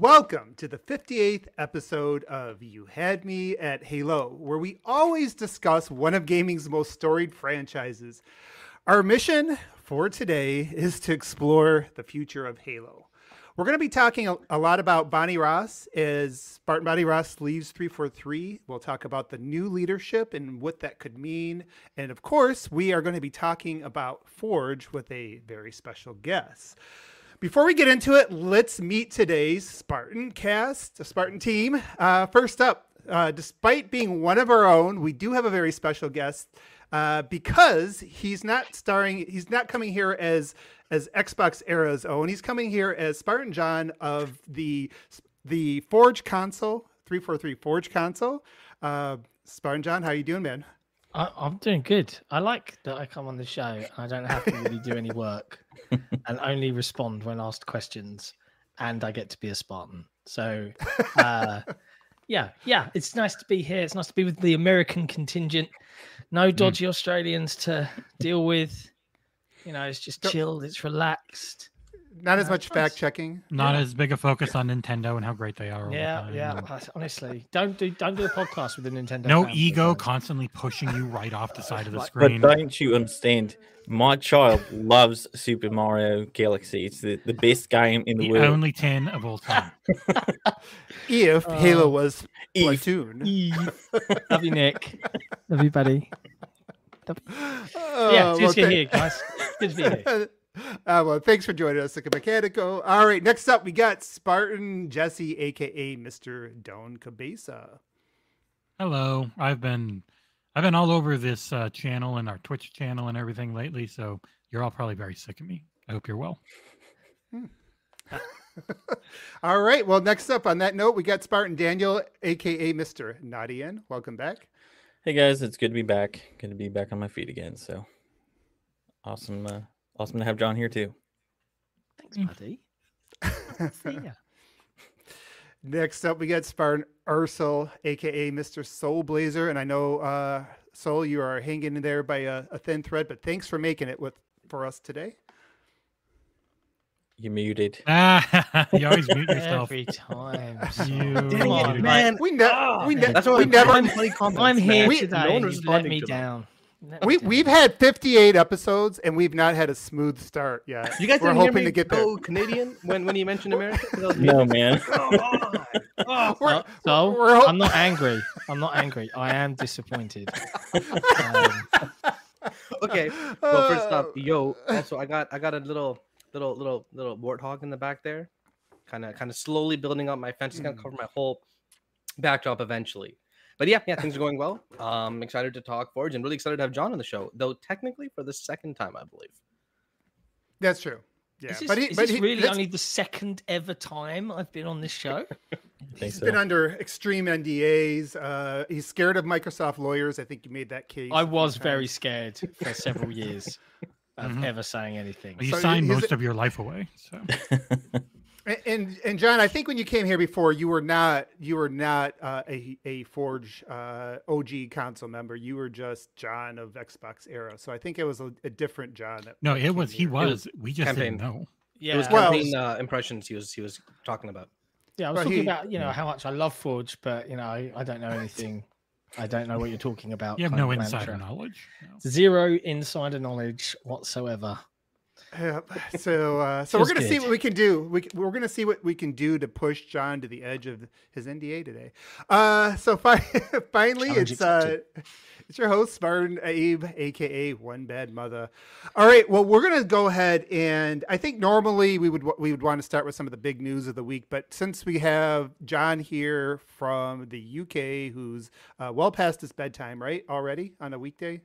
Welcome to the 58th episode of You Had Me at Halo, where we always discuss one of gaming's most storied franchises. Our mission for today is to explore the future of Halo. We're going to be talking a, lot about Bonnie Ross as Spartan Bonnie Ross leaves 343. We'll talk about the new leadership and what that could mean. And of course, we are going to be talking about Forge with a very special guest. Before we get into it, let's meet today's Spartan cast, the Spartan team. Uh, first up, uh, despite being one of our own, we do have a very special guest uh, because he's not starring. He's not coming here as as XboxEra's own. He's coming here as Spartan Jon of the the Forge council, three four three Forge council. Uh, Spartan Jon, how are you doing, man? I, I'm doing good. I like that I come on the show I don't have to really do any work and only respond when asked questions, and I get to be a Spartan. So, uh, yeah, yeah, it's nice to be here. It's nice to be with the American contingent. No dodgy Australians to deal with. You know, it's just chilled. It's relaxed. Not as much nice. fact checking. Not Yeah. as big a focus on Nintendo and how great they are. Yeah, yeah. Honestly, don't do don't do a podcast with a Nintendo. No ego please. constantly pushing you right off the side of the screen. But don't you understand? My child loves Super Mario Galaxy. It's the, the best game in the, The world. only 10 of all time. If Uh, Halo was Eve. Platoon. Eve. Love you, Nick. Love you, buddy. Oh, yeah, it's good well, to be thank- here, guys. Good to be here. Uh, well, thanks for joining us, Sikamikanico. All right, next up we got Spartan Jesse, aka Mr. Don Cabeza. Hello. I've been I've been all over this uh, channel and our Twitch channel and everything lately, so you're all probably very sick of me. I hope you're well. All right, well, next up on that note, we got Spartan Daniel, aka Mr. Nadian. Welcome back. Hey guys, it's good to be back. Good to be back on my feet again. So awesome, uh, awesome to have Jon here too. Thanks, buddy. See ya. Next up, we got Spartan Ursel, aka Mr. Soul Blazer, and I know uh, Soul, you are hanging in there by a, a thin thread, but thanks for making it with for us today. You muted. Ah, you always mute yourself. Every time. You Dang it, man. We, ne- Oh, we, ne- man. That's why we never I'm funny comments. I'm here man. We- today. No one and you've let me down. Let me we down. we've had 58 episodes and we've not had a smooth start yet. You guys We're didn't hear hoping me to get there. go Canadian when, when you mentioned America? 'Cause I was No man. Oh, We're- So, so we're I'm not angry. I'm not angry. I am disappointed. Um, okay. Well, first Uh, up, yo. Also, I got I got a little little little little warthog in the back there, kind of kind of slowly building up my fence. It's gonna Mm. cover my whole backdrop eventually. But yeah, yeah, things are going well. Um, excited to talk Forge and really excited to have Jon on the show, though technically for the second time, I believe. That's true. Yeah, is this, but he, is but this he, really only the second ever time I've been on this show? I think he's so. been under extreme NDAs. Uh, he's scared of Microsoft lawyers. I think you made that case. I was very times. scared for several years of Mhm. ever saying anything. Well, you So signed he's- most of your life away. So And, and and Jon, I think when you came here before, you were not you were not uh, a a Forge uh, OG council member. You were just Jon of XboxEra. So I think it was a, a different Jon. That, no, it came was he here. was. We just campaign. didn't know. Yeah, It was Well- campaign uh, impressions he was he was talking about. yeah. I was Well, talking he- about you know how much I love Forge, but you know I, I don't know anything. I don't know what you're talking about. You have no insider mantra. knowledge. No. Zero insider knowledge whatsoever. Yep. So uh, so we're gonna see what we can do. We, we're gonna see what we can do to push Jon to the edge of his NDA today. Uh, so fi- finally, Challenge it's uh, it's your host Spartan Abe, aka One Bad Mother. All right, well we're gonna go ahead and I think normally we would we would want to start with some of the big news of the week, but since we have Jon here from the UK, who's uh, well past his bedtime, right already on a weekday.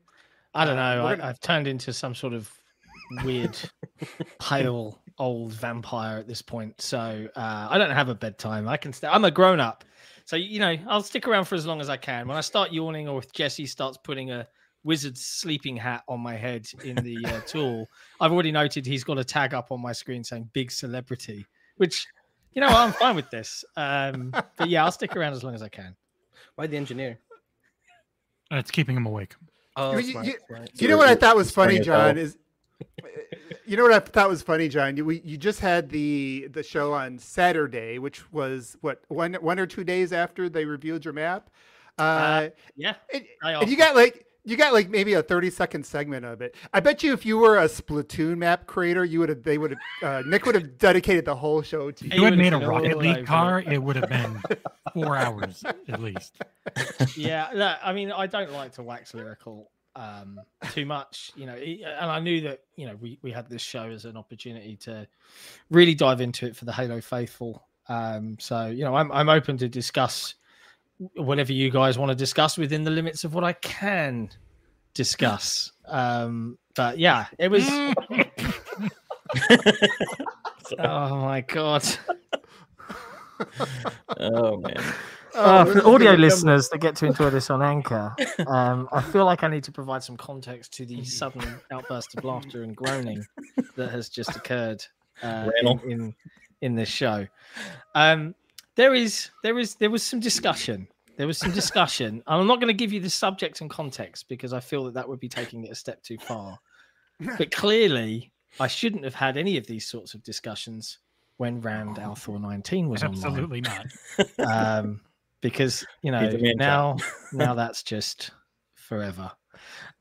I don't Uh, know. I, gonna- I've turned into some sort of weird, pale old vampire at this point. So uh, I don't have a bedtime. I can stay. I'm a grown up. So you know, I'll stick around for as long as I can. When I start yawning, or if Jesse starts putting a wizard's sleeping hat on my head in the uh, tool, I've already noted he's got a tag up on my screen saying "big celebrity," which you know I'm fine with this. Um, but yeah, I'll stick around as long as I can. Why the engineer? It's keeping him awake. Oh, You- smart, you- smart. You know what I thought was funny, Jon, is you know what I thought was funny, Jon? You, we, you just had the the show on Saturday, which was what one one or two days after they revealed your map. Uh, Yeah. and, and you got like you got like maybe a 30 second segment of it. I bet you if you were a Splatoon map creator, you would have they would have uh, Nick would have dedicated the whole show to you. you had would've made a been Rocket League car, it. it would have been four hours at least. yeah, look, I mean, I don't like to wax lyrical um, too much, you know, and I knew that, you know, we, we had this show as an opportunity to really dive into it for the Halo faithful. Um, so, you know, I'm, I'm open to discuss whatever you guys want to discuss within the limits of what I can discuss. Um, but yeah, it was. oh my god! oh man. Oh, Uh, for is audio listeners that get to enjoy this on Anchor, um, I feel like I need to provide some context to the sudden outburst of laughter and groaning that has just occurred uh, in, in in this show. Um, there is there is there was some discussion. There was some discussion. I'm not going to give you the subject and context because I feel that that would be taking it a step too far. But clearly, I shouldn't have had any of these sorts of discussions when Rand al Thor 19 was online Absolutely not. um, because you know He's a man now now that's just forever.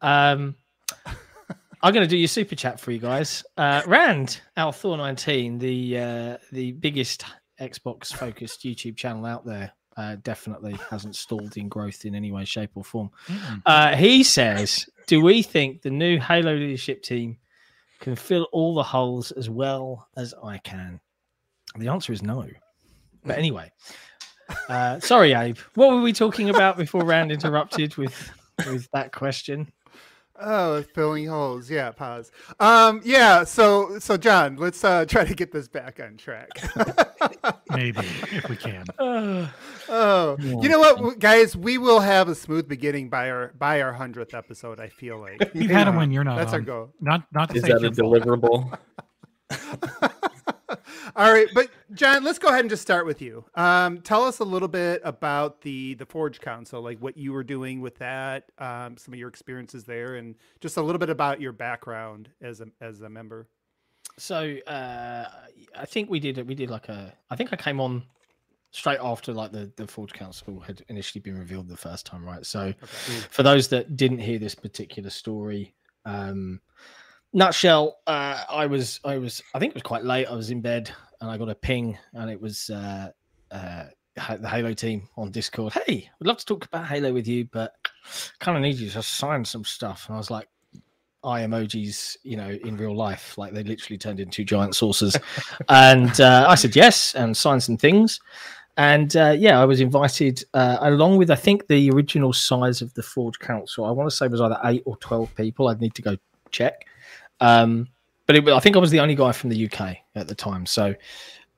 Um, I'm going to do your super chat for you guys. Uh, Rand al Thor 19, the uh, the biggest Xbox focused YouTube channel out there, uh, definitely hasn't stalled in growth in any way, shape, or form. Uh, he says, "Do we think the new Halo leadership team can fill all the holes as well as I can?" The answer is no. But anyway, uh, sorry, Abe. What were we talking about before Rand interrupted with with that question? Oh, filling holes. Yeah, pause. Um, yeah. So, so Jon, let's uh, try to get this back on track. Maybe if we can. Uh, oh, you know what, guys? We will have a smooth beginning by our by our hundredth episode. I feel like You've had them when you're not. That's our goal. Not not to Is say that a it's your fault. deliverable? All right, but Jon, let's go ahead and just start with you. Um, tell us a little bit about the the Forge Council, like what you were doing with that, um, some of your experiences there, and just a little bit about your background as a as a member. so uh, I think we did we did like a I think I came on straight after like the the Forge Council had initially been revealed the first time, right? So Okay. for those that didn't hear this particular story um nutshell uh i was i was i think it was quite late. I was in bed and i got a ping and it was uh uh the halo team on discord. Hey i'd love to talk about halo with you but kind of need you to sign some stuff. And i was like eye emojis you know in real life. Like they literally turned into giant saucers. And uh, i said yes and signed some things. And uh, yeah, I was invited uh, along with I think the original size of the Forge Council. I want to say was either eight or twelve people. I'd need to go check, um, but it, I think I was the only guy from the UK at the time. So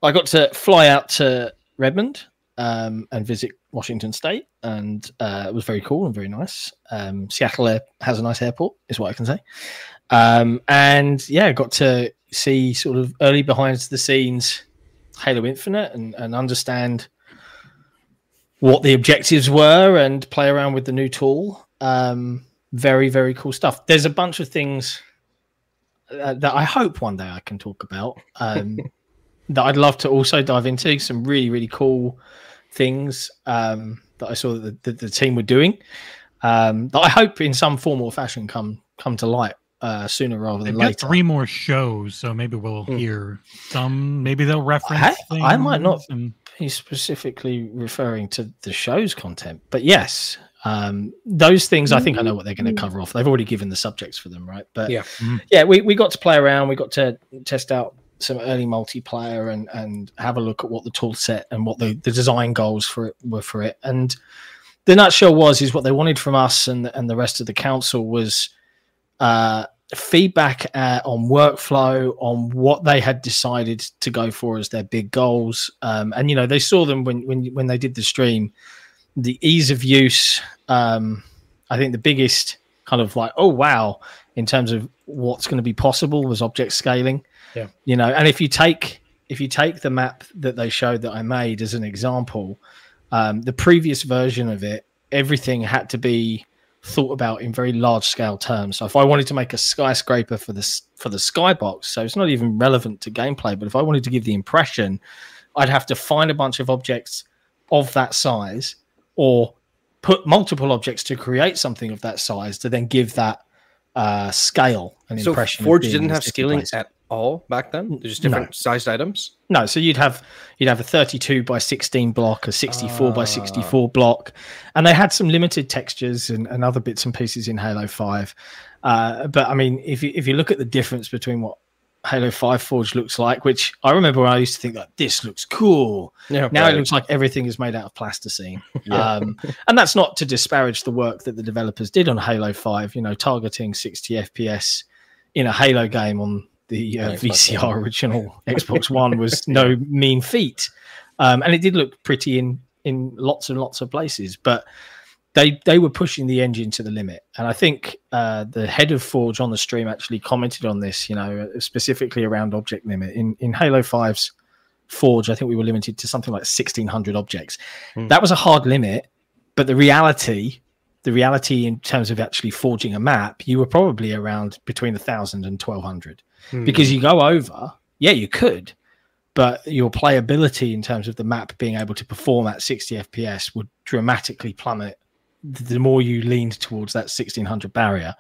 I got to fly out to Redmond um, and visit Washington State, and uh, it was very cool and very nice. Um, Seattle has a nice airport, is what I can say. Um, and yeah, got to see sort of early behind the scenes Halo Infinite and, and understand what the objectives were and play around with the new tool. Um, very, very cool stuff. There's a bunch of things uh, that I hope one day I can talk about um, that I'd love to also dive into. Some really, really cool things um, that I saw that the, that the team were doing um, that I hope in some form or fashion come come to light uh, sooner rather than They've got later. three more shows, so maybe we'll Hmm. hear some. Maybe they'll reference. I- I might not- and- he's specifically referring to the show's content. But yes, um, those things I think I know what they're going to cover off. They've already given the subjects for them, right? But Yeah. Mm. yeah, we, we got to play around. We got to test out some early multiplayer and and have a look at what the tool set and what the, the design goals for it were for it. And the nutshell was is what they wanted from us and and the rest of the council was uh, feedback uh, on workflow, on what they had decided to go for as their big goals. Um, and you know, they saw them when when when they did the stream, the ease of use. Um, I think the biggest kind of like, oh wow, in terms of what's going to be possible was object scaling. Yeah. You know, and if you take if you take the map that they showed that I made as an example, um, the previous version of it, everything had to be thought about in very large scale terms. So if I wanted to make a skyscraper for this for the skybox, so it's not even relevant to gameplay, but if I wanted to give the impression, I'd have to find a bunch of objects of that size or put multiple objects to create something of that size to then give that uh, scale and So impression. Forge didn't have scaling place. at all back then. They're just No. different sized items. No, so you'd have you'd have a 32 by 16 block, a 64 by Ah. 64 block, and they had some limited textures and, and other bits and pieces in Halo 5. Uh, but I mean, if you if you look at the difference between what Halo 5 Forge looks like, which I remember when I used to think that this looks cool. Yeah. Now right. it looks like everything is made out of plasticine. Yeah. Um, and that's not to disparage the work that the developers did on Halo 5, you know, targeting 60 FPS in a Halo game on the uh, VCR original Xbox One was no mean feat. Um, and it did look pretty in in lots and lots of places, but they they were pushing the engine to the limit. And I think uh, the head of Forge on the stream actually commented on this, you know, specifically around object limit in in Halo 5's Forge. I think we were limited to something like 1600 objects. Hmm. That was a hard limit, but the reality, the reality in terms of actually forging a map, you were probably around between a thousand and 1200 Hmm. because you go over, yeah, you could, but your playability in terms of the map being able to perform at 60 FPS would dramatically plummet the more you leaned towards that 1600 barrier.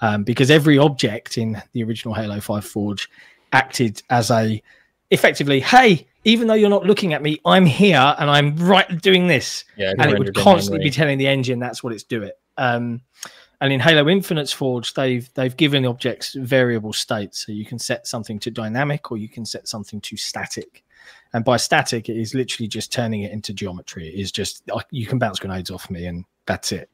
Um, because every object in the original Halo 5 Forge acted as a effectively, hey, even though you're not looking at me, I'm here and I'm right doing this Yeah, and it would constantly be telling the engine that's what it's doing. Um, and in Halo Infinite's Forge, they've they've given objects variable states, so you can set something to dynamic or you can set something to static. And by static, it is literally just turning it into geometry. It is just you can bounce grenades off me, and that's it.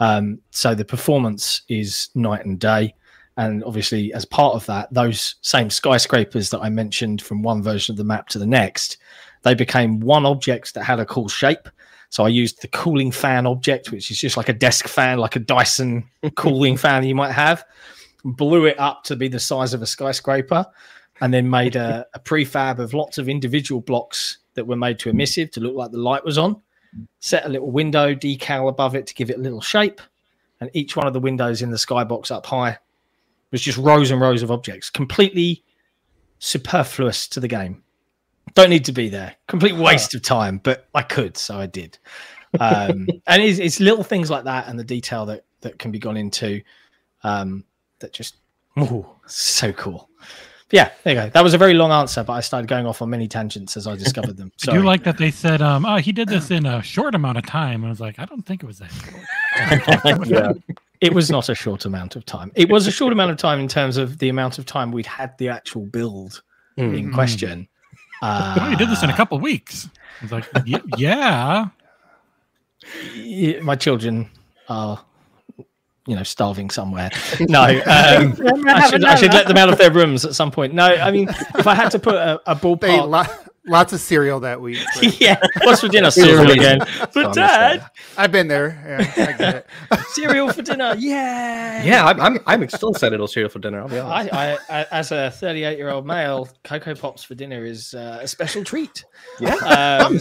Um, so the performance is night and day. And obviously, as part of that, those same skyscrapers that I mentioned from one version of the map to the next, they became one object that had a cool shape. So I used the cooling fan object, which is just like a desk fan, like a Dyson cooling fan you might have, blew it up to be the size of a skyscraper, and then made a, a prefab of lots of individual blocks that were made to emissive to look like the light was on. Set a little window decal above it to give it a little shape, and each one of the windows in the skybox up high was just rows and rows of objects, completely superfluous to the game. Don't need to be there. Complete waste of time, but I could, so I did. Um, and it's, it's little things like that and the detail that that can be gone into um, that just ooh, so cool. But yeah, there you go. That was a very long answer, but I started going off on many tangents as I discovered them. I do like that they said, um, "Oh, he did this in a short amount of time." And I was like, "I don't think it was that short." yeah. it was not a short amount of time. It was a short amount of time in terms of the amount of time we'd had the actual build Hmm. in Mm. question. Uh, oh, you did this in a couple weeks. I was like, "Y- "Yeah." my children are you know starving somewhere no um, I, should, I should let them out of their rooms at some point no i mean if i had to put a, a They ballpark lo- lots of cereal that week. but yeah what's for dinner cereal again but Thomas, dad I've been there. Yeah, I get it. cereal for dinner yeah Yeah, I'm, I'm I'm still excited to cereal for dinner. I'll be honest. I, I, I, as a 38 year old male, Cocoa Pops for dinner is uh, a special treat. yeah. Um,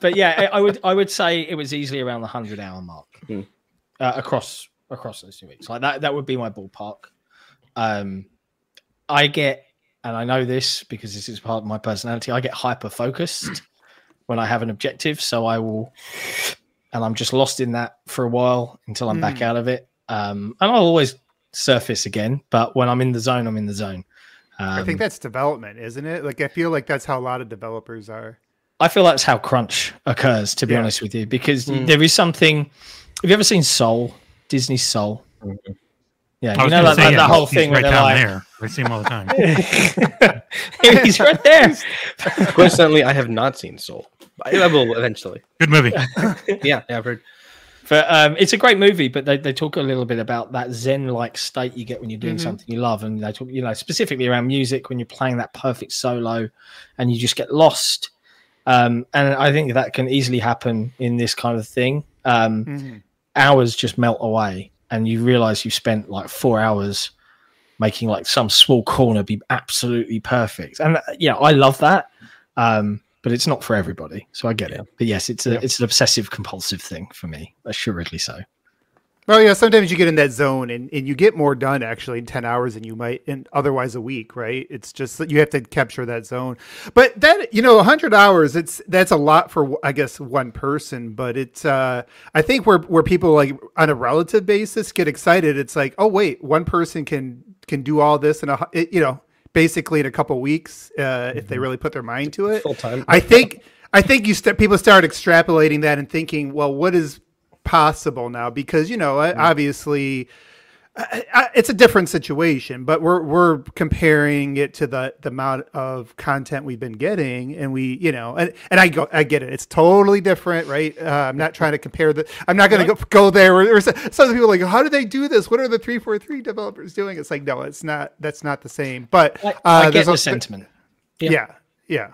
but yeah, I I would I would say it was easily around the hundred hour mark Hmm. uh, across across those two weeks. Like that that would be my ballpark. Um, I get, and I know this because this is part of my personality. I get hyper focused when I have an objective, so I will, and I'm just lost in that for a while until I'm back Hmm. out of it. Um, and I'll always surface again, but when I'm in the zone, I'm in the zone. Um, I think that's development, isn't it? Like I feel like that's how a lot of developers are. I feel that's how crunch occurs, to be Yeah. honest with you, because Mm. there is something. Have you ever seen Soul? Disney's Soul. Mhm. Yeah, I you know, gonna like, say, like yeah, the whole he's thing where they're down like, there. I see him all the time. he's right there. Coincidentally, I have not seen Soul. I I will eventually. Good movie. Yeah, yeah, I've heard. But um, it's a great movie, but they, they talk a little bit about that zen-like state you get when you're doing Mhm. something you love, and they talk, you know, specifically around music when you're playing that perfect solo, and you just get lost. Um, and I think that can easily happen in this kind of thing. Um, Mhm. Hours just melt away and you realize you've spent like four hours making like some small corner be absolutely perfect and uh, yeah i love that um but it's not for everybody so i get Yeah. it but yes it's a Yeah. it's an obsessive compulsive thing for me assuredly so Well, yeah, sometimes you get in that zone and, and you get more done actually in 10 hours than you might in otherwise a week, right? It's just that you have to capture that zone. But that, you know, 100 hours, it's that's a lot for I guess one person, but it's uh I think where where people like on a relative basis get excited, it's like, "Oh wait, one person can can do all this in a it, you know, basically in a couple weeks uh if they really put their mind to it." Full time. I think I think you st- people start extrapolating that and thinking, well, what is possible now? Because you know, Mm. obviously, I, I, it's a different situation. But we're we're comparing it to the the amount of content we've been getting, and we, you know, and, and I go, I get it. It's totally different, right? Uh, I'm not trying to compare the. I'm not going to go go there. Or, or some people are like, how do they do this? What are the three four three developers doing? It's like, no, it's not. That's not the same. But I, uh, I get there's the a- sentiment. Yeah. yeah. yeah,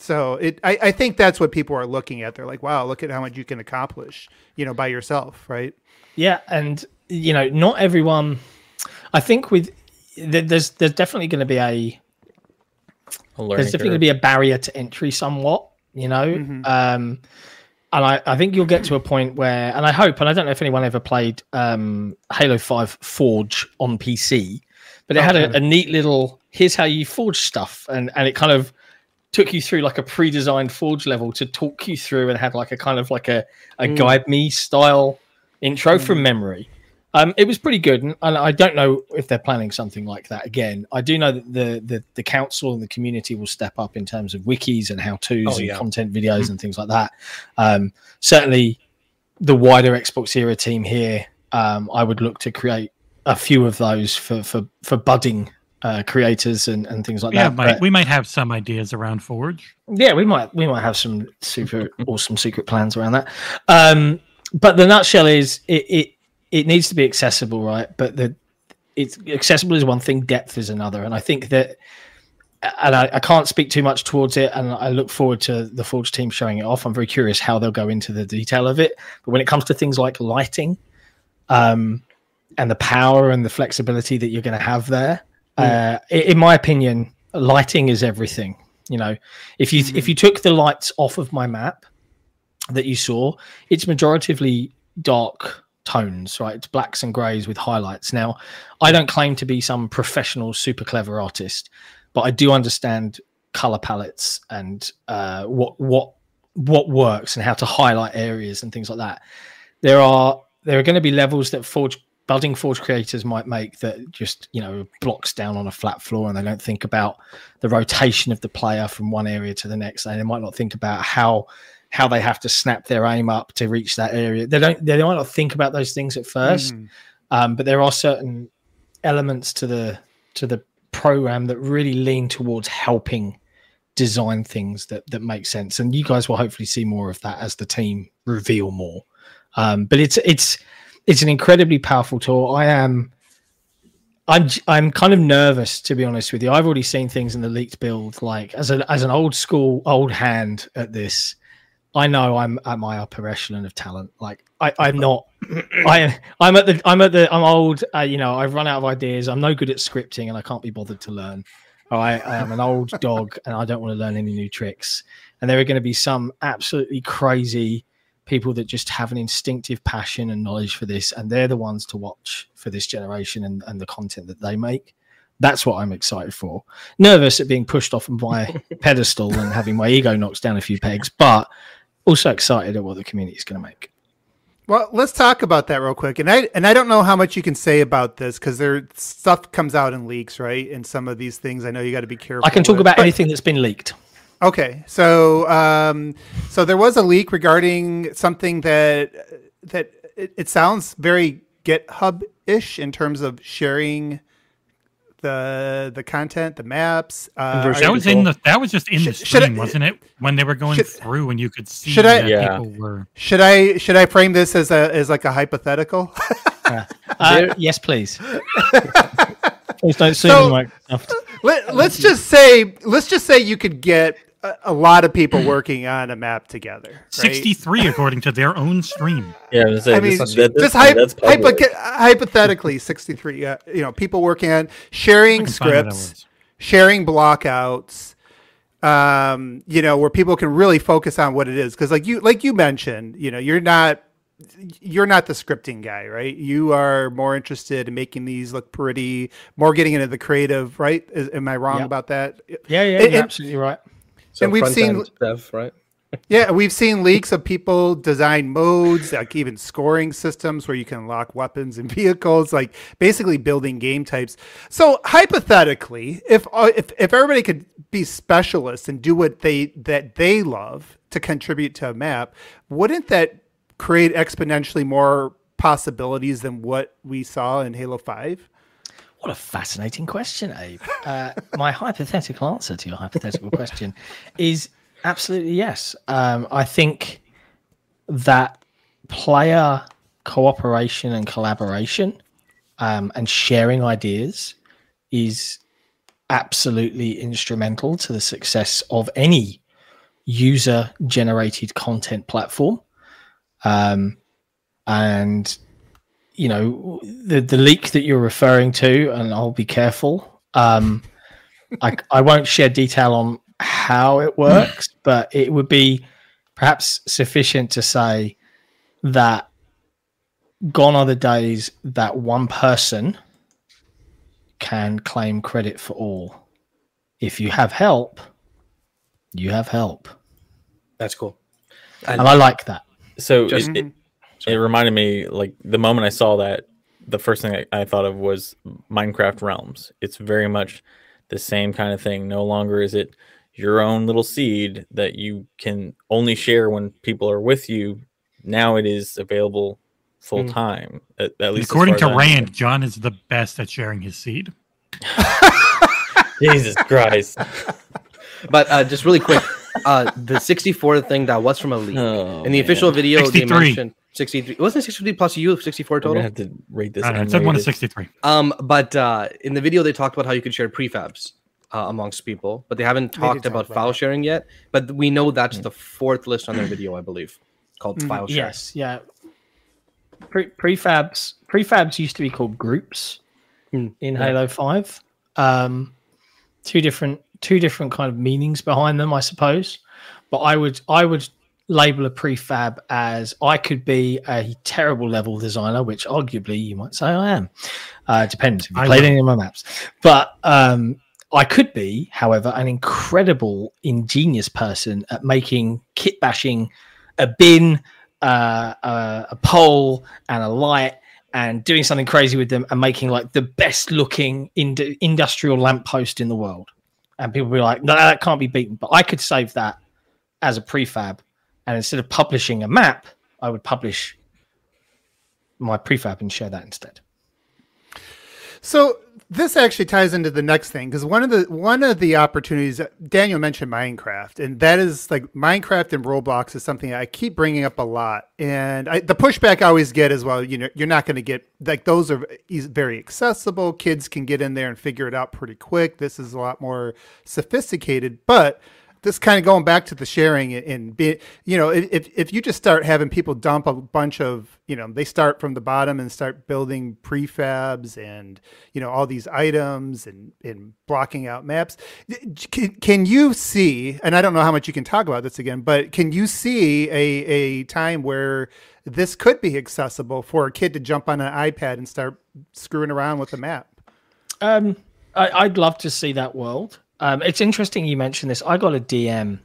So it, I, I think that's what people are looking at. They're like, wow, look at how much you can accomplish, you know, by yourself, right? Yeah, and you know, not everyone. I think with there's there's definitely going to be a A there's definitely going to be a barrier to entry somewhat. You know, Mhm. um, and I, I think you'll get to a point where, and I hope, and I don't know if anyone ever played um, Halo Five Forge on PC, but it had a, a neat little here's how you forge stuff, and and it kind of took you through like a pre-designed forge level to talk you through and had like a kind of like a, a Mm. guide me style intro from memory. Um, it was pretty good and, and i don't know if they're planning something like that again. I do know that the the, the council and the community will step up in terms of wikis and how to's Oh, and yeah. content videos and things like that. Um, certainly the wider XboxEra team here um, i would look to create a few of those for for for budding uh, creators and, and things like Yeah, that might, But- we might have some ideas around Forge. yeah, we might we might have some super awesome secret plans around that. Um, but the nutshell is it, it it needs to be accessible, right? But the it's accessible is one thing, depth is another, and I think that. And I, I can't speak too much towards it, and I look forward to the Forge team showing it off. I'm very curious how they'll go into the detail of it. But when it comes to things like lighting, um, and the power and the flexibility that you're going to have there, uh, in my opinion, lighting is everything. You know, if you if you took the lights off of my map that you saw, it's majoritively dark tones, right? It's blacks and greys with highlights. Now, I don't claim to be some professional, super clever artist, but I do understand color palettes and uh, what what what works and how to highlight areas and things like that. There are there are going to be levels that Forge budding Forge creators might make that just you know blocks down on a flat floor and they don't think about the rotation of the player from one area to the next. And they might not think about how how they have to snap their aim up to reach that area. They don't they might not think about those things at 1st Mhm. um, but there are certain elements to the to the program that really lean towards helping design things that that make sense. And you guys will hopefully see more of that as the team reveal more. Um, but it's it's it's an incredibly powerful tool i am I'm I'm kind of nervous to be honest with you. I've already seen things in the leaked build. Like as a as an old school old hand at this, I know I'm at my upper echelon of talent. Like I I'm not. I I'm at the I'm at the I'm old. Uh, you know I've run out of ideas. I'm no good at scripting and I can't be bothered to learn. I am an old dog and I don't want to learn any new tricks. And there are going to be some absolutely crazy people that just have an instinctive passion and knowledge for this and they're the ones to watch for this generation and, and the content that they make that's what i'm excited for nervous at being pushed off my pedestal and having my ego knocked down a few pegs but also excited at what the community is going to make Well, let's talk about that real quick. And I and I don't know how much you can say about this because there stuff comes out in leaks, right? And some of these things, I know you got to be careful. i can talk with. about But- anything that's been leaked Okay, so um, so there was a leak regarding something that that it, it sounds very GitHub ish in terms of sharing the the content, the maps. Uh, That was in the that was just in the Should- should I- stream, wasn't it? When they were going should- through and you could see should I- that Yeah. people were should I should I frame this as a as like a hypothetical? uh, yes please please don't sue So- me Let, let's just say let's just say you could get a, a lot of people working on a map together. right? 63 according to their own stream. Yeah, I, was gonna I mean, this, that, just hy- that's hypo- hypothetically, 63, uh, you know, people working on sharing I can find what that scripts, sharing blockouts, um, you know, where people can really focus on what it is. Cause like you, like you mentioned, you know, you're not you're not the scripting guy, right? You are more interested in making these look pretty, more getting into the creative, right? Is, am I wrong Yep. about that? Yeah, yeah, And- you're and- absolutely right. So And we've seen- dev, right? Yeah, we've seen leaks of people design modes, like even scoring systems where you can lock weapons and vehicles, like basically building game types. So hypothetically, if uh, if if everybody could be specialists and do what they that they love to contribute to a map, wouldn't that create exponentially more possibilities than what we saw in Halo Five? What a fascinating question, Abe. Uh, my hypothetical answer to your hypothetical question is absolutely yes. Um, I think that player cooperation and collaboration um, and sharing ideas is absolutely instrumental to the success of any user generated content platform. Um, and you know the the leak that you're referring to, and I'll be careful. Um, I I won't share detail on how it works, but it would be perhaps sufficient to say that gone are the days that one person can claim credit for all. If you have help, you have help, That's cool. and I like that. So Just- it, it, it reminded me like the moment I saw that, the first thing I, I thought of was Minecraft Realms. It's very much the same kind of thing. No longer is it your own little seed that you can only share when people are with you. Now it is available full time. At, at least According to as I Rand, Jon is the best at sharing his seed. Jesus Christ. But uh, just really quick, uh, the 64 thing that was from a leak. Oh, In the official man. video, they mentioned 63. It wasn't it 63 plus you, 64 total i have to rate this. I don't know, it said one to 63. Um, but uh, in the video, they talked about how you could share prefabs uh, amongst people, but they haven't talked talk about about file that. sharing yet. But we know that's the fourth list on their video, I believe, called Mhm. file sharing. Yes, yeah. Pre- prefabs prefabs used to be called groups Hmm, in yeah. Halo Five. Um, two different two different kind of meanings behind them, I suppose. But I would I would label a prefab as I could be a terrible level designer, which arguably you might say I am. Uh, depends if you I played any of my maps, but um, I could be, however, an incredible, ingenious person at making kit bashing a bin, uh, uh, a pole, and a light, and doing something crazy with them, and making like the best looking ind- industrial lamppost in the world. And people be like, "No, that can't be beaten." But I could save that as a prefab, and instead of publishing a map, I would publish my prefab and share that instead. So this actually ties into the next thing because one of the one of the opportunities Daniel mentioned Minecraft, and that is like Minecraft and Roblox is something I keep bringing up a lot. And I, the pushback I always get is, well, you know, you're not going to get like those are very accessible. Kids can get in there and figure it out pretty quick. This is a lot more sophisticated, but this kind of going back to the sharing and- being, you know, if, if- you just start having people dump a bunch of, you know, they start from the bottom and start building prefabs and, you know, all these items and, and blocking out maps. Can, can you see, and I don't know how much you can talk about this again, but can you see a, a time where this could be accessible for a kid to jump on an iPad and start screwing around with the map? Um, I, I'd love to see that world. Um, it's interesting you mentioned this. I got a DM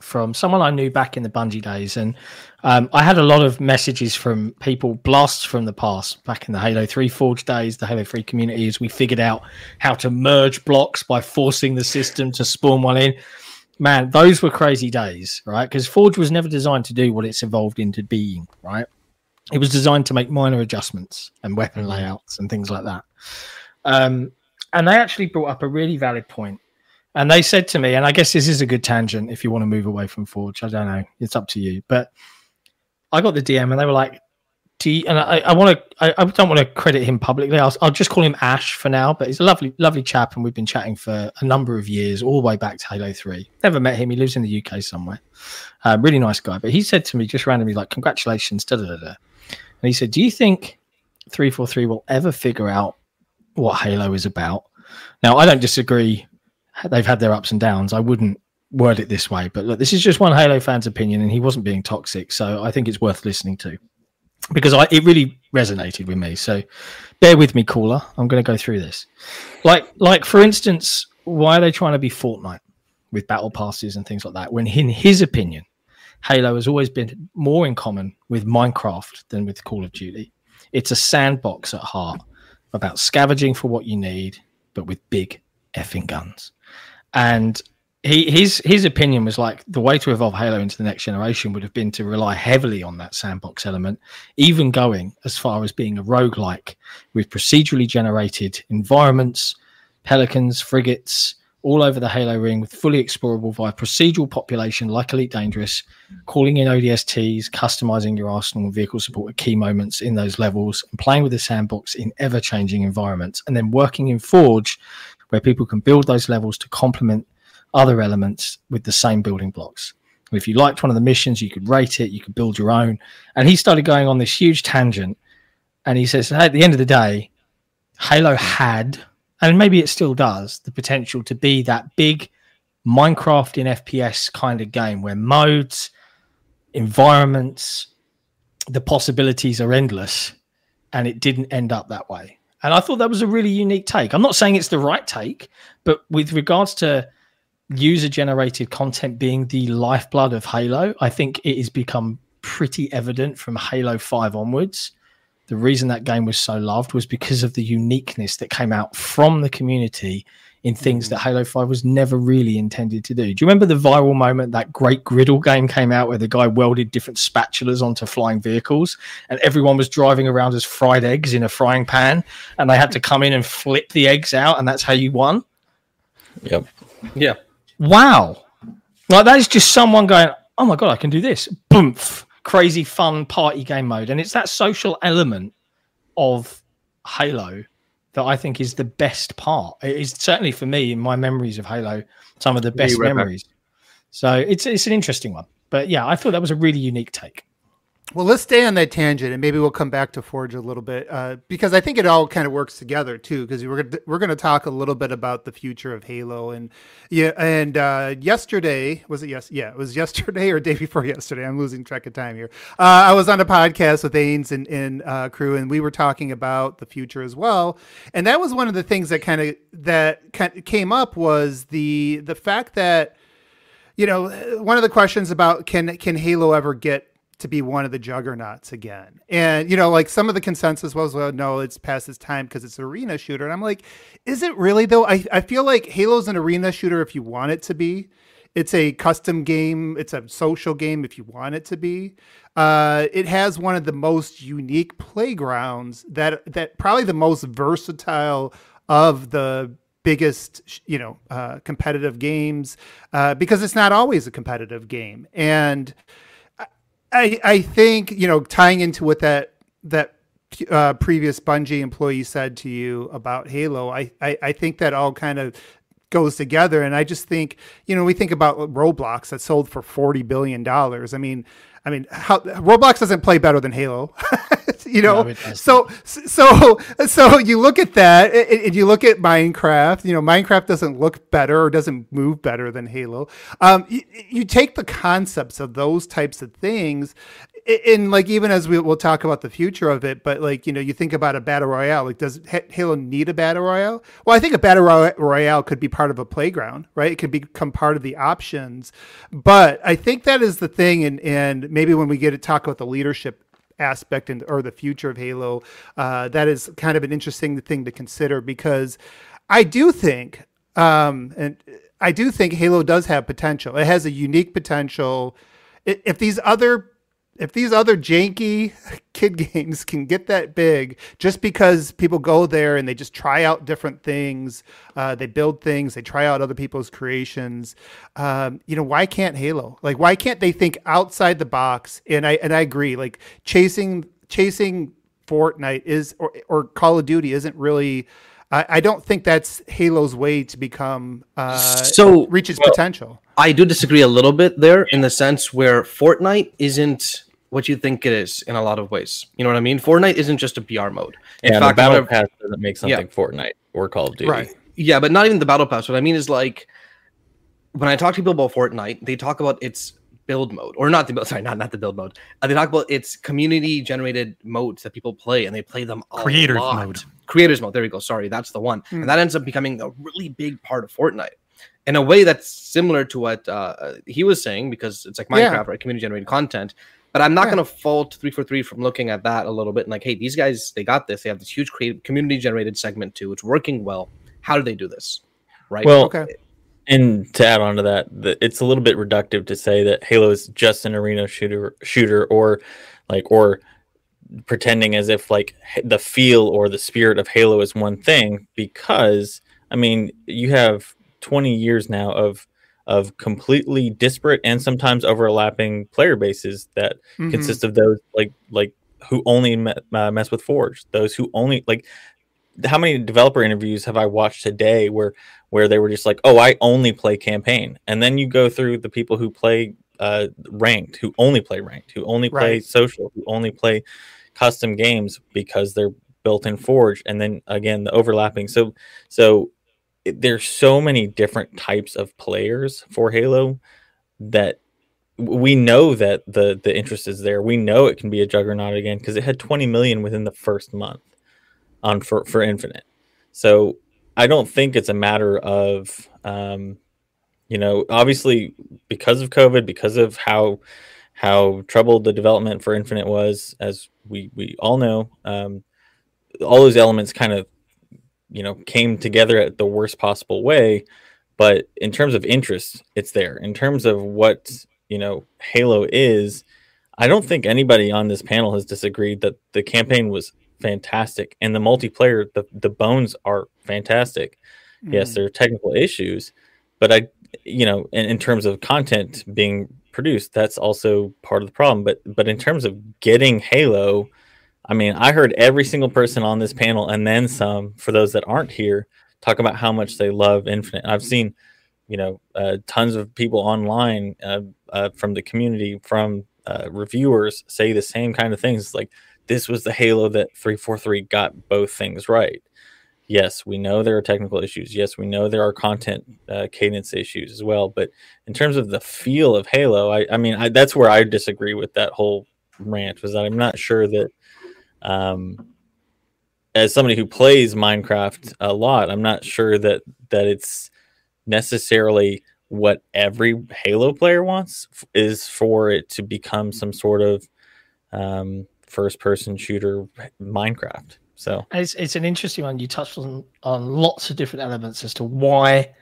from someone I knew back in the Bungie days, and um, I had a lot of messages from people, blasts from the past, back in the Halo 3 Forge days, the Halo 3 community, as we figured out how to merge blocks by forcing the system to spawn one in. Man, those were crazy days, right? Because Forge was never designed to do what it's evolved into being, right? It was designed to make minor adjustments and weapon layouts and things like that. Um, and they actually brought up a really valid point. And they said to me, and I guess this is a good tangent if you want to move away from Forge. I don't know. It's up to you. But I got the DM and they were like, do you, and I, I want to, I, I don't want to credit him publicly. I'll, I'll just call him Ash for now, but he's a lovely, lovely chap. And we've been chatting for a number of years, all the way back to Halo 3. Never met him. He lives in the UK somewhere. Uh, really nice guy. But he said to me just randomly, like, congratulations, da da da. And he said, do you think 343 will ever figure out what Halo is about? Now, I don't disagree. They've had their ups and downs. I wouldn't word it this way, but look, this is just one Halo fan's opinion, and he wasn't being toxic, so I think it's worth listening to. because I it really resonated with me. So bear with me, caller. I'm going to go through this. Like like for instance, why are they trying to be Fortnite with battle passes and things like that? When in his opinion, Halo has always been more in common with Minecraft than with Call of Duty. It's a sandbox at heart about scavenging for what you need, but with big effing guns. And he, his his opinion was like the way to evolve Halo into the next generation would have been to rely heavily on that sandbox element, even going as far as being a roguelike with procedurally generated environments, pelicans, frigates, all over the Halo ring with fully explorable via procedural population like Elite Dangerous, calling in ODSTs, customizing your arsenal and vehicle support at key moments in those levels, and playing with the sandbox in ever changing environments, and then working in Forge where people can build those levels to complement other elements with the same building blocks. If you liked one of the missions, you could rate it, you could build your own. And he started going on this huge tangent. And he says, hey, at the end of the day, Halo had, and maybe it still does, the potential to be that big Minecraft in FPS kind of game where modes, environments, the possibilities are endless. And it didn't end up that way. And I thought that was a really unique take. I'm not saying it's the right take, but with regards to user generated content being the lifeblood of Halo, I think it has become pretty evident from Halo 5 onwards. The reason that game was so loved was because of the uniqueness that came out from the community in things that mm. Halo 5 was never really intended to do. Do you remember the viral moment that great griddle game came out where the guy welded different spatulas onto flying vehicles and everyone was driving around as fried eggs in a frying pan and they had to come in and flip the eggs out and that's how you won? Yep. Yeah. wow. Like that is just someone going, oh my god, I can do this. Boomf. Crazy fun party game mode. And it's that social element of Halo that I think is the best part. It is certainly for me in my memories of Halo, some of the best memories. So it's it's an interesting one. But yeah, I thought that was a really unique take. Well, let's stay on that tangent, and maybe we'll come back to Forge a little bit uh, because I think it all kind of works together too. Because we're gonna, we're going to talk a little bit about the future of Halo, and yeah, and uh, yesterday was it? Yes, yeah, it was yesterday or day before yesterday. I'm losing track of time here. Uh, I was on a podcast with Ains and, and uh, crew, and we were talking about the future as well. And that was one of the things that kind of that came up was the the fact that you know one of the questions about can can Halo ever get to be one of the juggernauts again. And you know, like some of the consensus was, well, no, it's past its time because it's an arena shooter. And I'm like, is it really though? I, I feel like Halo's an arena shooter if you want it to be. It's a custom game. It's a social game if you want it to be. Uh, it has one of the most unique playgrounds that that probably the most versatile of the biggest you know uh, competitive games uh, because it's not always a competitive game and I I think you know tying into what that that uh, previous Bungie employee said to you about Halo, I, I I think that all kind of goes together, and I just think you know we think about Roblox that sold for forty billion dollars. I mean. I mean, how, Roblox doesn't play better than Halo, you know. No, so, so, so you look at that, and you look at Minecraft. You know, Minecraft doesn't look better or doesn't move better than Halo. Um, you, you take the concepts of those types of things, and like even as we, we'll talk about the future of it, but like you know, you think about a battle royale. Like, does Halo need a battle royale? Well, I think a battle royale could be part of a playground, right? It could become part of the options. But I think that is the thing, and and maybe when we get to talk about the leadership aspect and or the future of Halo, uh, that is kind of an interesting thing to consider because I do think, um, and I do think Halo does have potential. It has a unique potential. If these other if these other janky kid games can get that big just because people go there and they just try out different things uh, they build things they try out other people's creations um, you know why can't halo? Like why can't they think outside the box? And i and i agree like chasing chasing fortnite is or, or call of duty isn't really I, I don't think that's halo's way to become uh, So, reach its well, potential. I do disagree a little bit there in the sense where Fortnite isn't what you think it is in a lot of ways. You know what I mean? Fortnite isn't just a BR mode. In yeah, fact, the battle pass doesn't make something Fortnite or Call of Duty. right yeah, but not even the battle pass. What I mean is like when I talk to people about Fortnite, they talk about its build mode, or not the build. Sorry, not not the build mode. Uh, they talk about its community generated modes that people play, and they play them a Creators lot. mode. Creators mode. There we go. Sorry, that's the one, Hmm. and that ends up becoming a really big part of Fortnite. In a way that's similar to what uh, he was saying, because it's like Yeah. Minecraft, right? Community generated content. But I'm not Yeah. going to fault 343 from looking at that a little bit and like, hey, these guys, they got this. They have this huge creative community generated segment too. It's working well. How do they do this? Right. Well, Okay. And to add on to that, the, it's a little bit reductive to say that Halo is just an arena shooter, shooter, or like, or pretending as if like the feel or the spirit of Halo is one thing. Because I mean, you have 20 years now of of completely disparate and sometimes overlapping player bases that Mhm. consist of those like like who only me- uh, mess with Forge, those who only like. How many developer interviews have I watched today where where they were just like, "Oh, I only play campaign," and then you go through the people who play uh, ranked, who only play ranked, who only play Right. social, who only play custom games because they're built in Forge, and then again the overlapping. So so there's so many different types of players for Halo that we know that the the interest is there. We know it can be a juggernaut again because it had 20 million within the first month on for for Infinite. So I don't think it's a matter of um, you know obviously because of COVID, because of how how troubled the development for Infinite was, as we we all know, um, all those elements kind of you know came together at the worst possible way. But in terms of interest, it's there. In terms of what you know Halo is, I don't think anybody on this panel has disagreed that the campaign was fantastic and the multiplayer, the the bones are fantastic. Yes, Mhm. there are technical issues, but I, you know, in, in terms of content being produced, that's also part of the problem. But but in terms of getting Halo, I mean, I heard every single person on this panel and then some. For those that aren't here, talk about how much they love Infinite. I've seen, you know, uh, tons of people online uh, uh, from the community, from uh, reviewers, say the same kind of things. Like this was the Halo that three four three got both things right yes, we know there are technical issues. Yes, we know there are content uh, cadence issues as well. But in terms of the feel of Halo, I, I mean, I, that's where I disagree with that whole rant. Was that I'm not sure that, um, as somebody who plays Minecraft a lot, I'm not sure that that it's necessarily what every Halo player wants f- is for it to become some sort of um, first-person shooter Minecraft. So. It's, it's an interesting one. You touched on, on lots of different elements as to why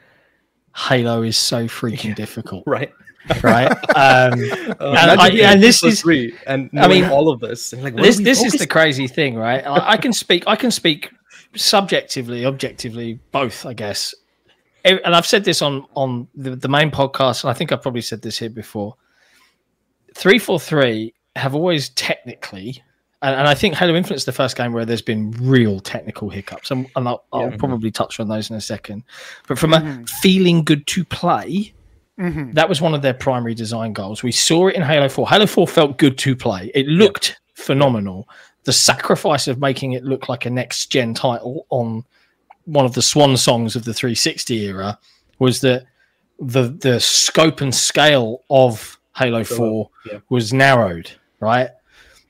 Halo is so freaking difficult, right. Right? Um, Uh, And I- and this is- three and I mean, all of this. like, this this is the crazy thing, right? I, I can speak I can speak subjectively, objectively, both, I guess. And I've said this on on the, the main podcast, and I think I've probably said this here before. Three four three have always technically, and, and I think Halo Infinite is the first game where there's been real technical hiccups, and, and I'll, I'll probably touch on those in a second. But from a Mhm. feeling good to play, Mhm. that was one of their primary design goals. We saw it in Halo 4. Halo 4 felt good to play. It looked phenomenal. The sacrifice of making it look like a next gen title on one of the swan songs of the 360 era was that the the scope and scale of Halo 4 yeah. was narrowed, right?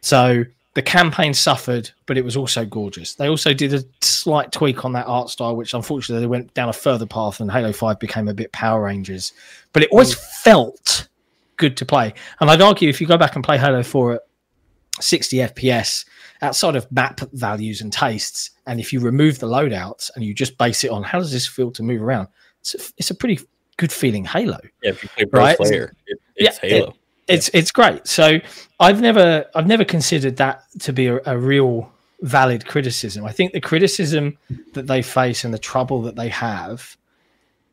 So the campaign suffered, but it was also gorgeous. They also did a slight tweak on that art style, which unfortunately they went down a further path, and Halo 5 became a bit Power Rangers. But it always mm. felt good to play. And I'd argue if you go back and play Halo 4 at 60 FPS, outside of map values and tastes, and if you remove the loadouts and you just base it on how does this feel to move around, it's a, it's a pretty good feeling Halo. Yeah, if you play Right. player, it, Yeah, it's Halo. It's it's great. So I've never I've never considered that to be a, a real valid criticism. I think the criticism that they face and the trouble that they have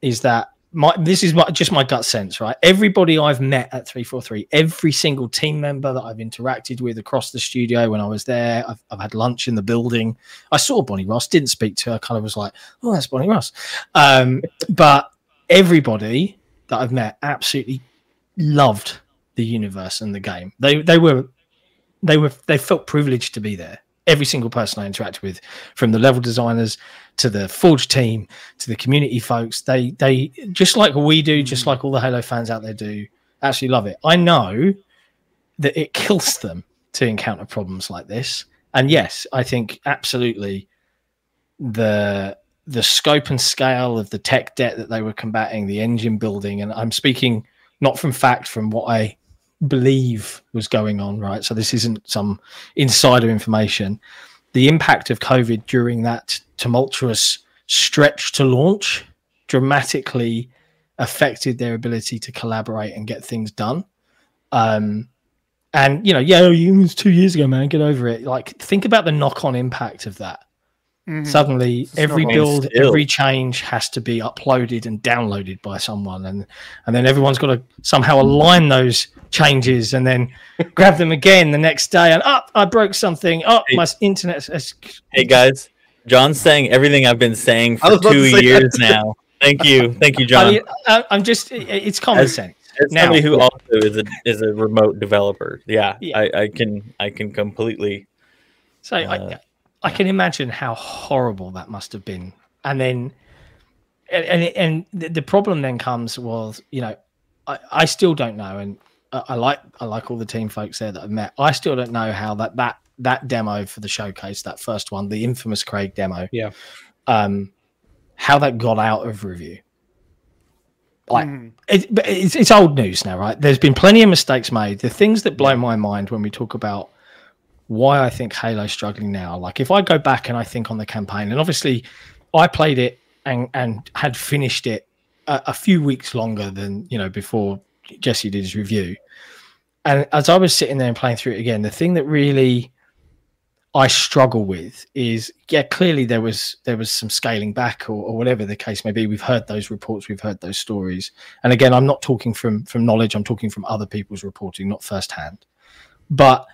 is that my this is my, just my gut sense, right? Everybody I've met at 343, every single team member that I've interacted with across the studio when I was there, I've, I've had lunch in the building. I saw Bonnie Ross, didn't speak to her, kind of was like, oh, that's Bonnie Ross. Um, but everybody that I've met absolutely loved the universe and the game. They they were they were they felt privileged to be there. Every single person I interacted with, from the level designers to the Forge team to the community folks, they they just like we do, just hmm. like all the Halo fans out there do. actually love it. I know that it kills them to encounter problems like this. And yes, I think absolutely the the scope and scale of the tech debt that they were combating, the engine building, and I'm speaking not from fact, from what I believe was going on, right? So this isn't some insider information. The impact of COVID during that tumultuous stretch to launch dramatically affected their ability to collaborate and get things done. Um, and you know, yeah, it was two years ago, man. Get over it. Like, think about the knock-on impact of that. Mhm. Suddenly, every build, still. every change has to be uploaded and downloaded by someone, and and then everyone's got to somehow align those changes, and then grab them again the next day. And up, I broke something. Up, Hey. my internet. Has, Hey guys, John's saying everything I've been saying for two say years that. now. Thank you, thank you, I John. mean, I, I'm just, it's common As- sense. As now- somebody who also is a is a remote developer, yeah, Yeah. I, I can I can completely. So Uh, I can imagine how horrible that must have been. And then, and and, the, problem then comes was, you know, I, I still don't know, and I, I like I like all the team folks there that I've met. I still don't know how that that that demo for the showcase, that first one, the infamous Craig demo, Yeah. um, how that got out of review. Like Mhm. it, it's, it's old news now, right? There's been plenty of mistakes made. The things that blow my mind when we talk about why I think Halo's struggling now, like if I go back and I think on the campaign, and obviously I played it and and had finished it a, a few weeks longer than you know before Jesse did his review. And as I was sitting there and playing through it again, the thing that really I struggle with is yeah, clearly there was there was some scaling back or, or whatever the case may be. We've heard those reports, we've heard those stories. And again, I'm not talking from from knowledge, I'm talking from other people's reporting, not firsthand. But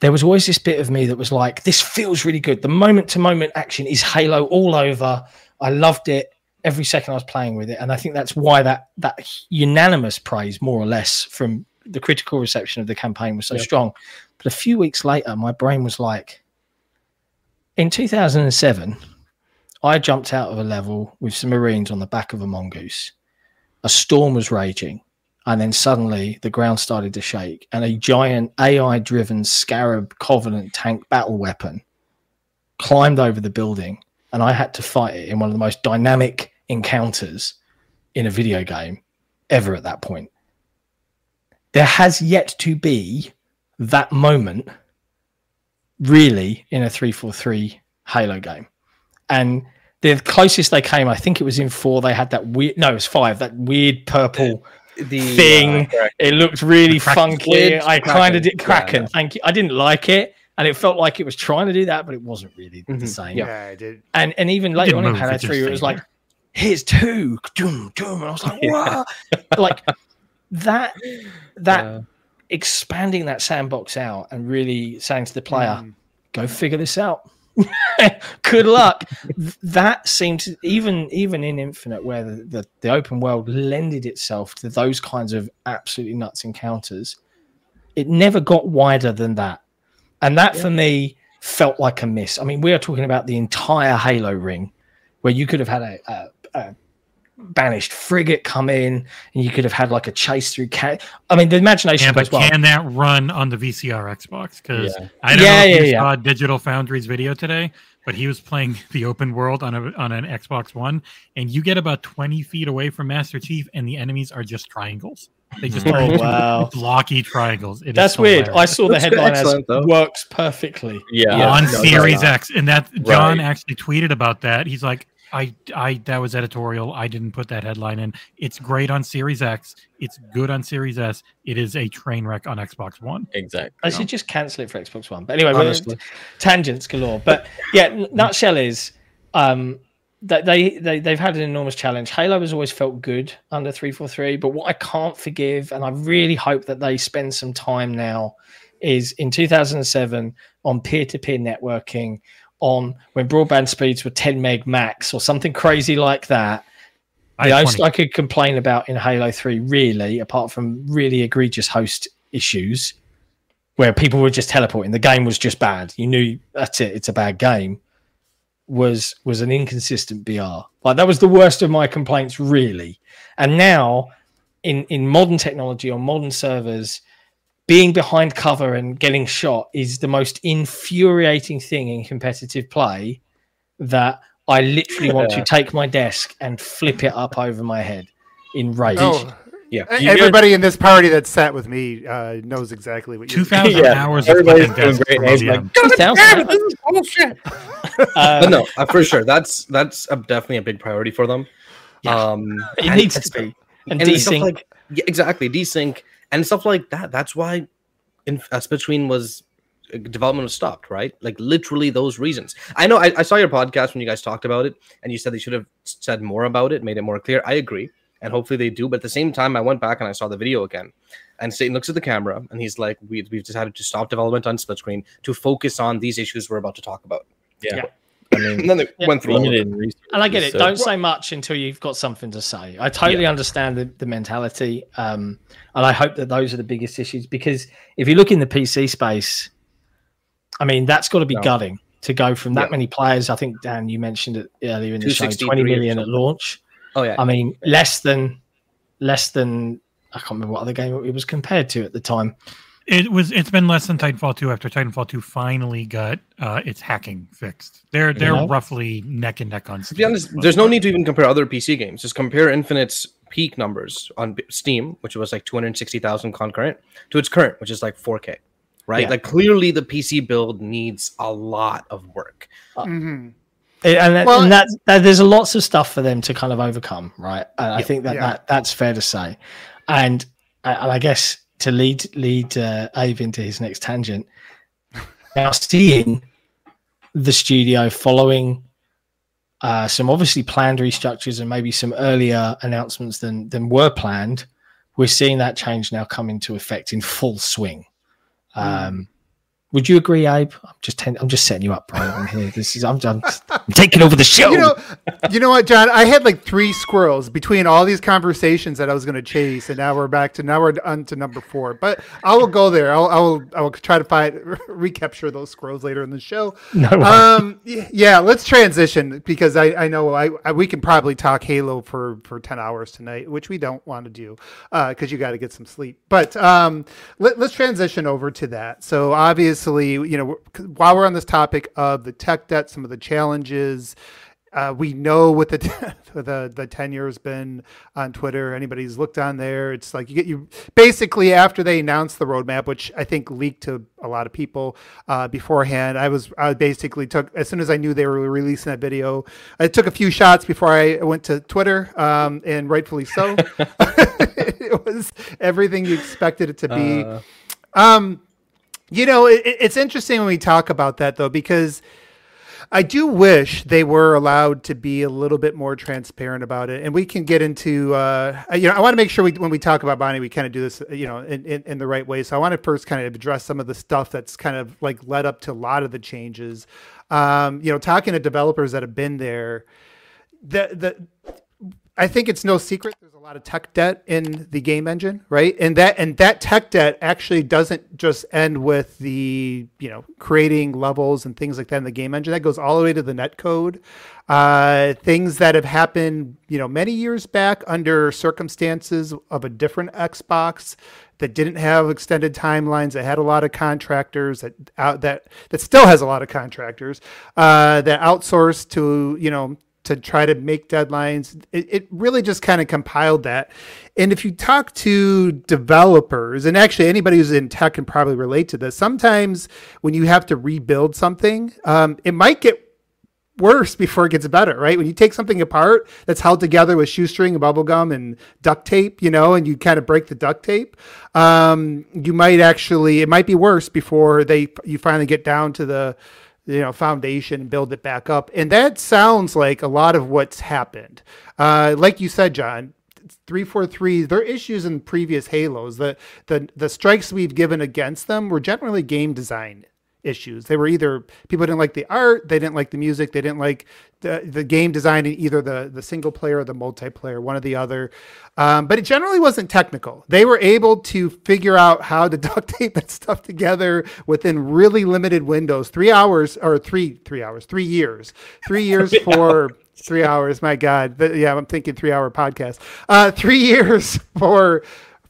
there was always this bit of me that was like, this feels really good. The moment to moment action is Halo all over. I loved it every second I was playing with it. And I think that's why that that unanimous praise, more or less, from the critical reception of the campaign was so Yeah. strong. But a few weeks later, my brain was like, in 2007, I jumped out of a level with some Marines on the back of a mongoose. A storm was raging, and then suddenly the ground started to shake, and a giant AI driven Scarab Covenant tank battle weapon climbed over the building, and I had to fight it in one of the most dynamic encounters in a video game ever at that point. There has yet to be that moment really in a 343 Halo game. And the closest they came, I think it was in four, they had that weird, no, it was five, that weird purple The thing. uh, It looked really The funky. squid? I kind of did Kraken. yeah. Thank you. I didn't like it. And it felt like it was trying to do that, but it wasn't really the Mhm. same. Yeah. Yeah, I did. And and even later on in move, Halo 3, it was like, here's two. Doom, doom. And I was like, Yeah. what? like that that uh, expanding that sandbox out and really saying to the player, Mm. go figure this out. Good luck. That seemed to even even in Infinite, where the, the, the open world lended itself to those kinds of absolutely nuts encounters, it never got wider than that. And that for me felt like a miss. I mean, we are talking about the entire Halo ring, where you could have had a, a, a banished frigate come in, and you could have had like a chase through. Ca- I mean, the imagination Yeah, but well. can that run on the VCR Xbox? Because Yeah. I don't Yeah, know if yeah, you yeah. saw Digital Foundry's video today, but he was playing the open world on a on an Xbox One, and you get about twenty feet away from Master Chief, and the enemies are just triangles. They just turn Oh, wow. blocky triangles. It is That's weird. I saw the Looks good- headline as though. works perfectly. Yeah, Yeah. on no, no, Series no. X, and that John Right. actually tweeted about that. He's like, I, I, that was editorial. I didn't put that headline in. It's great on Series X. It's good on Series S. It is a train wreck on Xbox One. exactly. I should just cancel it for Xbox One. But anyway, we're- tangents galore. But yeah, n- nutshell is um, that they, they they've had an enormous challenge. Halo has always felt good under three four three, but what I can't forgive, and I really hope that they spend some time now, is in 2007 on peer to peer networking, on when broadband speeds were 10 meg max or something crazy like that. I the 20. I could complain about in Halo 3, really, apart from really egregious host issues where people were just teleporting, the game was just bad. You knew that's it, it's a bad game. Was was an inconsistent BR. Like that was the worst of my complaints, really. And now in in modern technology on modern servers, being behind cover and getting shot is the most infuriating thing in competitive play. That I literally want to take my desk and flip it up over my head in rage. Oh, Yeah. You everybody in this party that sat with me uh, knows exactly what you're. Two thousand Yeah, hours of everybody's flipping doing desks great. for and he's like, ODM. 2000. bullshit. Uh, but no, uh, for sure. That's that's a, definitely a big priority for them. Yeah. Um, it needs to be. And, and desync. like yeah, exactly desync and stuff like that. That's why in uh, Split Screen was uh, development was stopped, right? Like literally those reasons. I know. I, I saw your podcast when you guys talked about it, and you said they should have said more about it, made it more clear. I agree, and hopefully they do. But at the same time, I went back and I saw the video again, and Staten looks at the camera and he's like, "We we've decided to stop development on Split Screen to focus on these issues we're about to talk about." Yeah. Yeah. I And mean, then they Yeah. went through. all of it. limited resources. And I get it. so- Don't say much until you've got something to say. I totally understand the, the mentality. Um, and I hope that those are the biggest issues because if you look in the PC space, I mean, that's got to be No. gutting to go from that Yeah. many players. I think, Dan, you mentioned it earlier in the show 263 20 or million at launch. Oh yeah. I mean, less than, less than, I can't remember what other game it was compared to at the time. It was. It's been less than Titanfall two after Titanfall two finally got uh, its hacking fixed. They're they're know? roughly neck and neck on. To be honest, there's no need to even compare other PC games. Just compare Infinite's peak numbers on Steam, which was like 260,000 concurrent, to its current, which is like 4K. Right? Yeah. Like clearly, the PC build needs a lot of work. Mhm. It- and, that, Well- and that, that there's lots of stuff for them to kind of overcome, right? And I think that, Yeah. that that's fair to say. And uh, and I guess to lead lead uh, Abe into his next tangent, now seeing the studio following uh, some obviously planned restructures and maybe some earlier announcements than than were planned, we're seeing that change now come into effect in full swing. Um, would you agree, Abe? I'm just ten- I'm just setting you up, bro. I'm here. This is I'm, I'm, I'm taking over the show. You know, you know what, John? I had like three squirrels between all these conversations that I was going to chase, and now we're back to now we're on to number four. But I will go there. I'll I will I will try to find recapture those squirrels later in the show. no, way. Um, yeah, let's transition because I I know I, I we can probably talk Halo for for ten hours tonight, which we don't want to do because you got to get some sleep. But um, let, let's transition over to that. So obviously, you know, while we're on this topic of the tech debt, some of the challenges. Uh, we know what the the the tenure has been on Twitter. Anybody's looked on there, it's like you get you basically after they announced the roadmap, which I think leaked to a lot of people uh, beforehand. I was I basically took as soon as I knew they were releasing that video, I took a few shots before I went to Twitter, um, and rightfully so. it was everything you expected it to be. Uh, Um, you know, it, it- it's interesting when we talk about that though, because I do wish they were allowed to be a little bit more transparent about it, and we can get into. Uh, you know, I want to make sure we, when we talk about Bonnie, we kind of do this, you know, in, in, in the right way. So I want to first kind of address some of the stuff that's kind of like led up to a lot of the changes. Um, you know, talking to developers that have been there, the the I think it's no secret there's a lot of tech debt in the game engine, right? And that and that tech debt actually doesn't just end with the you know creating levels and things like that in the game engine. That goes all the way to the net code, uh, things that have happened you know many years back under circumstances of a different Xbox that didn't have extended timelines that had a lot of contractors that out that that still has a lot of contractors uh, that outsourced to you know to try to make deadlines. It, it really just kind of compiled that. And if you talk to developers, and actually anybody who's in tech can probably relate to this, sometimes when you have to rebuild something, um, it might get worse before it gets better, right? When you take something apart that's held together with shoestring and bubble gum and duct tape, you know, and you kind of break the duct tape, um, you might actually it might be worse before they you finally get down to the you know foundation and build it back up. And that sounds like a lot of what's happened. Uh, like you said, John, three four three. There are issues in previous Halos. The the the strikes we've given against them were generally game design issues. They were either people didn't like the art, they didn't like the music, they didn't like the, the game design in either the, the single player or the multiplayer, one or the other. Um, but it generally wasn't technical. They were able to figure out how to duct tape that stuff together within really limited windows. Three hours or three three hours, three years, three years for Three hours, my God. Yeah, I'm thinking three hour podcast. Uh, three years for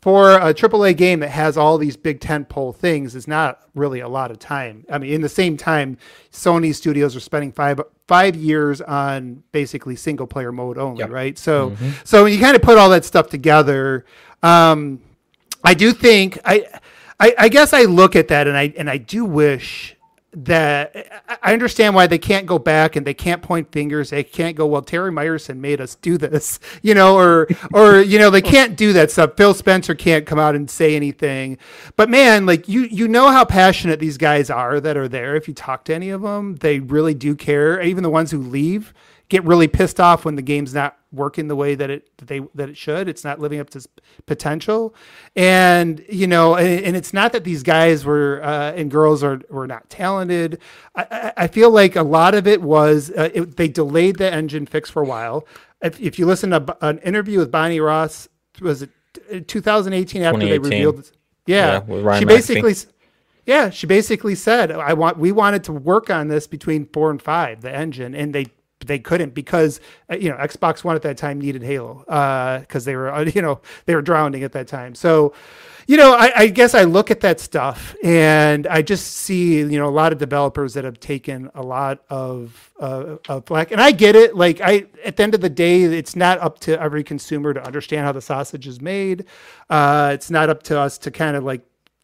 for a AAA game that has all these big tentpole things is not really a lot of time. I mean, in the same time, Sony studios are spending five five years on basically single player mode only, Yep. right? So, so when you kind of put all that stuff together, um, I do think I, I, I guess I look at that and I and I do wish that I- understand why they can't go back and they can't point fingers. They can't go, well, Terry Myerson made us do this, you know, or or you know, they can't do that stuff. Phil Spencer can't come out and say anything. But man, like you you know how passionate these guys are that are there. If you talk to any of them, they really do care. Even the ones who leave get really pissed off when the game's not working the way that it that they that it should. It's not living up to its potential, and you know, and, and it's not that these guys were uh, and girls are were not talented. I, I, feel like a lot of it was uh, it, they delayed the engine fix for a while. If, if you listen to an interview with Bonnie Ross, was it 2018 after they revealed? Yeah, Yeah, she basically. Yeah, she basically said, "I want we wanted to work on this between four and five, the engine, and they they couldn't because uh, you know Xbox One at that time needed Halo because they were uh, you know they were drowning at that time. So, you know, I, I guess I look at that stuff and I just see you know a lot of developers that have taken a lot of uh, of flack, and I get it. Like I, at the end of the day, it's not up to every consumer to understand how the sausage is made. Uh, it's not up to us to kind of like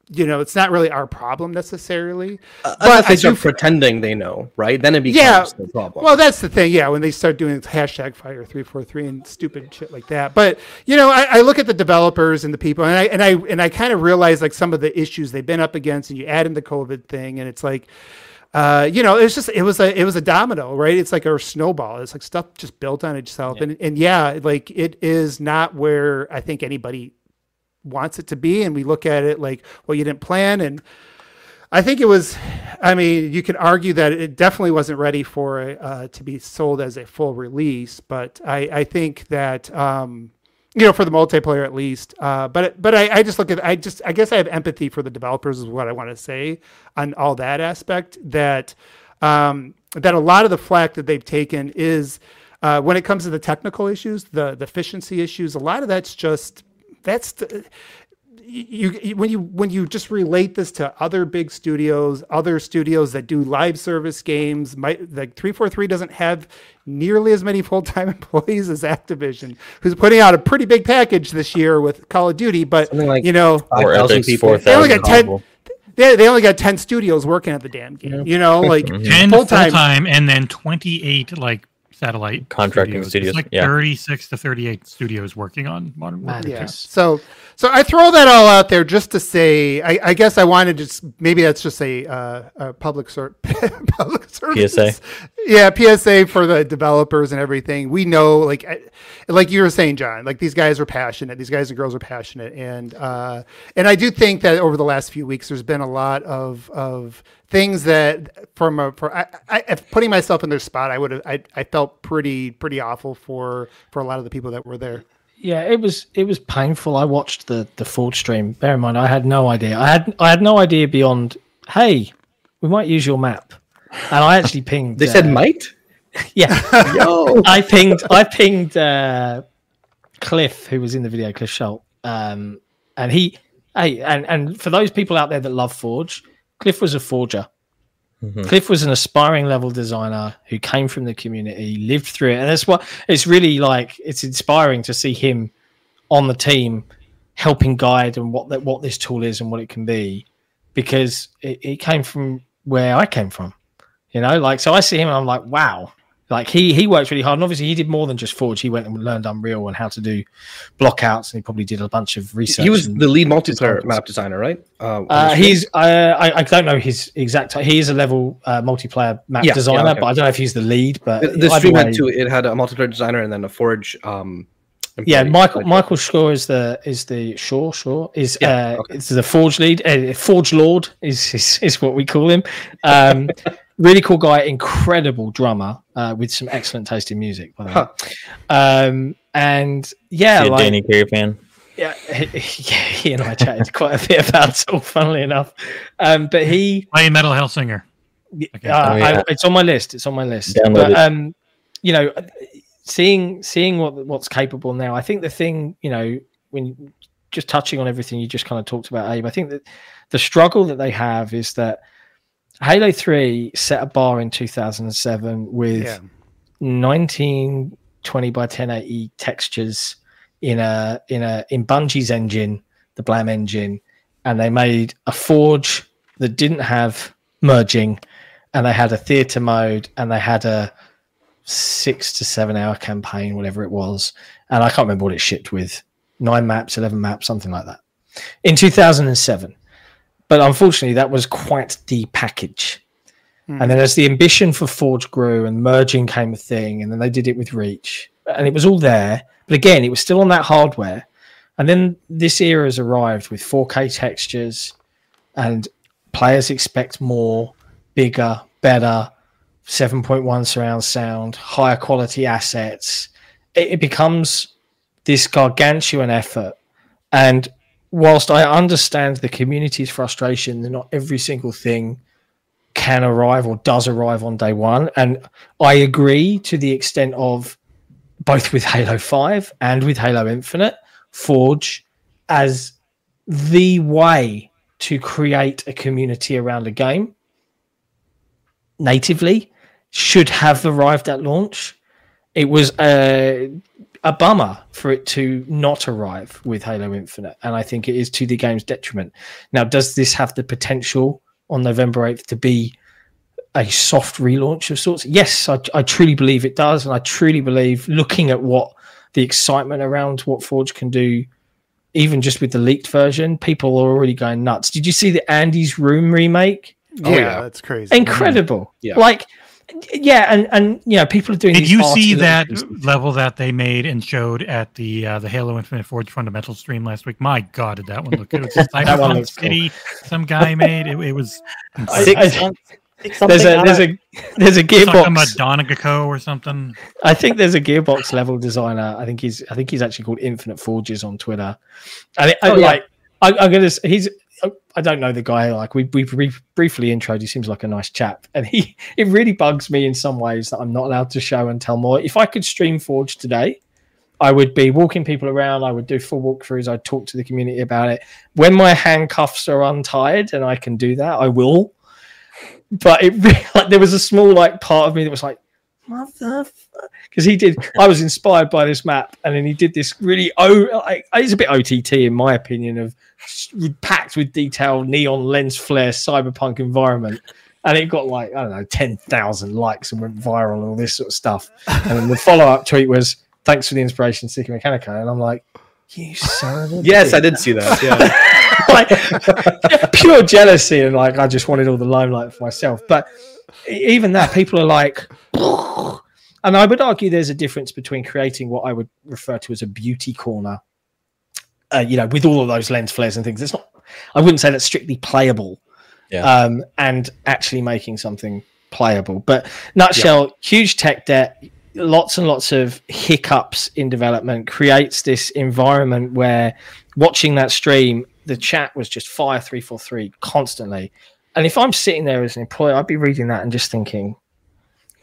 you know, it's not really our problem necessarily. Unless they I start do- pretending they know, right? Then it becomes Yeah. the problem. Well, that's the thing. Yeah, when they start doing hashtag fire three four three and stupid shit like that. But you know, I, I look at the developers and the people, and I and I and I kind of realize like some of the issues they've been up against, and you add in the COVID thing, and it's like. Uh, you know, it's just it was a it was a domino, right? It's like a snowball. It's like stuff just built on itself, and and yeah, like it is not where I think anybody wants it to be, and we look at it like, well, you didn't plan, and I think it was. I mean, you could argue that it definitely wasn't ready for uh, to be sold as a full release, but I, I think that um, you know for the multiplayer at least. Uh, but but I, I just look at I just I guess I have empathy for the developers is what I want to say on all that aspect. That um, that a lot of the flack that they've taken is uh, when it comes to the technical issues, the the efficiency issues. A lot of that's just that's the, you, you when you when you just relate this to other big studios, other studios that do live service games, might like 343 doesn't have nearly as many full-time employees as Activision, who's putting out a pretty big package this year with Call of Duty, but like you know, Or 5,000 Epic's people. four they only got 10 they, they only got 10 studios working at the damn game. You know, like 10 full full time. time and then 28 like satellite Contracting It's studios, like yeah. 36 to 38 studios working on modern Warfare. Yeah. Madness. So, so I throw that all out there just to say, I, I guess I wanted to, s- maybe that's just a, uh, a public ser- public service. PSA. Yeah, PSA for the developers and everything. We know, like, like you were saying, John, like these guys are passionate. These guys and girls are passionate, and uh, and I do think that over the last few weeks, there's been a lot of of things that from a for I, I if putting myself in their spot, I would have I, I felt pretty pretty awful for for a lot of the people that were there. Yeah, it was it was painful. I watched the the Forge stream. Bear in mind, I had no idea. I had I had no idea beyond. Hey, we might use your map, and I actually pinged. They said uh, might. yeah. Yo. I pinged I pinged uh, Cliff, who was in the video, Cliff Schultz, um, and he, hey, and and for those people out there that love Forge, Cliff was a forger. Mm-hmm. Cliff was an aspiring level designer who came from the community, lived through it, and that's what it's really like. It's inspiring to see him on the team, helping guide and what that what this tool is and what it can be, because it, it came from where I came from. You know, like so I see him and I'm like, wow. Like he he works really hard, and obviously he did more than just Forge. He went and learned Unreal and how to do blockouts, and he probably did a bunch of research. He was the lead multiplayer Designs. map designer, right? Uh, uh, he's uh, I, I don't know his exact. He is a level uh, multiplayer map Yeah, yeah, designer, okay. but I don't know if he's the lead. But the, the stream way- had two. It had a multiplayer designer and then a Forge. Um, Yeah. Michael Michael Shaw is the is the Shaw Shaw is Yeah, uh, okay. it's the Forge lead. Uh, Forge Lord is, is is what we call him. Um, really cool guy, incredible drummer uh, with some excellent taste in music. By the way. Huh. Um, and yeah, a like, Danny Carey fan. yeah, he, yeah, he and I chatted quite a bit about it, all, funnily enough. Um, but he Play a Metal Hellsinger. uh, Okay. Oh, yeah. I, it's on my list. It's on my list. But um, you know, seeing seeing what what's capable now. I think the thing, you know, when just touching on everything you just kind of talked about, Abe, I think that the struggle that they have is that Halo 3 set a bar in 2007 with Yeah. 1920 by 1080 textures in a in a in Bungie's engine, the Blam engine, and they made a forge that didn't have merging, and they had a theater mode, and they had a six to seven hour campaign, whatever it was, and I can't remember what it shipped with nine maps, eleven maps, something like that, in 2007. But unfortunately, that was quite the package. Hmm. And then as the ambition for Forge grew and merging came a thing, and then they did it with Reach, and it was all there. But again, it was still on that hardware. And then this era has arrived with 4K textures, and players expect more, bigger, better, 7.1 surround sound, higher quality assets. It, it becomes this gargantuan effort. And whilst I understand the community's frustration that not every single thing can arrive or does arrive on day one. And I agree to the extent of both with Halo 5 and with Halo Infinite, Forge as the way to create a community around a game natively should have arrived at launch. It was a, a bummer for it to not arrive with Halo Infinite, and I think it is to the game's detriment. Now, does this have the potential on November 8th to be a soft relaunch of sorts? Yes, I, I truly believe it does. And I truly believe looking at what the excitement around what Forge can do, even just with the leaked version, people are already going nuts. Did you see the Andy's Room remake? Oh, yeah, yeah. that's crazy. Incredible. Mm. Yeah. Like, yeah, and and you know, people are doing. Did these you see that things. level that they made and showed at the uh, the Halo Infinite Forge Fundamental stream last week? My God, did that one look good? It was just That one Cyberpunk looks cool. Some guy made. It, it was Six, I- some- six There's a there's a there's a talking about gearbox. Or something. I think there's a gearbox level designer. I think he's I think he's actually called Infinite Forges on Twitter. And it, I, Oh, yeah. like I, I'm gonna he's Oh, I don't know the guy. Like we we brief, briefly introed. He seems like a nice chap, and he it really bugs me in some ways that I'm not allowed to show and tell more. If I could stream Forge today, I would be walking people around. I would do full walkthroughs. I'd talk to the community about it. When my handcuffs are untied and I can do that, I will. But it like there was a small like part of me that was like, because he did. I was inspired by this map, and then he did this really oh, like it's a bit OTT in my opinion of packed with detail, neon lens flare, cyberpunk environment. And it got like, I don't know, 10,000 likes and went viral and all this sort of stuff. And then the follow up tweet was, thanks for the inspiration, Sikamikanico. And I'm like, you son of a Yes, bitch." I did see that. Yeah. like pure jealousy and like I just wanted all the limelight for myself. But even that, people are like, and I would argue there's a difference between creating what I would refer to as a beauty corner, uh, you know, with all of those lens flares and things. It's not, I wouldn't say that's strictly playable, Yeah. um, and actually making something playable. But nutshell, huge tech debt, lots and lots of hiccups in development creates this environment where watching that stream, the chat was just fire three four three constantly. And if I'm sitting there as an employee, I'd be reading that and just thinking,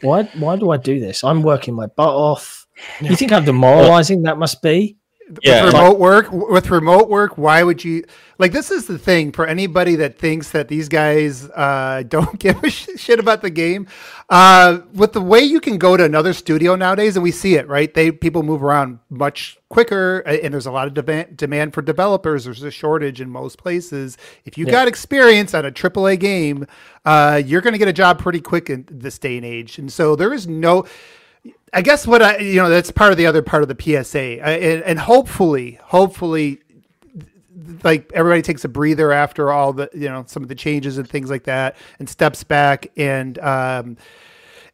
why why do I do this? I'm working my butt off. You think I'm demoralizing that must be? Yeah. with remote work with remote work why would you like this is the thing for anybody that thinks that these guys uh, don't give a sh- shit about the game. Uh, with the way you can go to another studio nowadays and we see it right? They people move around much quicker and there's a lot of demand demand for developers. There's a shortage in most places. If you Yeah. got experience on a AAA game uh, you're going to get a job pretty quick in this day and age. And so there is no I guess what I, you know, that's part of the other part of the PSA, I, and, and hopefully, hopefully, like everybody takes a breather after all the, you know, some of the changes and things like that, and steps back and um,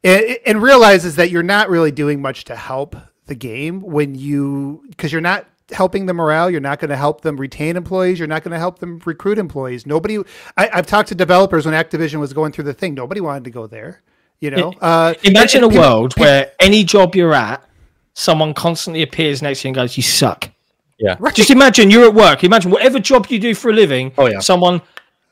and, and realizes that you're not really doing much to help the game when you because you're not helping the morale you're not going to help them retain employees you're not going to help them recruit employees. Nobody I, i've talked to developers when activision was going through the thing. Nobody wanted to go there you know uh, Imagine and a people- world where any job you're at, someone constantly appears next to you and goes, "You suck." Yeah. Just imagine you're at work. Imagine whatever job you do for a living. Oh, yeah. Someone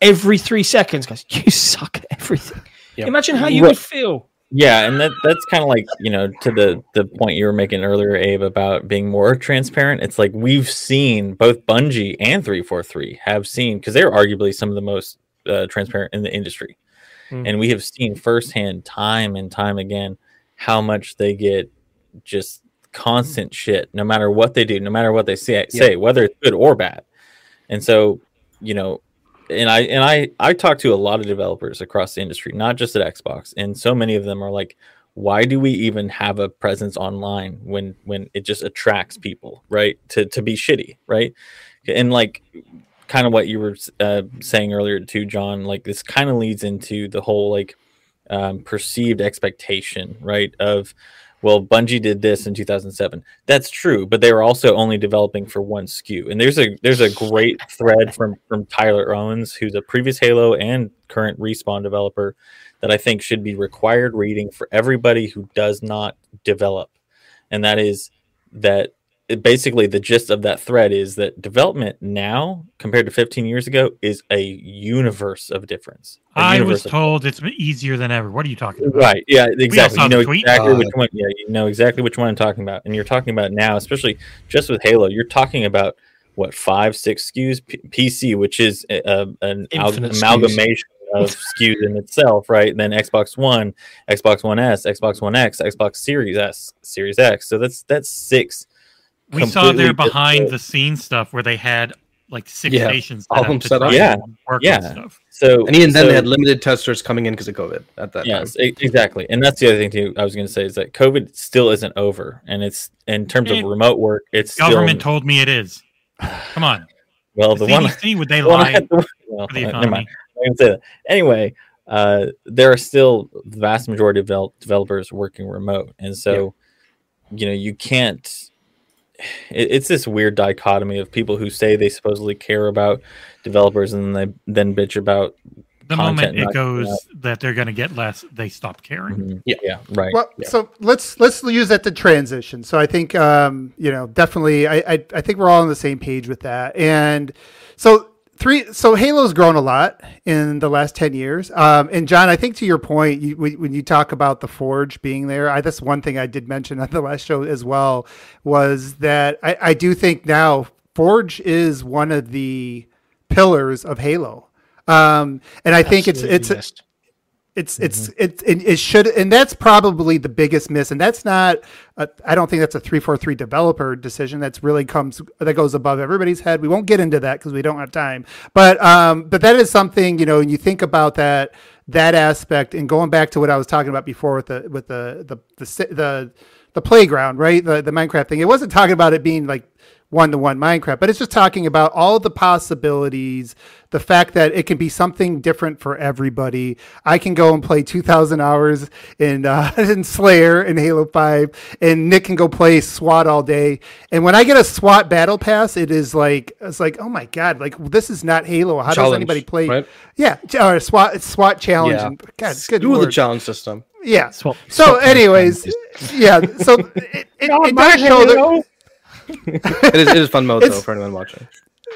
every three seconds goes, "You suck at everything." Yeah. Imagine how you Well- would feel. Yeah, and that that's kind of like you know to the the point you were making earlier, Abe, about being more transparent. It's like we've seen both Bungie and three four three have seen because they're arguably some of the most uh, transparent in the industry, Mm. and we have seen firsthand, time and time again, how much they get just constant shit, no matter what they do, no matter what they say, say whether it's good or bad. And so, you know, and I and I I talk to a lot of developers across the industry, not just at Xbox, and so many of them are like, why do we even have a presence online when when it just attracts people, right? To to be shitty, right? And like kind of what you were uh, saying earlier too, John. Like this kind of leads into the whole like um, perceived expectation, right? Of well, Bungie did this in 2007. That's true, but they were also only developing for one SKU. And there's a there's a great thread from from Tyler Owens, who's a previous Halo and current Respawn developer, that I think should be required reading for everybody who does not develop. And that is that it basically the gist of that thread is that development now compared to 15 years ago is a universe of difference. A I was universe of- told it's easier than ever. What are you talking about? Right. Yeah. Exactly. You know exactly Uh, which one. Yeah. You know exactly which one I'm talking about, and you're talking about now, especially just with Halo. You're talking about what five, six SKUs P- PC, which is a, a- an al- Infinite SKUs. amalgamation of SKUs in itself, right? And then Xbox One, Xbox One S, Xbox One X, Xbox Series S, Series X. So that's that's six. We saw their behind the scenes stuff where they had like six Yeah, stations all set them set up. Yeah, and work yeah. stuff. So And even then, they had limited testers coming in because of COVID at that Yes, time. exactly. And that's the other thing too. I was going to say is that COVID still isn't over, and it's in terms of remote work. It's Government still told me it is. Come on, well. the The one, CDC would they the lie had- well, for the never economy? mind. I can say that anyway. Uh, there are still the vast majority of devel- developers working remote, and so you know you can't. It, it's this weird dichotomy of people who say they supposedly care about developers, and then they then bitch about. The moment it not coming goes that they're going to get less, they stop caring. Mhm. Yeah. yeah, right. Well, Yeah. so let's let's use that to transition. So I think um, you know definitely I, I I think we're all on the same page with that. And so three so Halo's grown a lot in the last ten years. Um, and John, I think to your point, you, when when you talk about the Forge being there, I, that's one thing I did mention on the last show as well was that I, I do think now Forge is one of the pillars of Halo. Um, and I think it's it's missed. It's it's it's it, it should and that's probably the biggest miss and that's not I I don't think that's a 343 developer decision. That's really comes that goes above everybody's head. We won't get into that because we don't have time. But um but that is something you know when you think about that that aspect and going back to what I was talking about before with the with the the the the, the playground right? The the Minecraft thing. It wasn't talking about it being like one to one Minecraft, but it's just talking about all the possibilities, the fact that it can be something different for everybody. I can go and play 2,000 hours in, uh, in Slayer in Halo 5, and Nick can go play SWAT all day. And when I get a SWAT battle pass, it is like, it's like, oh my God, like this is not Halo. How does anybody play? right? Yeah, or SWAT, SWAT challenge. Yeah. And, God, good Do the challenge system. Yeah. Swap- So, swap anyways, yeah. So it, it, it does show that. It is, it is fun mode though for anyone watching.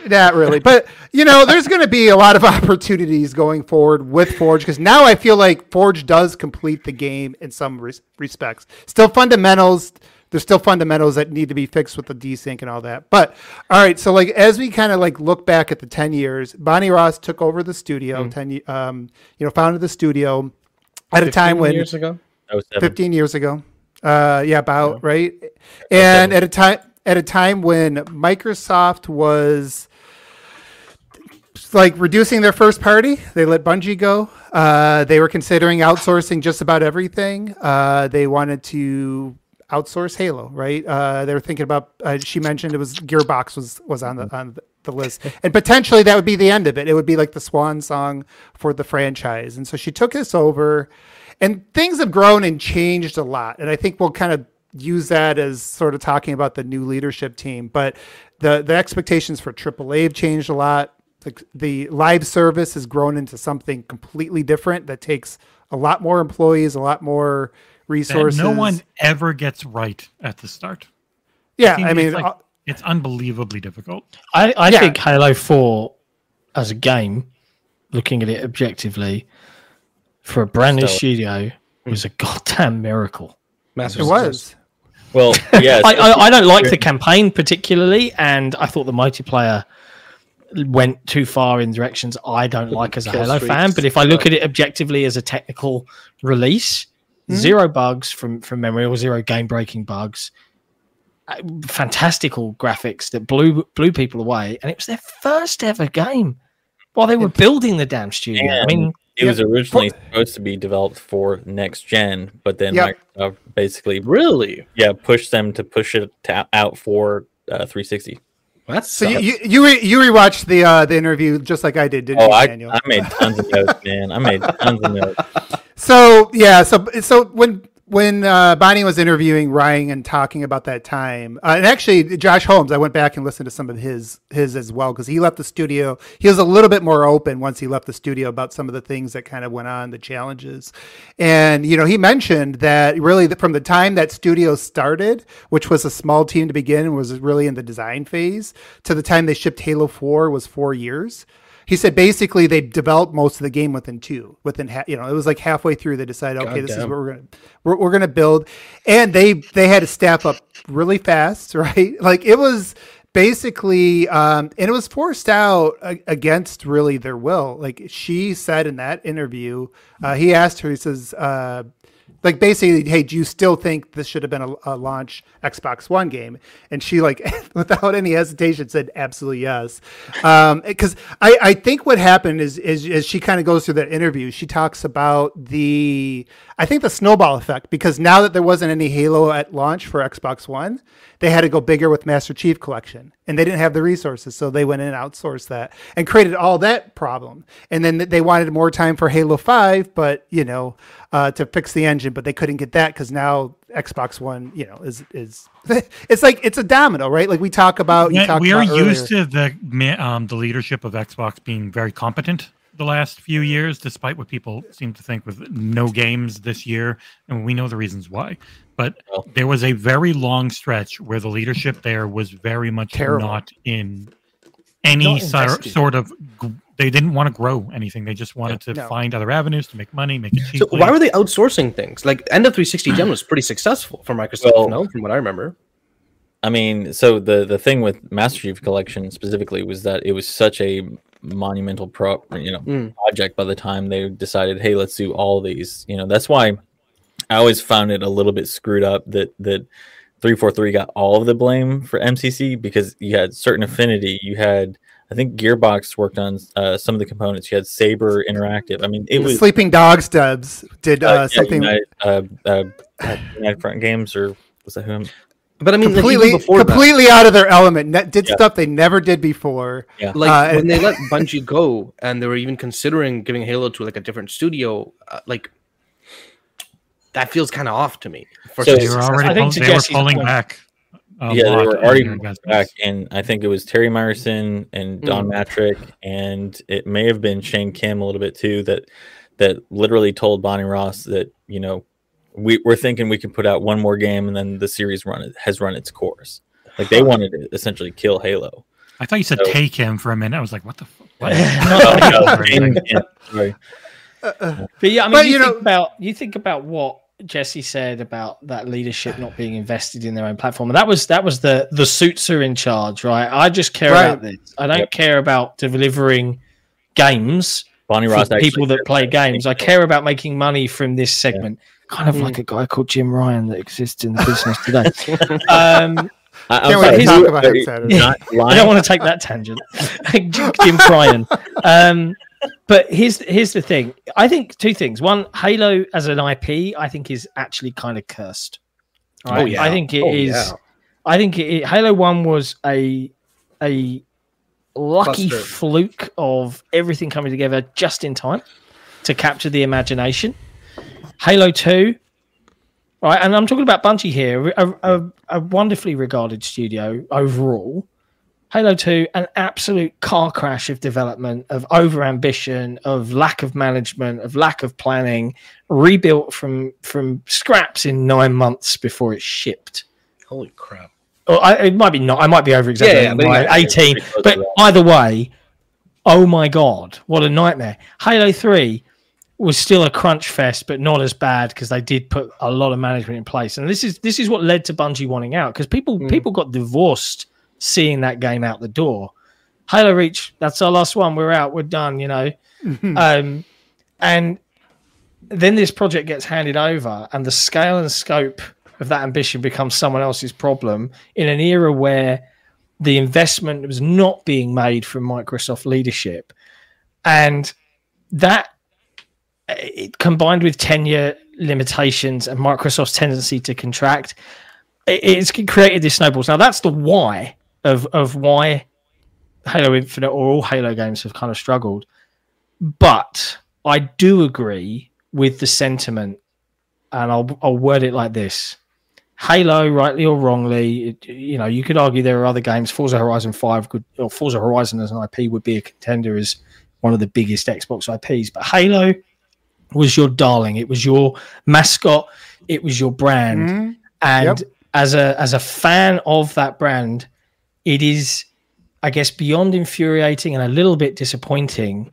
Not really, but you know, there's going to be a lot of opportunities going forward with Forge because now I feel like Forge does complete the game in some res- respects. Still fundamentals. There's still fundamentals that need to be fixed with the desync and all that. But all right, so like as we kind of like look back at the 10 years, Bonnie Ross took over the studio. 10, ye- um, you know, founded the studio at a time when years ago. That was seven. 15 years ago. Uh, yeah, about right. And at a time at a time when Microsoft was like reducing their first party, they let Bungie go. Uh, they were considering outsourcing just about everything. Uh, they wanted to outsource Halo, right? Uh, they were thinking about. Uh, she mentioned it was Gearbox was was on the on the list, and potentially that would be the end of it. It would be like the swan song for the franchise. And so she took this over, and things have grown and changed a lot. And I think we'll kind of use that as sort of talking about the new leadership team. But the the expectations for AAA have changed a lot. The, the live service has grown into something completely different that takes a lot more employees, a lot more That resources. no one ever gets right at the start. yeah, Seems I mean, it's, like- uh, it's unbelievably difficult. I, I Yeah. think Halo 4 as a game, looking at it objectively, for a brand new Stellar. studio, was a goddamn miracle. Massive It success. was. Well, yeah. I, I, I don't like the campaign particularly, and I thought the multiplayer went too far in directions I don't like as a Kill Halo fan. But if I look at it objectively as a technical release, zero bugs from from memory or zero game breaking bugs. uh, Fantastical graphics that blew blew people away, and it was their first ever game while they were building the damn studio. I mean, It was originally supposed to be developed for next gen, but then Yep. Microsoft basically, Really? yeah, pushed them to push it to, out for uh, 360. That's So you you you, you rewatched the uh, the interview just like I did, didn't Oh, you, I, Daniel? I made tons of notes, man. I made tons of notes. So yeah, so so when when uh, Bonnie was interviewing Ryan and talking about that time, uh, and actually Josh Holmes, I went back and listened to some of his his as well because he left the studio. He was a little bit more open once he left the studio about some of the things that kind of went on, the challenges, and you know he mentioned that really the, from the time that studio started, which was a small team to begin, was really in the design phase, to the time they shipped Halo Four was four years he said basically they developed most of the game within two within ha- you know it was like halfway through they decided okay this is what we're gonna we're, we're gonna build. And they they had to staff up really fast right? Like it was basically um and it was forced out against really their will. Like she said in that interview uh he asked her he says uh like basically, hey, do you still think this should have been a, a launch Xbox One game? And she like without any hesitation said absolutely yes. Um, because I I think what happened is is as she kind of goes through that interview, she talks about the I think the snowball effect because now that there wasn't any Halo at launch for Xbox One, they had to go bigger with Master Chief Collection, and they didn't have the resources, so they went in and outsourced that and created all that problem. And then they wanted more time for Halo Five, but you know, uh, to fix the engine, but they couldn't get that because now Xbox One, you know, is is it's like it's a domino, right? Like we talk about. You Yeah, talked we are about used to the um, the leadership of Xbox being very competent the last few years, despite what people seem to think with no games this year, and we know the reasons why. But there was a very long stretch where the leadership there was very much Terrible. not in any Not sor- sort of. g- They didn't want to grow anything. They just wanted to No. find other avenues to make money, make it So why were they outsourcing things? Like end of 360 Gen was pretty successful for Microsoft, Well- no? From what I remember. I mean, so the the thing with Master Chief Collection specifically was that it was such a monumental pro, you know, Mm. project. By the time they decided, hey, let's do all these, you know, that's why I always found it a little bit screwed up that that three four three got all of the blame for MCC because you had certain affinity. You had, I think, Gearbox worked on uh, some of the components. You had Saber Interactive. I mean, it was Sleeping Dogs Dubs did uh, uh, yeah, something United, uh, uh, United Front Games or was that who? I'm- But I mean, like, completely even before that, completely out of their element. Ne- did Yeah. stuff they never did before. Yeah. like Uh, when they let Bungie go and they were even considering giving Halo to like a different studio, uh, like that feels kind of off to me. For So- They were already I think pull- to they were Jesse's pulling point- back. yeah, they were already their back, and I think it was Terry Myerson and Don Mattrick, and it may have been Shane Kim a little bit too. That that literally told Bonnie Ross that you know we, we're thinking we can put out one more game, and then the series run has run its course. Like they wanted to essentially kill Halo. I thought you said So- take him for a minute. I was like, what the fuck? What? No, Shane uh-uh. But yeah, I mean, But, you, you think know- about you think about what Jesse said about that leadership not being invested in their own platform. And that was that was the the suits are in charge, right? I just care Right. about this. I don't Yep. care about delivering games Bonnie for Ross. people that play games. I care about making money from this segment. Kind of Mm. like a guy called Jim Ryan that exists in the business today. um, I, Can't wait to talk about are it you Saturday. Not I don't want to take that tangent. Jim Ryan. Um, but here's here's the thing. I think two things. One, Halo as an IP, I think is actually kind of cursed. Right? Oh, yeah. I think it Oh, is. yeah. I think it, Halo One was a a lucky Cluster. fluke of everything coming together just in time to capture the imagination. Halo Two, right? And I'm talking about Bungie here, a, a, a wonderfully regarded studio overall. Halo 2, an absolute car crash of development, of over ambition, of lack of management, of lack of planning, rebuilt from from scraps in nine months before it shipped. Holy crap! Or I, it might be not. I might be over exaggerating. but by yeah, eighteen, but either way, oh my god, what a nightmare! Halo Three, was still a crunch fest, but not as bad because they did put a lot of management in place. And this is this is what led to Bungie wanting out because people Mm. people got divorced seeing that game out the door. Halo Reach, that's our last one. We're out. We're done. You know, um, and then this project gets handed over, and the scale and scope of that ambition becomes someone else's problem in an era where the investment was not being made from Microsoft leadership, and that Uh, it, combined with tenure limitations and Microsoft's tendency to contract, it, it's created this snowballs. Now that's the why of of why Halo Infinite or all Halo games have kind of struggled. But I do agree with the sentiment, and I'll I'll word it like this: Halo, rightly or wrongly, it, you know, you could argue there are other games. Forza Horizon Five could, or Forza Horizon as an IP would be a contender as one of the biggest Xbox IPs. But Halo was your darling. It was your mascot. It was your brand. Mhm. And Yep. as a as a fan of that brand, it is, I guess, beyond infuriating and a little bit disappointing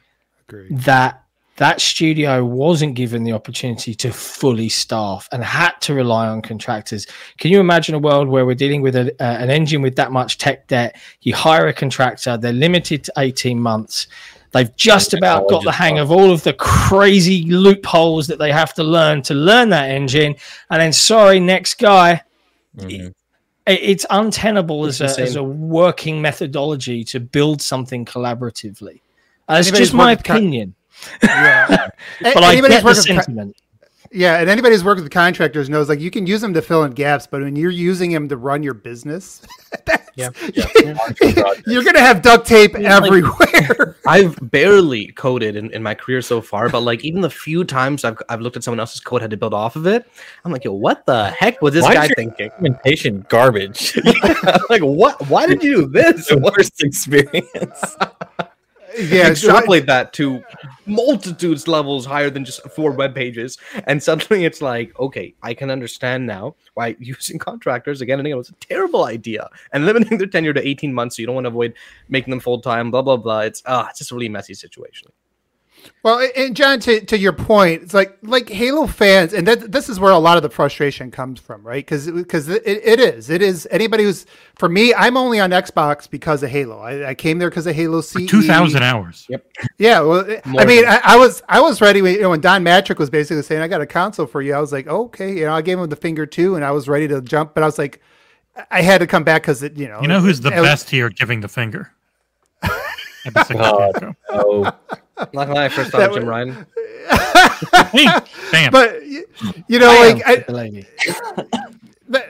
Agreed. that that studio wasn't given the opportunity to fully staff and had to rely on contractors. Can you imagine a world where we're dealing with a, uh, an engine with that much tech debt? You hire a contractor, they're limited to 18 months. They've just And about got the hang of all of the crazy loopholes that they have to learn to learn that engine. And then, sorry, next guy, Mhm. it- it's untenable It's as a, as a working methodology to build something collaboratively. Uh, it's just my worked with con- opinion, Yeah. but I get the worked with con- sentiment. Yeah, and anybody who's worked with contractors knows like you can use them to fill in gaps, but when you're using them to run your business, that's, Yeah. you're gonna have duct tape like- everywhere. I've barely coded in, in my career so far, but like even the few times I've, I've looked at someone else's code, had to build off of it. I'm like, yo, what the heck was this Why guy thinking? Documentation garbage. like, what? Why did you do this? the worst experience. Yeah, so I- extrapolate that to multitudes levels higher than just four web pages. And suddenly it's like okay i can understand now why using contractors again and again was a terrible idea. And limiting their tenure to 18 months so you don't want to avoid making them full-time blah blah blah. It's ah it's just a really messy situation Well, and Jon, to, to your point, it's like like Halo fans, and that this is where a lot of the frustration comes from, right? Because because it, it is it is anybody who's for me, I'm only on Xbox because of Halo. I, I came there because of Halo CE. Two thousand hours. Yep. Yeah, well, More I mean, I, I was I was ready. When, you know, when Don Mattrick was basically saying, "I got a console for you," I was like, "Okay," you know, I gave him the finger too, and I was ready to jump, but I was like, I had to come back because it, you know, You know who's the it was- best here giving the finger? Episode God. two. Oh, not gonna lie, I first thought That of Jim Ryan. Hey. But you know, Bam, like I, the lady. The-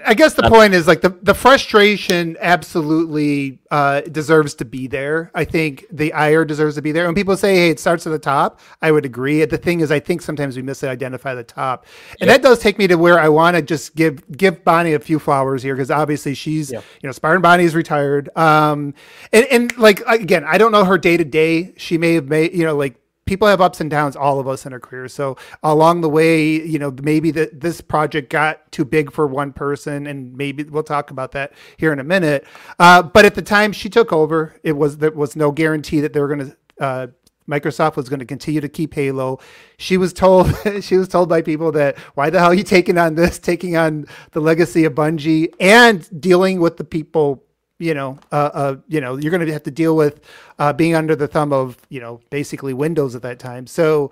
I guess the point is like the, the frustration absolutely uh, deserves to be there. I think the ire deserves to be there. When people say, "Hey, it starts at the top," I would agree. The thing is, I think sometimes we misidentify the top, and that does take me to where I want to just give give Bonnie a few flowers here because obviously she's Yeah. you know Spartan Bonnie is retired. Um, and and like again, I don't know her day to day. She may have made you know like people have ups and downs all of us in our careers so along the way you know maybe that this project got too big for one person and maybe we'll talk about that here in a minute uh, but at the time she took over it was there was no guarantee that they were going to uh, Microsoft was going to continue to keep Halo. She was told she was told by people that why the hell are you taking on this, taking on the legacy of Bungie and dealing with the people you know, uh, uh, you know, you're going to have to deal with uh, being under the thumb of, you know, basically Windows at that time. So,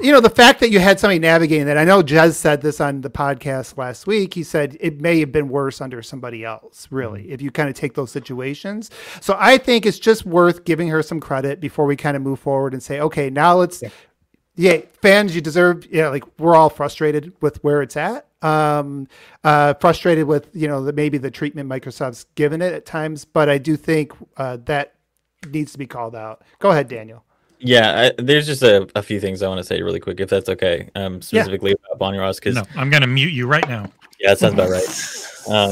you know, the fact that you had somebody navigating that, I know Jez said this on the podcast last week. He said it may have been worse under somebody else, really, if you kind of take those situations. So I think it's just worth giving her some credit before we kind of move forward and say, okay, now let's, yeah, fans, you deserve. Yeah, like we're all frustrated with where it's at. Um, uh, frustrated with you know the, maybe the treatment Microsoft's given it at times, but I do think uh, that needs to be called out. Go ahead, Daniel. yeah. I, there's just a, a few things I want to say really quick, if that's okay. Um, Yeah. specifically about Bonnie Ross, because No, I'm gonna mute you right now. yeah, that sounds about right. Um,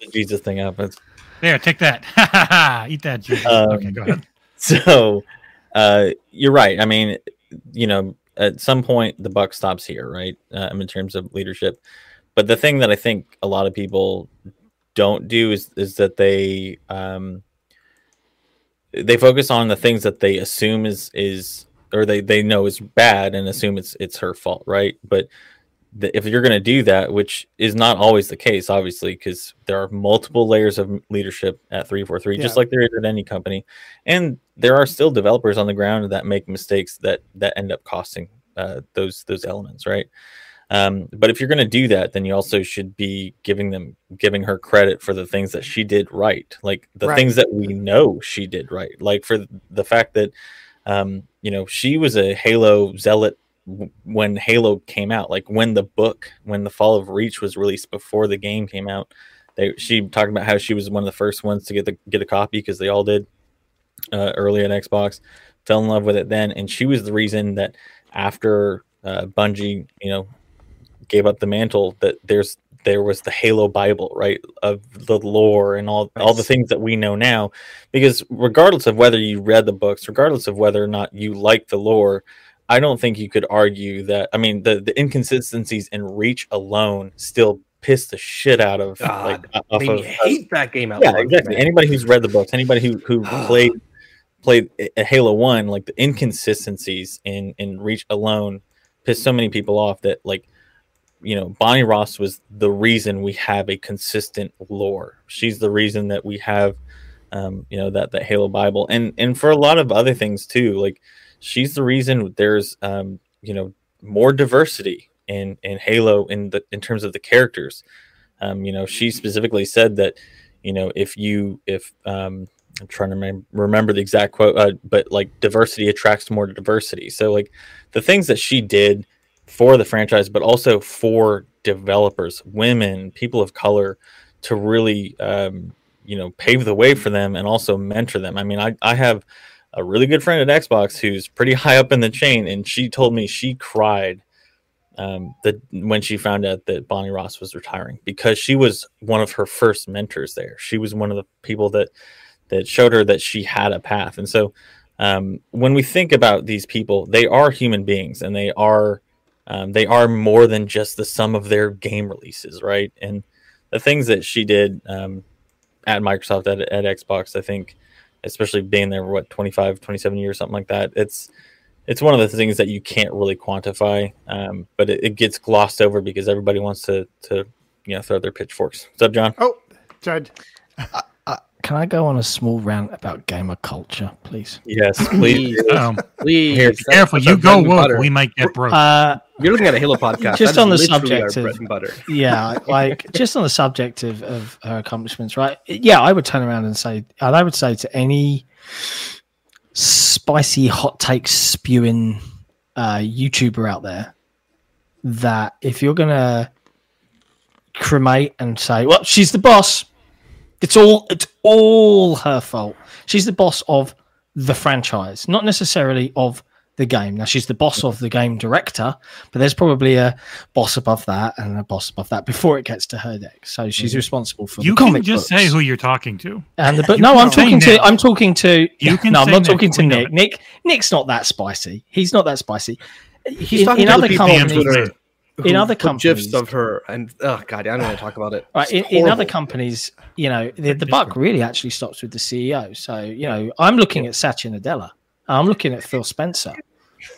the Jesus thing up. It's There, take that. Eat that, Jesus. Um, okay, go ahead. so uh you're right i mean you know at some point the buck stops here right um, in terms of leadership but the thing that i think a lot of people don't do is is that they um they focus on the things that they assume is is or they they know is bad and assume it's it's her fault, right? But the, if you're going to do that, which is not always the case, obviously, because there are multiple layers of leadership at 343, just like there is at any company, and there are still developers on the ground that make mistakes that that end up costing uh, those those elements, right? Um, but if you're going to do that, then you also should be giving them giving her credit for the things that she did right, like the Right. things that we know she did right, like for the fact that um, you know she was a Halo zealot when Halo came out, like when the book, when the Fall of Reach was released before the game came out. They she talked about how she was one of the first ones to get the get a copy because they all did uh, early at Xbox. Fell in love with it then, and she was the reason that after uh, Bungie, you know, gave up the mantle, that there's there was the Halo Bible, right, of the lore and all all the things that we know now. Because regardless of whether you read the books, regardless of whether or not you like the lore, I don't think you could argue that. I mean, the the inconsistencies in Reach alone still piss the shit out of like God, off of hate that game out yeah, exactly. man. Anybody who's read the books, anybody who who played played a Halo One, like the inconsistencies in in Reach alone, pissed so many people off that like, you know, Bonnie Ross was the reason we have a consistent lore. She's the reason that we have, um, you know, that that Halo Bible, and and for a lot of other things too. Like, she's the reason there's, um, you know, more diversity in in Halo in the in terms of the characters. Um, you know, she specifically said that, you know, if you if um, I'm trying to remem- remember the exact quote, uh, but like diversity attracts more diversity. So like the things that she did for the franchise, but also for developers, women, people of color, to really um, you know pave the way for them and also mentor them. I mean, I I have a really good friend at Xbox who's pretty high up in the chain, and she told me she cried um, that when she found out that Bonnie Ross was retiring because she was one of her first mentors there. She was one of the people that that showed her that she had a path. And so um, when we think about these people, they are human beings and they are um, they are more than just the sum of their game releases, right? And the things that she did um, at Microsoft at, at Xbox, I think, especially being there what 25, 27 years, something like that, it's it's one of the things that you can't really quantify, um, but it, it gets glossed over because everybody wants to to you know throw their pitchforks. What's up, Jon? Oh, Judd. Can I go on a small rant about gamer culture, please? Yes, please. Please, Um, please. Here, careful, you go bread woke. We might get broke. Uh, You're looking at a Halo podcast. Just on the subject of- bread and butter. yeah, like just on the subject of, of her accomplishments, right? Yeah, I would turn around and say, and I would say to any spicy hot take spewing uh, YouTuber out there that if you're gonna cremate and say, well, she's the boss, it's all it's all her fault. She's the boss of the franchise, not necessarily of the game. Now she's the boss of the game director, but there's probably a boss above that and a boss above that before it gets to her deck. So she's responsible for you the can comic just books. say who you're talking to. And the, but You no, I'm say talking to Nick. I'm talking to You can no, I'm say not Nick. talking to Nick. Nick Nick's not that spicy. He's not that spicy. He's in, talking in to other people on companies, Twitter in other put gifs companies- of her, and oh god, I don't want to talk about it. Right, in, in other companies, you know, the, the buck really actually stops with the CEO. So, you know, I'm looking at Satya Nadella, I'm looking at Phil Spencer,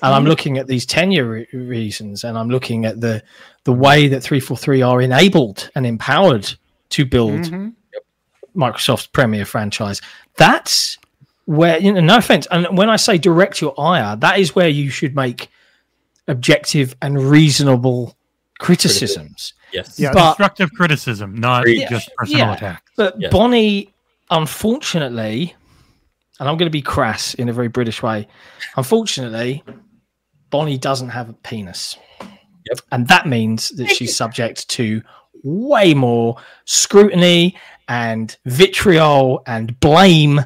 and I'm looking at these tenure re- reasons, and I'm looking at the the way that 343 are enabled and empowered to build Mhm. Microsoft's premier franchise. That's where, you know, no offense, and when I say direct your ire, that is where you should make objective and reasonable criticisms. Yes. Yeah. But Constructive criticism, not Yeah. just personal Yeah. attack. But Yes. Bonnie, unfortunately, and I'm going to be crass in a very British way, unfortunately, Bonnie doesn't have a penis. Yep. And that means that she's subject to way more scrutiny and vitriol and blame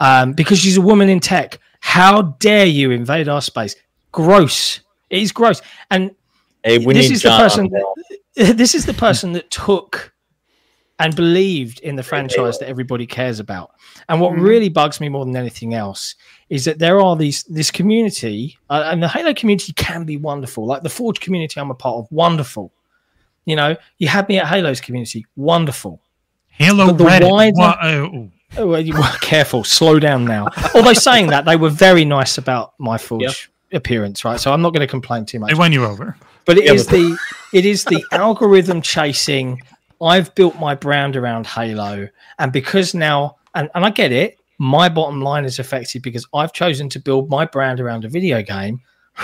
um, because she's a woman in tech. How dare you invade our space? Gross. It is gross. And Hey, we This need is the person that- this is the person that took and believed in the franchise that everybody cares about. And what Mhm. really bugs me more than anything else is that there are these this community, uh, and the Halo community can be wonderful. Like the Forge community, I'm a part of, wonderful. You know, you had me at Halo's community, wonderful. Halo But the Reddit. wider- Wha- uh. Oh, well, you were careful. Slow down now. Although saying that, they were very nice about my Forge appearance, right? So I'm not going to complain too much. They won you over. But it Yeah, is but- the it is the algorithm chasing. I've built my brand around Halo, and because now, and, and I get it, my bottom line is affected because I've chosen to build my brand around a video game.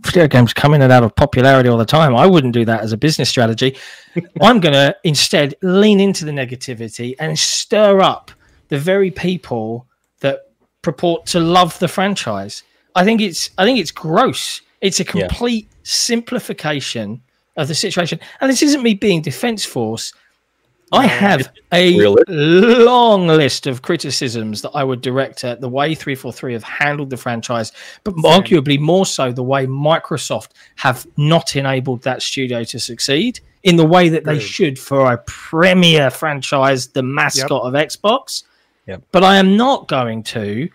Video games come in and out of popularity all the time. I wouldn't do that as a business strategy. I'm going to instead lean into the negativity and stir up the very people that purport to love the franchise. I think it's I think it's gross. It's a Yeah. complete simplification of the situation. And this isn't me being defense force. I have a realistic. long list of criticisms that I would direct at the way 343 have handled the franchise, but arguably more so the way Microsoft have not enabled that studio to succeed in the way that they should for a premier franchise, the mascot of Xbox. Yep. But I am not going to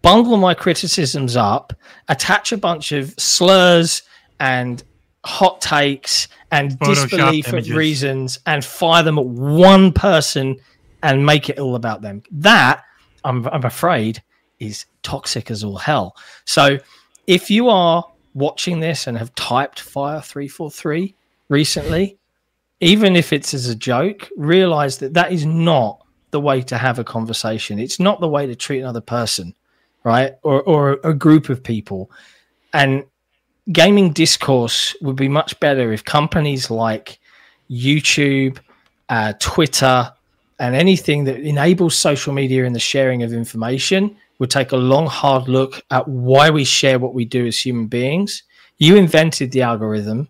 bungle my criticisms up, attach a bunch of slurs and hot takes and disbelief images. reasons and fire them at one person and make it all about them. That, I'm, I'm afraid, is toxic as all hell. So if you are watching this and have typed Fire 343 recently, even if it's as a joke, realize that that is not the way to have a conversation. It's not the way to treat another person, right? Or, or a group of people. And gaming discourse would be much better if companies like YouTube, uh, Twitter, and anything that enables social media and the sharing of information would take a long, hard look at why we share what we do as human beings. You invented the algorithm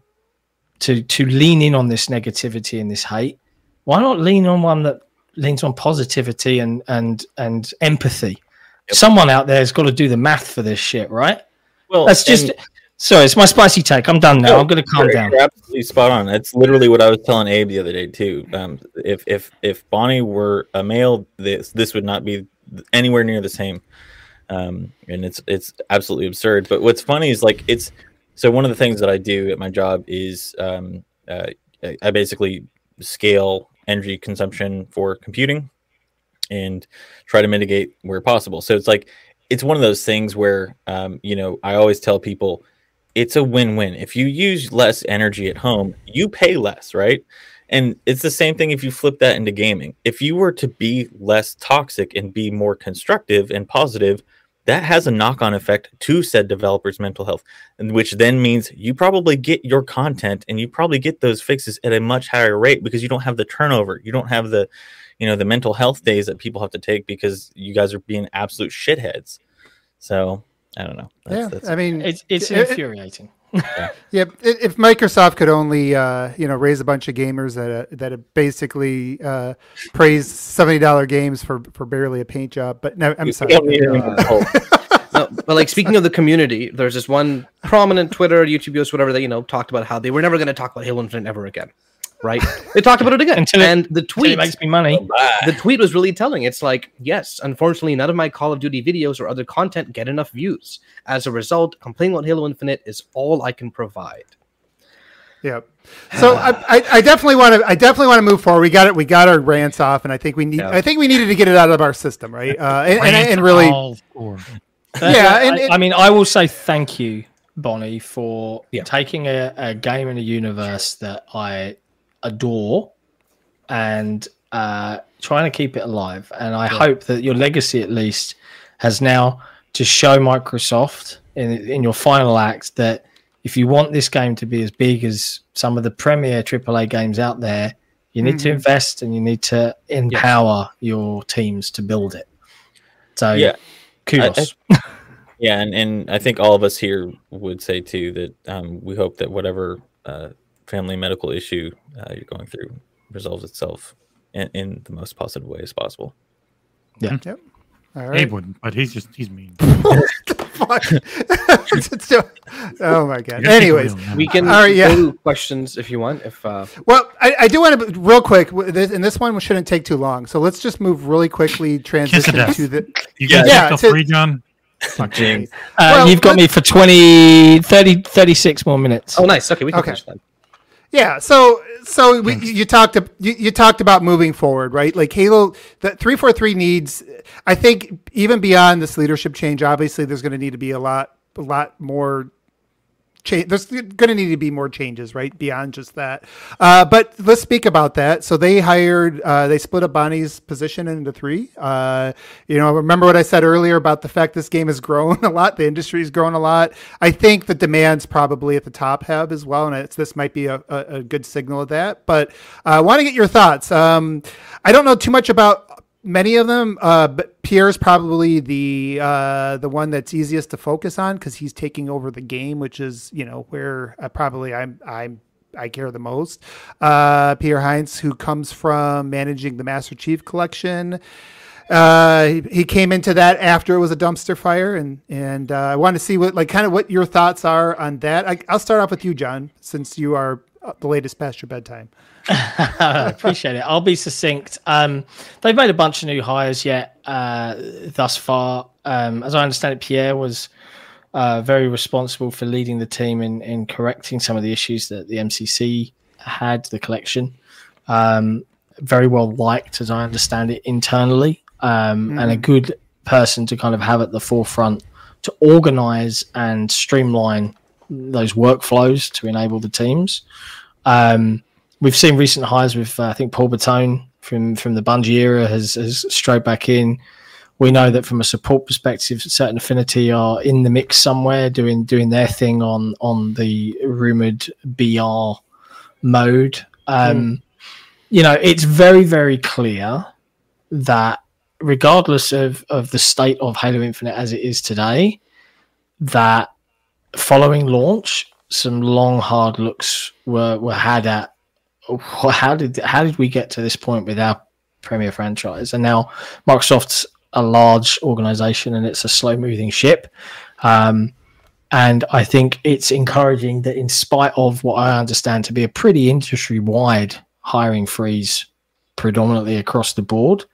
to to lean in on this negativity and this hate. Why not lean on one that leans on positivity and and and empathy? Someone out there has got to do the math for this shit, right? Well, That's just and- sorry. It's my spicy take. I'm done now. No, I'm going to calm you're, down. You're absolutely spot on. That's literally what I was telling Abe the other day too. Um, if if if Bonnie were a male, this this would not be anywhere near the same. Um, and it's it's absolutely absurd. But what's funny is like it's so one of the things that I do at my job is um, uh, I I basically scale energy consumption for computing and try to mitigate where possible. So it's like it's one of those things where um, you know I always tell people it's a win-win. If you use less energy at home, you pay less, right? And it's the same thing if you flip that into gaming. If you were to be less toxic and be more constructive and positive, that has a knock-on effect to said developer's mental health, and which then means you probably get your content and you probably get those fixes at a much higher rate because you don't have the turnover. You don't have the, you know, the mental health days that people have to take because you guys are being absolute shitheads. So I don't know. yeah, That's, I mean, It's it's it- it- infuriating. Yeah, if Microsoft could only, uh, you know, raise a bunch of gamers that uh, that basically uh, praise seventy dollar games for for barely a paint job, but no, I'm We sorry. don't need any more help. no, but like speaking of the community, there's this one prominent Twitter, YouTube user, whatever that you know talked about how they were never going to talk about Halo Infinite ever again, right? They talked about it again, Until it- and the tweet makes me money. the tweet was really telling. It's like, yes, unfortunately, none of my Call of Duty videos or other content get enough views. As a result, complaining about Halo Infinite is all I can provide. Yeah. So I, I, I definitely want to I definitely want to move forward. We got it. We got our rants off, and I think we need Yeah. I think we needed to get it out of our system, right? Uh, and, and, and really, Yeah, I, and it- I mean, I will say thank you, Bonnie, for Yeah. taking a, a game in a universe that I adore and uh, trying to keep it alive. And I hope that your legacy, at least, has now to show Microsoft in in your final act that if you want this game to be as big as some of the premier AAA games out there, you need to Mhm. invest and you need to empower your teams to build it. So Yeah. kudos. Yeah, and, and I think all of us here would say too that um, we hope that whatever uh, family medical issue uh, you're going through resolves itself in, in the most positive way as possible. all Abe wouldn't, but he's just he's mean. Oh my god. You gotta keep it Anyways. We can All right, yeah. go questions if you want. If uh, well, I, I do want to real quick, this- and this one shouldn't take too long. So let's just move really quickly, transition to the. you Yeah. got Yeah, till to- three, Jon. Fuck James. Uh, Well, you've got me for 20, 30, 36 more minutes. oh, nice. Okay, we can Okay. finish then. Yeah, so so we, you talked you, you talked about moving forward, right? Like Halo, the three four three needs. I think even beyond this leadership change, obviously there's going to need to be a lot a lot more change. There's going to need to be more changes, right? Beyond just that. Uh, but let's speak about that. So they hired, uh, they split up Bonnie's position into three. Uh, you know, remember what I said earlier about the fact this game has grown a lot. The industry's grown a lot. I think the demands probably at the top have as well, and this might be a, a, a good signal of that. But I want to get your thoughts. Um, I don't know too much about many of them, uh, but Pierre's probably the uh, the one that's easiest to focus on because he's taking over the game, which is you know where uh, probably I'm I'm I care the most. Uh, Pierre Hintze, who comes from managing the Master Chief Collection. Uh, he, came into that after it was a dumpster fire, and and uh, I want to see what like kind of what your thoughts are on that. I, I'll start off with you, Jon, since you are uh, the latest past your bedtime. I appreciate it. I'll be succinct. Um, they've made a bunch of new hires yet uh, thus far. Um, as I understand it, Pierre was uh, very responsible for leading the team in, in correcting some of the issues that the MCC had, the collection. Um, very well liked, as I understand it, internally, mm. and a good person to kind of have at the forefront to organize and streamline those workflows to enable the teams. Um, we've seen recent hires with uh, I think Paul Bertone from from the Bungie era has has straight back in. We know that from a support perspective, certain affinity are in the mix somewhere, doing doing their thing on on the rumored BR mode. Um, mm. You know, it's very very clear that regardless of of the state of Halo Infinite as it is today, that following launch, some long hard looks were were had at how did how did we get to this point with our premier franchise? And now Microsoft's a large organization and it's a slow moving ship. Um, and I think it's encouraging that, in spite of what I understand to be a pretty industry wide hiring freeze, predominantly across the board,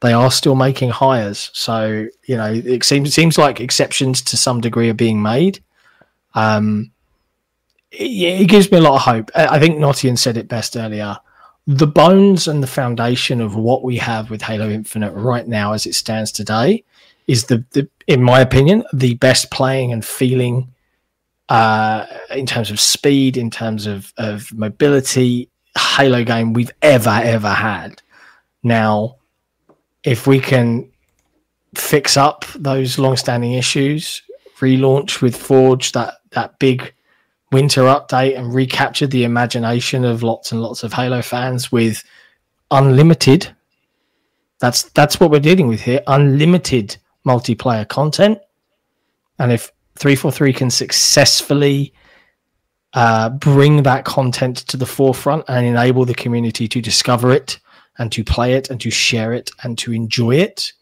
they are still making hires. So you know, it seems seems like exceptions to some degree are being made. Um, it, it gives me a lot of hope. I think Notian said it best earlier. The bones and the foundation of what we have with Halo Infinite right now, as it stands today, is the, the in my opinion, the best playing and feeling uh, in terms of speed, in terms of, of mobility, Halo game we've ever, ever had. Now, if we can fix up those long-standing issues, relaunch with Forge, that that big winter update and recaptured the imagination of lots and lots of Halo fans with unlimited. That's that's what we're dealing with here. Unlimited multiplayer content, and if three four three can successfully uh, bring that content to the forefront and enable the community to discover it and to play it and to share it and to enjoy it,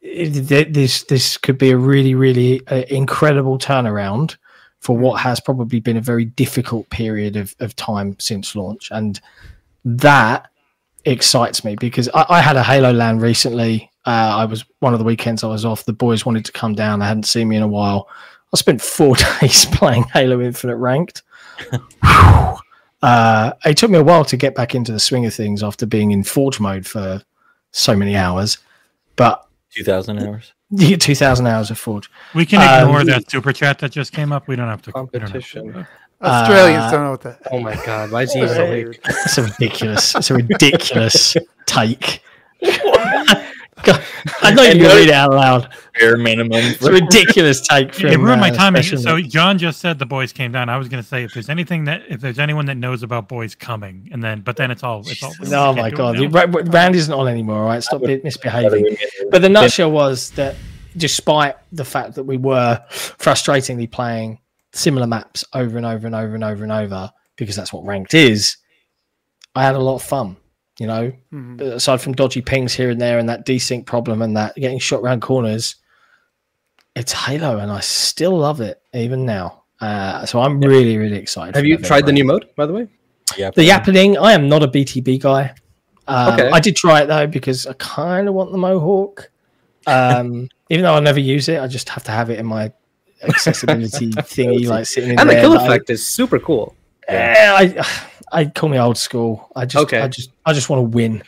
it this this could be a really really uh, incredible turnaround for what has probably been a very difficult period of, of time since launch. And that excites me because I, I had a Halo LAN recently. Uh, I was one of the weekends I was off. The boys wanted to come down. They hadn't seen me in a while. I spent four days playing Halo Infinite ranked. uh, it took me a while to get back into the swing of things after being in Forge mode for so many hours. But 2,000 hours. You get 2,000 hours of Forge. We can ignore um, that super chat that just came up. We don't have to. Competition. Have to. Australians uh, don't know what that. Oh my god! Why is he so weird? It's a ridiculous. It's a ridiculous take. God, I know you can read it out loud. Bare minimum. It's a ridiculous take. From, it ruined my uh, timing. So Jon just said the boys came down. I was going to say if there's anything that if there's anyone that knows about boys coming, and then but then it's all it's all. Oh my god, Rand isn't on anymore. All right, stop misbehaving. But the nutshell was that despite the fact that we were frustratingly playing similar maps over and over and over and over and over because that's what ranked is, I had a lot of fun. You know, mm-hmm. aside from dodgy pings here and there and that desync problem and that getting shot around corners, it's Halo and I still love it even now. Uh, so I'm really, really excited. Have you tried the new mode, by the way? Yeah. The Yappening, I am not a BTB guy. Um, okay. I did try it though because I kind of want the Mohawk. Um, even though I'll never use it, I just have to have it in my accessibility thingy, like sitting in and there. And the kill effect I, is super cool. Yeah, I I call me old school. I just, okay. I just, I just want to win.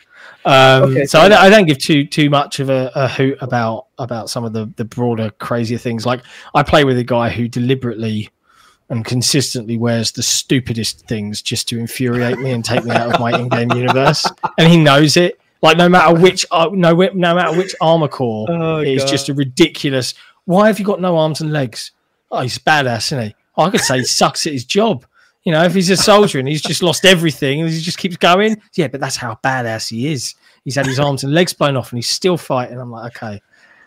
Um, Okay, so I, don't- I don't give too too much of a, a hoot about about some of the the broader crazier things. Like I play with a guy who deliberately and consistently wears the stupidest things just to infuriate me and take me out of my in-game universe, and he knows it. Like no matter which uh, no no matter which armor core, Oh, it's just a ridiculous. Why have you got no arms and legs? Oh, he's badass, isn't he? I could say he sucks at his job. You know, if he's a soldier and he's just lost everything and he just keeps going, yeah, but that's how badass he is. He's had his arms and legs blown off and he's still fighting. I'm like, okay.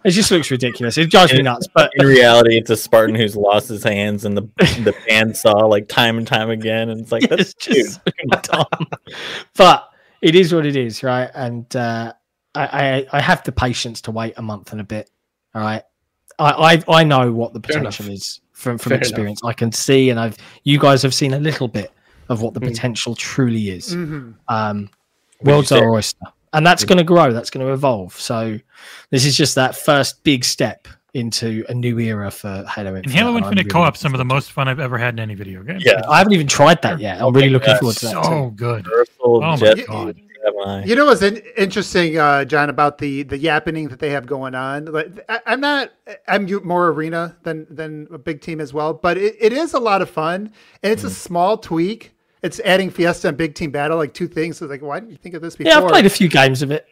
It just looks ridiculous. It drives me nuts. But In reality, it's a Spartan who's lost his hands and the the bandsaw like time and time again, and it's like that's it's just so dumb. But it is what it is, right? And uh, I, I I have the patience to wait a month and a bit. All right. I I, I know what the potential is from from Fair enough. experience. I can see, and I've you guys have seen a little bit of what the Mm. potential truly is. Mhm. Um, world's say- our oyster, and that's going to grow. That's going to evolve. So this is just that first big step into a new era for Halo Infinite. And Halo and I'm Infinite really co-op, some of the most fun I've ever had in any video game. Yeah. I haven't even tried that yet. I'm really looking Yeah, forward to that. too. so good. Universal, Oh my Jet, god. You know what's in- interesting, uh, Jon, about the the yappening that they have going on? Like, I, I'm not. I'm more arena than than a big team as well, but it, it is a lot of fun, and it's a small tweak. It's adding Fiesta and Big Team Battle, like two things. So, like, why didn't you think of this before? Yeah, I've played a few games of it.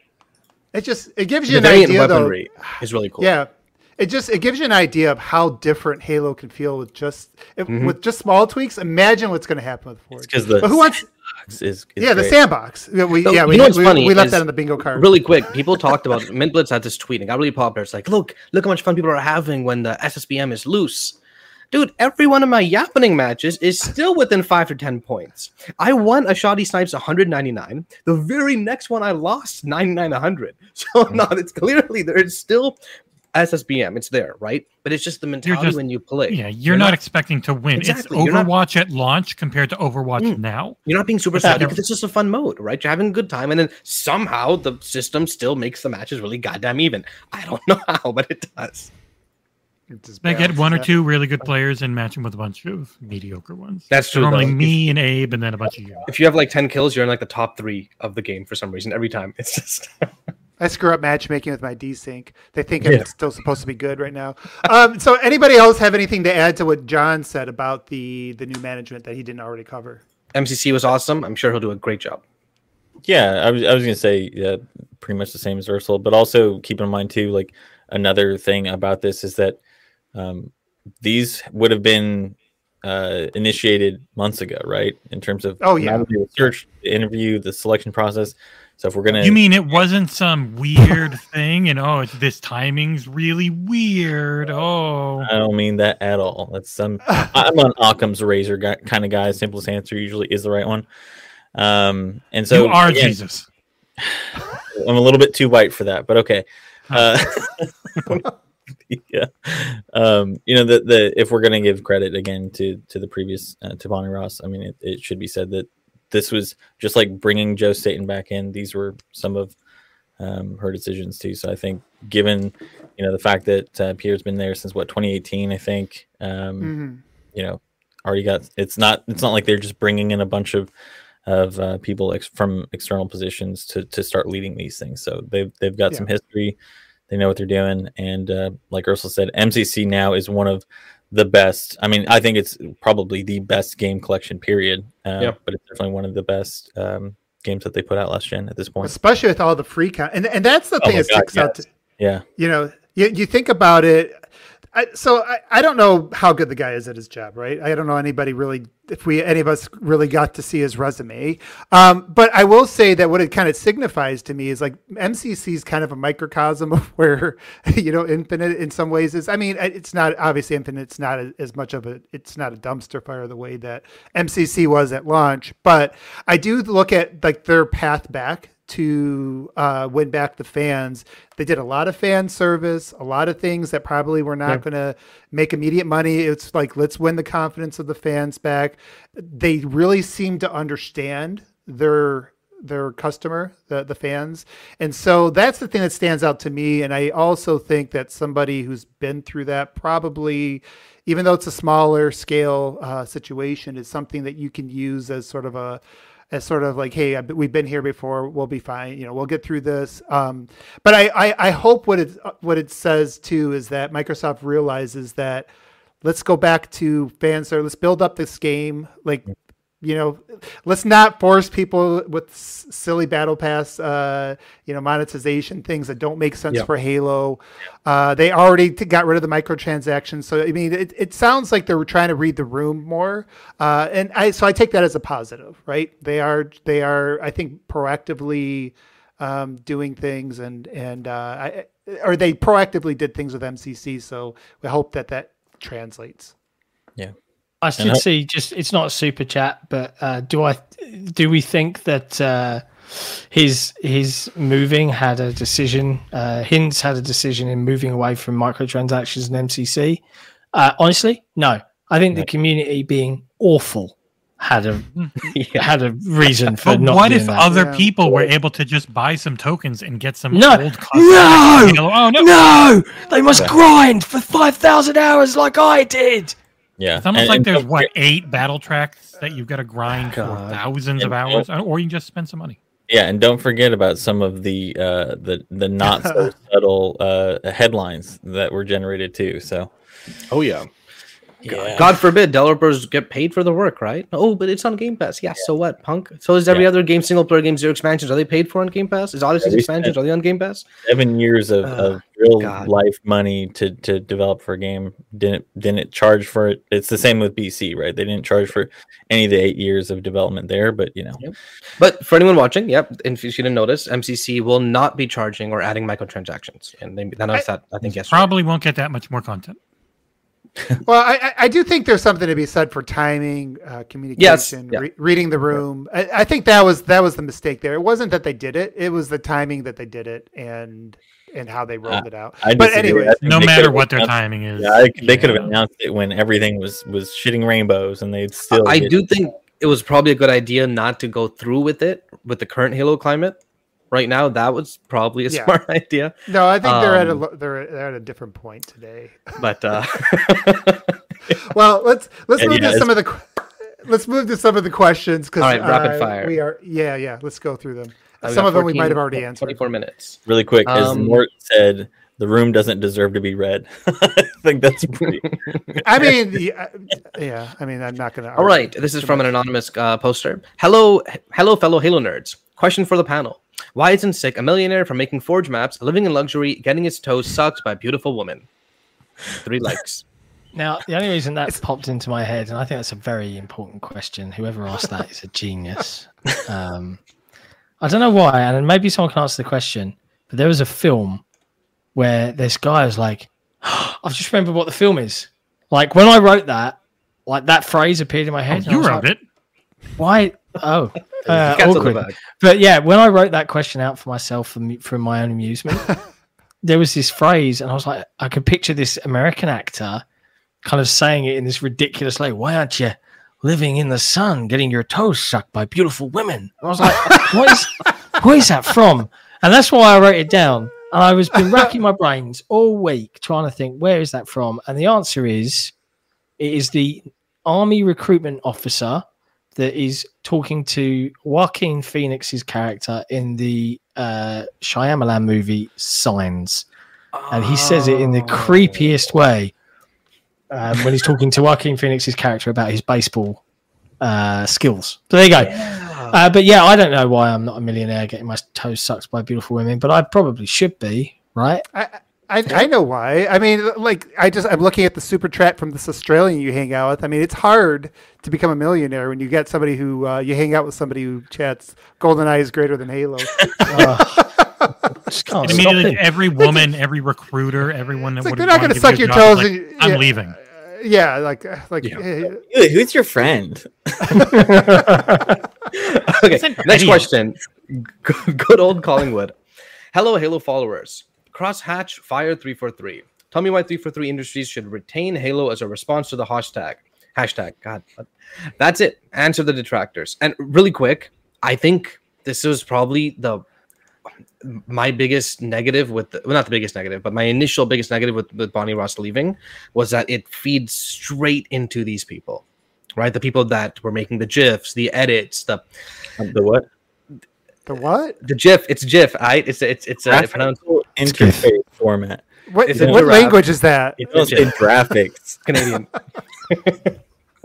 It just it gives you The an idea, though. is really cool. Yeah, it just it gives you an idea of how different Halo can feel with just if, Mm-hmm. with just small tweaks. Imagine what's going to happen with Forge. because the But who wants? Is, is Yeah, the great. sandbox. Yeah, we So, yeah you know what's we, funny we left that in the bingo card. Really quick, people talked about Mint Blitz had this tweet and got really popular. It's like, look, look how much fun people are having when the SBMM is loose. Dude, every one of my yapping matches is still within five to ten points. I won a shoddy snipes 199. The very next one I lost 99 100. So hmm. no, it's clearly there's still SBMM. It's there, right? But it's just the mentality just- when you play. Yeah, you're, not, expecting to win. Exactly, It's you're not- Overwatch at launch compared to Overwatch Mm. now. You're not being super sad because it's just a fun mode, right? You're having a good time, and then somehow the system still makes the matches really goddamn even. I don't know how, but it does. It just They get one or two really good players and match them with a bunch of mediocre ones. That's true, Normally though. me and Abe, and then a bunch of you. If you have like 10 kills, you're in like the top three of the game for some reason every time. It's just I screw up matchmaking with my desync. They think Yeah. I'm still supposed to be good right now. Um, so, anybody else have anything to add to what Jon said about the the new management that he didn't already cover? MCC was awesome. I'm sure he'll do a great job. Yeah, I was I was gonna say yeah, pretty much the same as Ursula, but also keep in mind too, like another thing about this is that um, these would have been uh, initiated months ago, right? In terms of Oh, yeah. how the search, the interview, the selection process. So if we're gonna, You mean it wasn't some weird thing, and oh, it's, this timing's really weird. Oh, I don't mean that at all. That's some. I'm an Occam's razor guy, kind of guy. Simplest answer usually is the right one. Um, and so you are again, Jesus. I'm a little bit too white for that, but okay. Uh, yeah. Um, you know, the the if we're gonna give credit again to to the previous uh, to Bonnie Ross, I mean, it, it should be said that this was just like bringing Joe Staten back in. These were some of um, her decisions too. So I think, given you know the fact that uh, Pierre's been there since what 2018, I think um, Mhm. you know already got it's not it's not like they're just bringing in a bunch of of uh, people ex- from external positions to to start leading these things so they've they've got some history they know what they're doing and uh, like ursula said mcc now is one of the best i mean i think it's probably the best game collection period uh, Yeah. but it's definitely one of the best um, games that they put out last gen at this point Especially with all the free con, and and that's the Oh thing that God, sticks out. To, yeah you know, you, you think about it. I, so I, I don't know how good the guy is at his job, right? I don't know anybody really, if we any of us really got to see his resume. Um, but I will say that what it kind of signifies to me is like MCC is kind of a microcosm of where you know Infinite in some ways is. I mean, it's not obviously Infinite. It's not a, as much of a. It's not a dumpster fire the way that MCC was at launch. But I do look at like their path back to uh, win back the fans. They did a lot of fan service, a lot of things that probably were not Yeah. going to make immediate money. It's like, let's win the confidence of the fans back. They really seem to understand their their customer, the, the fans. And so that's the thing that stands out to me. And I also think that somebody who's been through that probably, even though it's a smaller scale uh, situation, is something that you can use as sort of a as sort of like, hey, we've been here before. We'll be fine. You know, we'll get through this. Um, but I, I, I hope what it what it says too is that Microsoft realizes that let's go back to fan service. Let's build up this game. Like, you know, let's not force people with s- silly battle pass, uh, you know, monetization things that don't make sense Yeah. for Halo. Uh, they already t- got rid of the microtransactions, so I mean, it, it sounds like they're trying to read the room more, uh, and I so I take that as a positive, right? They are they are I think proactively um, doing things, and and uh, I, or they proactively did things with MCC, so we hope that that translates. I should I- see. Just it's not a super chat, but uh, do I? Do we think that uh, his his moving had a decision? Uh, Hintze had a decision in moving away from microtransactions and MCC. Uh, honestly, no. I think the community being awful had a yeah. had a reason for But not what doing if that. other Yeah. people were able to just buy some tokens and get some No! old cosmetics? No! Oh no! no, they must grind for five thousand hours like I did. Yeah, It's almost and- like and there's what eight battle tracks that you've got to grind for God. thousands of And hours, or you can just spend some money. Yeah, and don't forget about some of the uh, the the not so subtle uh, headlines that were generated too. So Oh yeah. Yeah, God forbid developers get paid for the work, right? Oh, but it's on Game Pass. Yeah, so what, punk? So is every Yeah. other game single player game zero expansions. Are they paid for on Game Pass? Is Odyssey's we expansions spent- are they on Game Pass? seven years of, Uh, of real God. life money to to develop for a game didn't didn't charge for it. It's the same with BC, right? They didn't charge for any of the eight years of development there, but you know, But for anyone watching, yep, and if you didn't notice, MCC will not be charging or adding microtransactions, and they announced that I think yesterday. Probably won't get that much more content. Well, I, I- I do think there's something to be said for timing, uh, communication, yeah. re- reading the room. I, I think that was that was the mistake there. It wasn't that they did it; it was the timing that they did it and and how they rolled it out. I But disagree. anyways, I think No matter what their timing is. Yeah, I, they could have announced it when everything was was shitting rainbows, and they'd still. I did- do think it was probably a good idea not to go through with it with the current Halo climate. Right now, that was probably a Yeah. smart idea. No, I think they're at a Um, they're they're at a different point today. But uh, Well, let's let's Yeah, move yeah, to some of the let's move to some of the questions because All right, rapid fire. We are yeah yeah. Let's go through them. I've some got of them we might have already answered. 24 minutes. really quick, as Um, Mort said, the room doesn't deserve to be read. I think that's pretty. I mean, yeah, yeah. I mean, I'm not gonna. All right, this is from an anonymous uh, poster. Hello, hello, fellow Halo nerds. Question for the panel: Why isn't Sick a millionaire from making Forge maps, living in luxury, getting his toes sucked by a beautiful woman? Three likes. Now, the only reason that popped into my head, and I think that's a very important question. Whoever asked that is a genius. Um, I don't know why, and maybe someone can answer the question. But there was a film where this guy was like, "I've just remembered what the film is." Like when I wrote that, like that phrase appeared in my Oh, head. and I you was wrote like, it. Why? Oh, uh, Cats on the awkward. But yeah, when I wrote that question out for myself for, me, for my own amusement, there was this phrase, and I was like, I could picture this American actor kind of saying it in this ridiculous way. Why aren't you living in the sun, getting your toes sucked by beautiful women? I was like, what is, where is that from? And that's why I wrote it down. And I was been racking my brains all week trying to think where is that from, and the answer is, it is the army recruitment officer that is talking to Joaquin Phoenix's character in the uh, Shyamalan movie Signs, and he says it in the creepiest way um, when he's talking to Joaquin Phoenix's character about his baseball uh, skills. So there you go. Uh, but yeah, I don't know why I'm not a millionaire getting my toes sucked by beautiful women, but I probably should be, right? I, I, I know why. I mean, like, I just I'm looking at the super chat from this Australian you hang out with. I mean, it's hard to become a millionaire when you get somebody who uh, you hang out with somebody who chats GoldenEye is greater than Halo. Ugh. just can't immediately, every woman, every recruiter, everyone that like would they're not going to suck your toes. like, and, I'm yeah, leaving. uh, yeah, like uh, like Yeah. Who- Who's your friend? okay, next idiot. question. Good old Collingwood. Hello, Halo followers. Crosshatch Fire 343. Tell me why 343 Industries should retain Halo as a response to the hashtag. Hashtag. God. what- That's it. Answer the detractors. And really quick, I think this was probably the my biggest negative with the, well not the biggest negative but my initial biggest negative with, with bonnie ross leaving was that it feeds straight into these people right? The people that were making the gifs, the edits, the The what? The what? the GIF. It's GIF, right? It's it's it's a Graphical pronounced interface format. What, It's what language is that? You don't say graphics. Canadian.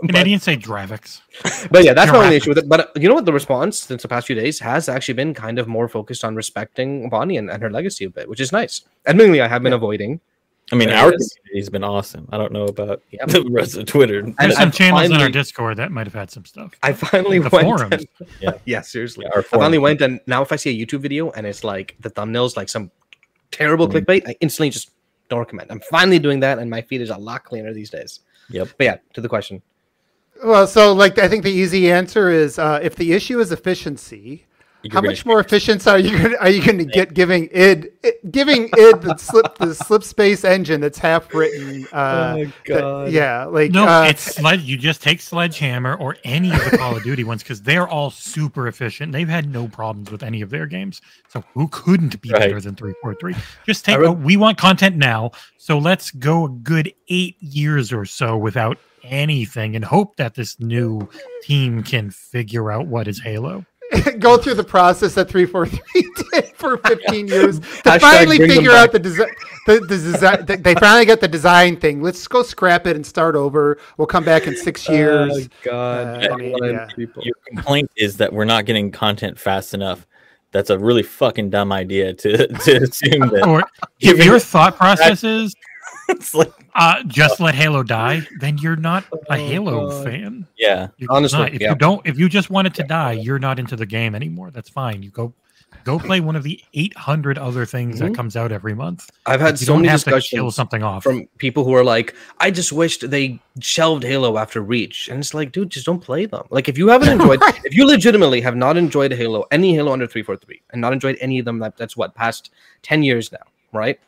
Canadians say Dravix. But yeah, that's my only issue with it. But uh, you know what? The response since the past few days has actually been kind of more focused on respecting Bonnie and, and her legacy a bit, which is nice. Admittedly, I have been avoiding. I mean, There our it is. community's been awesome. I don't know about Yep. the rest of Twitter. And There's some I've channels in our Discord that might have had some stuff. I finally The went. forums. And, Yeah. yeah, seriously. Our I finally went and now if I see a YouTube video and it's like the thumbnails like some terrible Mhm. clickbait, I instantly just don't recommend. I'm finally doing that, and my feed is a lot cleaner these days. Yep. But yeah, to the question. Well, so like I think the easy answer is uh, if the issue is efficiency, You're how gonna- much more efficient are you gonna, are you going to get giving id giving id the slip the slip space engine that's half written? Uh, that- yeah, like No, uh, it's sled. You just take Sledgehammer or any of the Call of Duty ones because they're all super efficient. They've had no problems with any of their games. So who couldn't be Right. better than three four three? Just take. I re- oh, we want content now, so let's go a good eight years or so without anything, and hope that this new team can figure out what is Halo. go through the process that 343 did for 15 years to Hashtag finally figure out the design. The, the design. They finally got the design thing. Let's go scrap it and start over. We'll come back in six years. God. Uh, I mean, yeah. Your complaint is that we're not getting content fast enough. That's a really fucking dumb idea to, to assume that. Or if your thought process is it's like, uh, just let Halo die, then you're not a Oh, Halo God. fan. yeah, You're Honestly, not. if yeah. you don't, if you just want it to die, you're not into the game anymore. That's fine. You go, go play one of the 800 other things Mhm. that comes out every month. I've had you so many have to discussions something off. from people who are like, I just wished they shelved Halo after Reach. And it's like, dude, just don't play them. Like, if you haven't enjoyed, if you legitimately have not enjoyed Halo, any Halo under 343, and not enjoyed any of them, that, that's what, past 10 years now, right?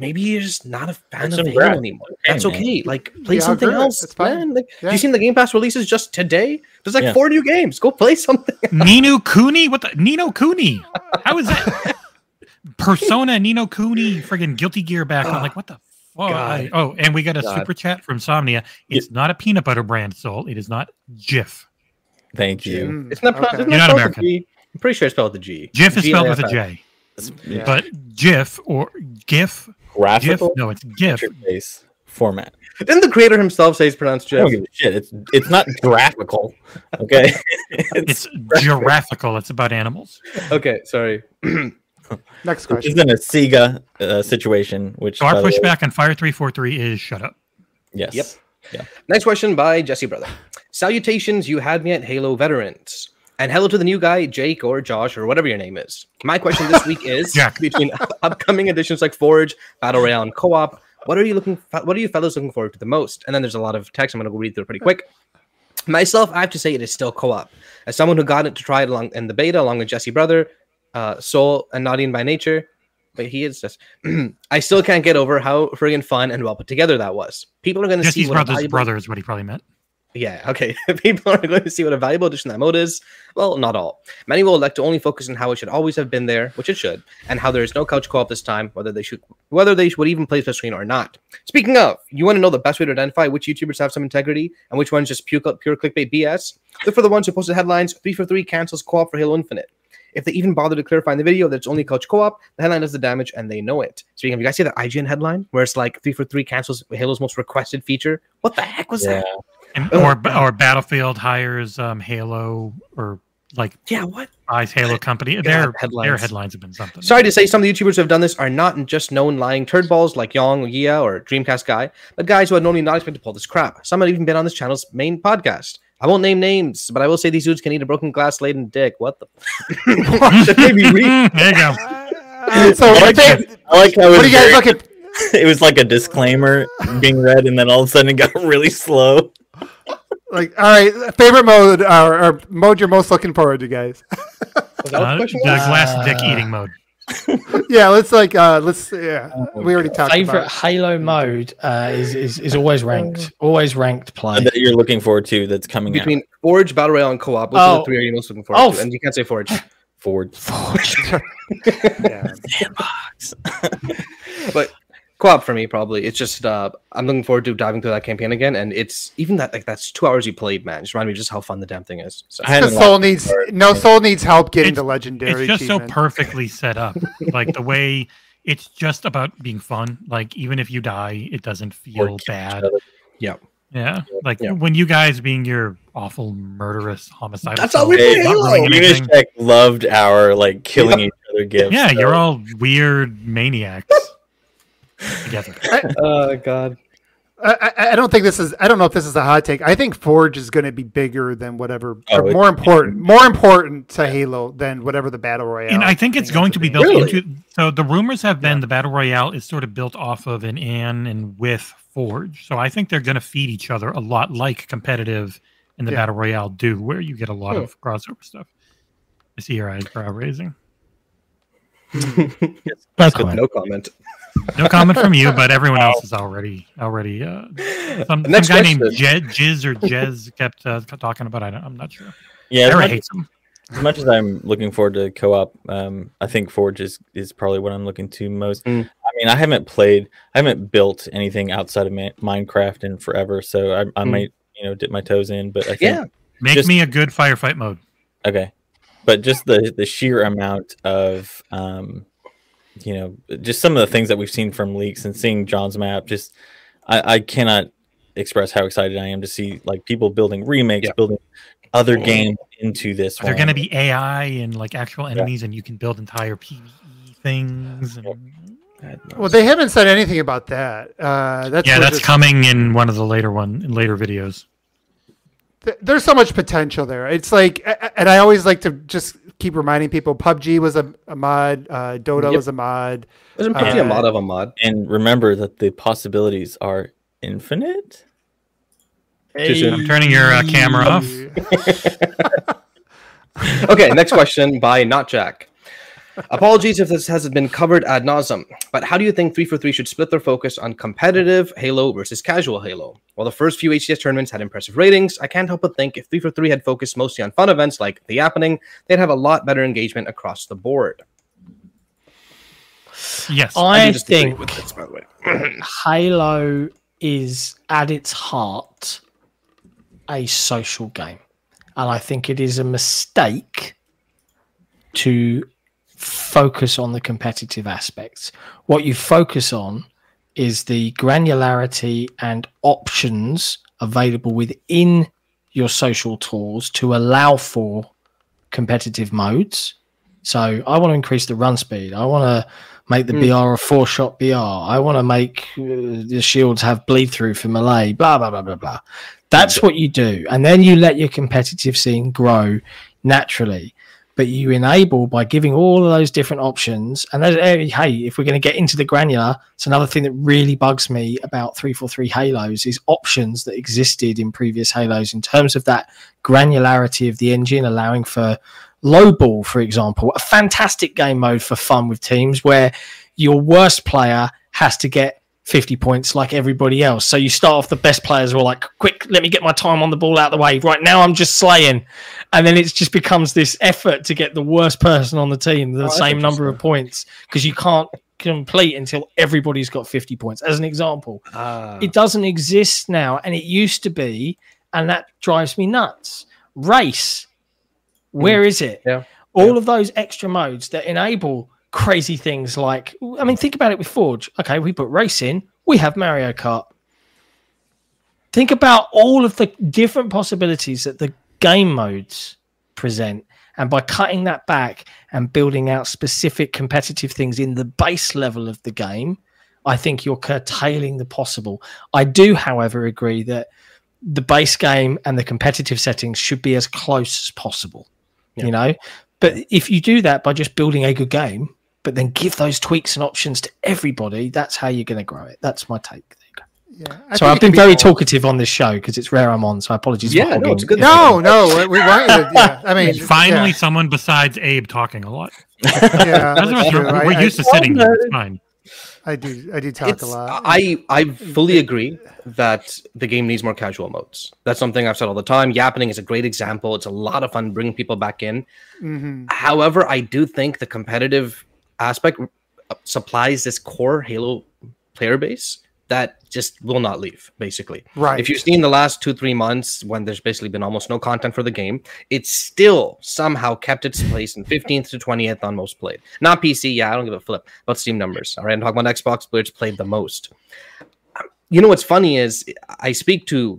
Maybe you're just not a fan That's of some Halo anymore. Okay, That's man. okay. Like, play Yeah, something else. It's fine. Man. Like, Yeah. you seen the Game Pass releases just today? There's like Yeah. four new games. Go play something. Ni no Kuni? What the Ni no Kuni? How is that? Persona Ni no Kuni, friggin' Guilty Gear back on. Like, what the fuck? God. Oh, and we got a God. super chat from Somnia. It's not a peanut butter brand, Soul. It is not Jif. thank you. Mm, It's not, okay. it's not You're not American. G. I'm pretty sure it's spelled with a G. Jif is spelled with a J. Yeah. But Jif or GIF, GIF, Graphical no, it's GIF. interface format. Didn't the creator himself say it's pronounced I don't give a shit. It's it's not graphical. Okay, It's giraffical. It's about animals. Okay, sorry. Next which question. isn't a Sega uh, situation. Which So our by way- pushback on Fire 343 is shut up. Yes. Yep. Yeah. Next question by Jesse Brother. Salutations, you had me at Halo veterans. And hello to the new guy, Jake or Josh or whatever your name is. My question this week is Jack. between upcoming editions like Forge, Battle Royale, and Co-op, what are you looking what are you fellows looking forward to the most? And then there's a lot of text. I'm gonna go read through pretty quick. Myself, I have to say it is still co-op. As someone who got it to try it along in the beta along with Jesse Brother, uh, Soul, and Nadine by nature, but he is just I still can't get over how friggin' fun and well put together that was. People are gonna see Jesse's what brother's valuable- brother is what he probably meant. Yeah, okay. People are going to see what a valuable addition that mode is. Well, not all. Many will elect to only focus on how it should always have been there, which it should, and how there is no couch co-op this time, whether they should whether they would even play split screen or not. Speaking of, you want to know the best way to identify which YouTubers have some integrity and which ones just pure, pure clickbait BS? Look for the ones who posted headlines 3 for 3 cancels co-op for Halo Infinite. If they even bother to clarify in the video that it's only couch co-op, the headline does the damage and they know it. Speaking of, you guys see that IGN headline where it's like 3 for 3 cancels Halo's most requested feature? What the heck was Yeah. that? And, Oh, or God. or Battlefield hires um, Halo or like Yeah, what? buys Halo company. Their their headlines. headlines have been something. Sorry to say, some of the YouTubers who have done this are not just known lying turdballs like Yong, Yea, or Dreamcast Guy, but guys who had normally not expected to pull this crap. Some have even been on this channel's main podcast. I won't name names, but I will say these dudes can eat a broken glass laden dick. What the? Watch it, maybe read. there you go. Uh, so, I like, fa- I like how what it do you guys very- look at? it was like a disclaimer being read, and then all of a sudden it got really slow. Like, all right, favorite mode or, or mode you're most looking forward to, guys. Was Uh, the the question glass dick Uh, eating mode. yeah, let's like, uh, let's. Yeah, we already talked about Favorite about. Halo mode uh, is, is is always ranked, always ranked play. That you're looking forward to that's coming Between out. Forge, Battle Royale, and Co-op, which are Oh. the three are you most looking forward Oh. to? And you can't say Forge. Forward. Yeah. But co-op for me probably. It's just uh, I'm looking forward to diving through that campaign again, and it's even that like that's two hours you played, man. Just remind me just how fun the damn thing is. So. I hadn't Soul needs part. no Soul needs help getting It's- the legendary. it's just so achievement. perfectly set up like the way it's just about being fun like even if you die it doesn't feel bad other. yeah like Yeah. when you guys being your awful murderous homicidal That's how we did. play not Halo. ruining anything. Loved our like killing each other gifts. yeah so- you're all weird maniacs together Oh god. I, I I don't think this is. I don't know if this is a hot take. I think Forge is going to be bigger than whatever. Oh, or it- more important, more important to Halo than whatever the battle royale. and i think it's going to be being. built Really? into so the rumors have been the battle royale is sort of built off of an an and with forge so i think they're going to feed each other a lot like competitive and the Yeah. battle royale do where you get a lot Hmm. of crossover stuff i see your eyebrow raising No comment. no comment. No comment from you, but everyone else is already already. Uh, some, some Next guy named question. Jed, Jiz or Jez kept uh, talking about. I don't, I'm not sure. Yeah, as Sarah much, hates him. as much as I'm looking forward to co-op, um, I think Forge is, is probably what I'm looking to most. Mm. I mean, I haven't played, I haven't built anything outside of Ma- Minecraft in forever, so I, I Mm. might, you know, dip my toes in. But I think, Yeah. Make Just- me a good firefight mode. okay, but just the the sheer amount of, um, you know, just some of the things that we've seen from leaks and seeing John's map, just I, I cannot express how excited I am to see like people building remakes, Yeah. building other games into this. They're one. going to be AI and like actual enemies, and you can build entire PVE things. And, Well, they haven't said anything about that. Uh, that's yeah, that's this- coming in one of the later one in later videos. Th- there's so much potential there. It's like, a- a- and I always like to just keep reminding people: PUBG was a, a mod, uh, Dota Yep. was a mod. Isn't PUBG Uh, a mod of a mod? and remember that the possibilities are infinite. Too soon. I'm turning your uh, camera off. Okay, next question by Not Jack. Apologies if this hasn't been covered ad nauseum, but how do you think 343 should split their focus on competitive Halo versus casual Halo? While the first few HCS tournaments had impressive ratings, I can't help but think if 343 had focused mostly on fun events like The Yappening, they'd have a lot better engagement across the board. Yes, I do disagree think with this, by the way. Halo is at its heart a social game. And I think it is a mistake to focus on the competitive aspects. What you focus on is the granularity and options available within your social tools to allow for competitive modes. So I want to increase the run speed. I want to make the Mm. BR a four shot BR. I want to make uh, the shields have bleed through for melee, blah, blah, blah, blah, blah. That's what you do. And then you let your competitive scene grow naturally. But you enable by giving all of those different options. And there's, eh, hey, if we're going to get into the granular, it's another thing that really bugs me about 343 Halos is options that existed in previous Halos in terms of that granularity of the engine, allowing for low ball, for example, a fantastic game mode for fun with teams where your worst player has to get 50 points like everybody else. So you start off the best players are all like, quick, let me get my time on the ball out of the way. Right now I'm just slaying. And then it just becomes this effort to get the worst person on the team the Oh, same number of points because you can't complete until everybody's got 50 points. As an example, Ah, it doesn't exist now and it used to be and that drives me nuts race where is it Yeah. all of those extra modes that enable crazy things like i mean think about it with forge okay we put racing, we have mario kart think about all of the different possibilities that the game modes present and by cutting that back and building out specific competitive things in the base level of the game I think you're curtailing the possible. I do, however, agree that the base game and the competitive settings should be as close as possible. Yeah. You know, but if you do that by just building a good game, but then give those tweaks and options to everybody, that's how you're going to grow it. That's my take. There you go. Yeah, I So I've been be very all- talkative on this show because it's rare I'm on. So apologies. for Yeah, no, it's good. No, no, we- we want. Yeah, I mean, Finally, yeah, someone besides Abe talking a lot. yeah, That's that's true. we're I, I, used to sitting there. It's fine. I do, I do talk it's, a lot. I I fully agree that the game needs more casual modes. That's something I've said all the time. Yappening is a great example. It's a lot of fun bringing people back in. Mhm. However, I do think the competitive aspect supplies this core Halo player base that just will not leave. Basically, Right. if you've seen the last two three months when there's basically been almost no content for the game, it's still somehow kept its place in 15th to 20th on most played. Not PC, yeah, I don't give a flip about Steam numbers. All right, I'm talking about Xbox, which played the most. You know what's funny is I speak to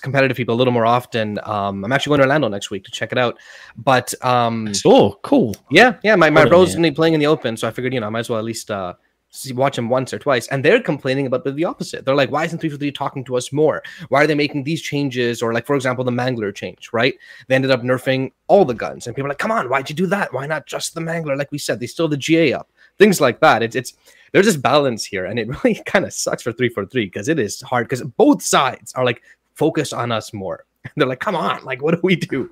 competitive people a little more often. Um, I'm actually going to Orlando next week to check it out, but um, Oh, cool. yeah, yeah. My, my bro's gonna be playing in the open, so I figured, you know, I might as well at least uh see, watch him once or twice. And they're complaining about the, the opposite. They're like, why isn't 343 talking to us more? Why are they making these changes? Or like, for example, the Mangler change, right? They ended up nerfing all the guns, and people are like, come on, why'd you do that? Why not just the Mangler? Like we said, they still have the GA up, things like that. It's it's there's this balance here, and it really kind of sucks for 343 because it is hard because both sides are like focus on us more. They're like, come on, like what do we do?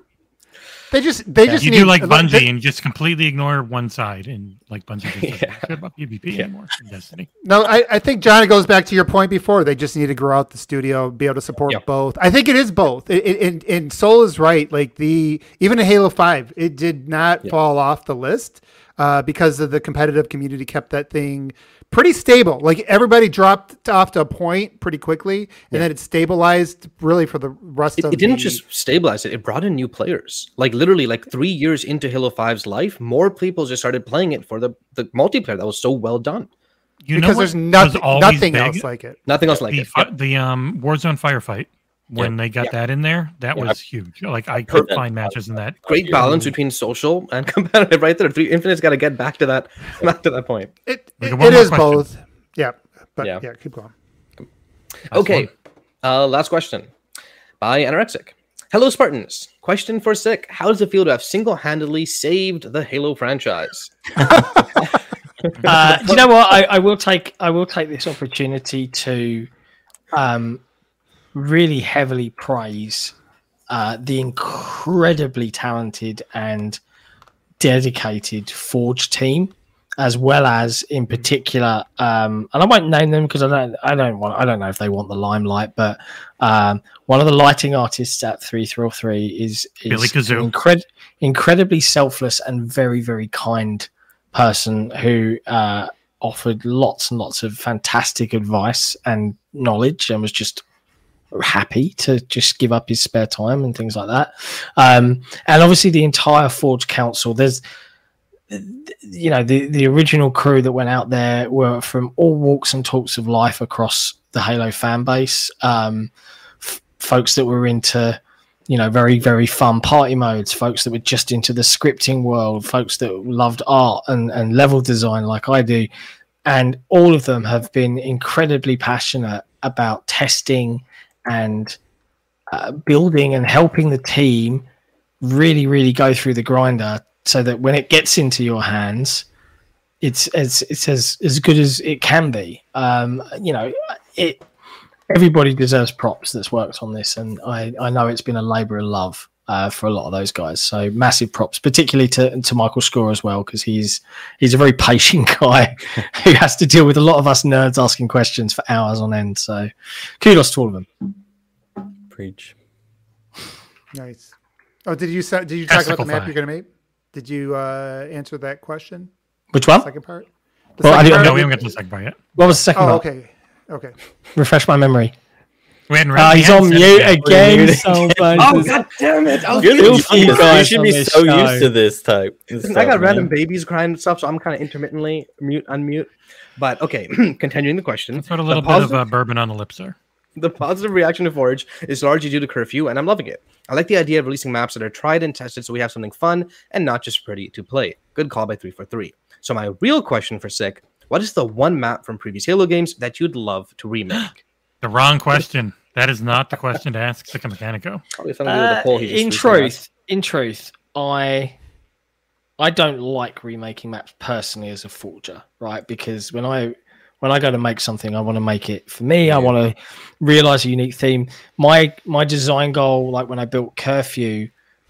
They just they just you need do like look, Bungie they- and just completely ignore one side and like Bungie just doesn't Yeah. care about PvP Yeah. anymore in Destiny. No, I, I think John, it goes back to your point before. They just need to grow out the studio, be able to support Yeah. both. I think it is both. It, it, and, and Soul is right. Like the even in Halo Five, it did not Yeah. fall off the list uh, because of the competitive community kept that thing pretty stable. Like everybody dropped off to a point pretty quickly, and then it stabilized really for the rest it, of. it didn't the- just stabilize it it brought in new players like literally like three years into halo 5's life more people just started playing it for the the multiplayer that was so well done You know because what there's nothing nothing big? else like it. nothing else like the it fi- Yep. the um Warzone firefight when they got that in there, that Yeah. was huge. Like I could that find matches in that. great balance between social and competitive right there three infinite's got to get back to that back to that point It, We it, got one it more is question. both. Yeah, but Yeah. yeah, keep going. Last okay uh last question by anorexic hello spartans question for sick how does it feel to have single-handedly saved the halo franchise Uh, do you know what? I, I will take I will take this opportunity to um, really heavily praise uh, the incredibly talented and dedicated Forge team, as well as in particular, um, and I won't name them because I don't I don't want I don't know if they want the limelight, but um, one of the lighting artists at three three three is is Billy Kazoo. incred- incredibly selfless and very very kind person who uh, offered lots and lots of fantastic advice and knowledge and was just happy to just give up his spare time and things like that. Um, and obviously, the entire Forge Council, there's you know the the original crew that went out there were from all walks and talks of life across the Halo fan base. Um, f- folks that were into you know very very fun party modes folks that were just into the scripting world folks that loved art and and level design like i do and all of them have been incredibly passionate about testing and uh, building and helping the team really really go through the grinder so that when it gets into your hands it's as it's as as good as it can be. Um you know it everybody deserves props that's worked on this, and I, I know it's been a labour of love uh, for a lot of those guys. So massive props, particularly to, to Michael Score as well, because he's he's a very patient guy who has to deal with a lot of us nerds asking questions for hours on end. So kudos to all of them. Preach. Nice. Oh, did you did you talk about the map Testify. you're going to make? Did you uh, answer that question? Which one? Second part. The Well, I second didn't part No, of we it- haven't got to the second part yet. What was the second Oh, one? okay. Okay. Refresh my memory. We hadn't we he's on mute yet. again. So oh god damn it I, You're the you free, you should be so show. used to this type. this I stuff, got random babies crying and stuff, so I'm kind of intermittently mute, unmute. But okay, continuing the question. Let's put a The little bit positive- of uh, bourbon on the lips sir. The positive reaction to Forge is largely due to curfew, and I'm loving it. I like the idea of releasing maps that are tried and tested so we have something fun and not just pretty to play. Good call by 343. So, my real question for Sick what is the one map from previous Halo games that you'd love to remake? The wrong question. That is not the question to ask Sikamikanico. Probably something to do with the Uh, poll he just in recently truth, in truth, I I don't like remaking maps personally as a forger, right? Because when I when I go to make something, I want to make it for me. I want to realize a unique theme. My my design goal, like when I built Curfew,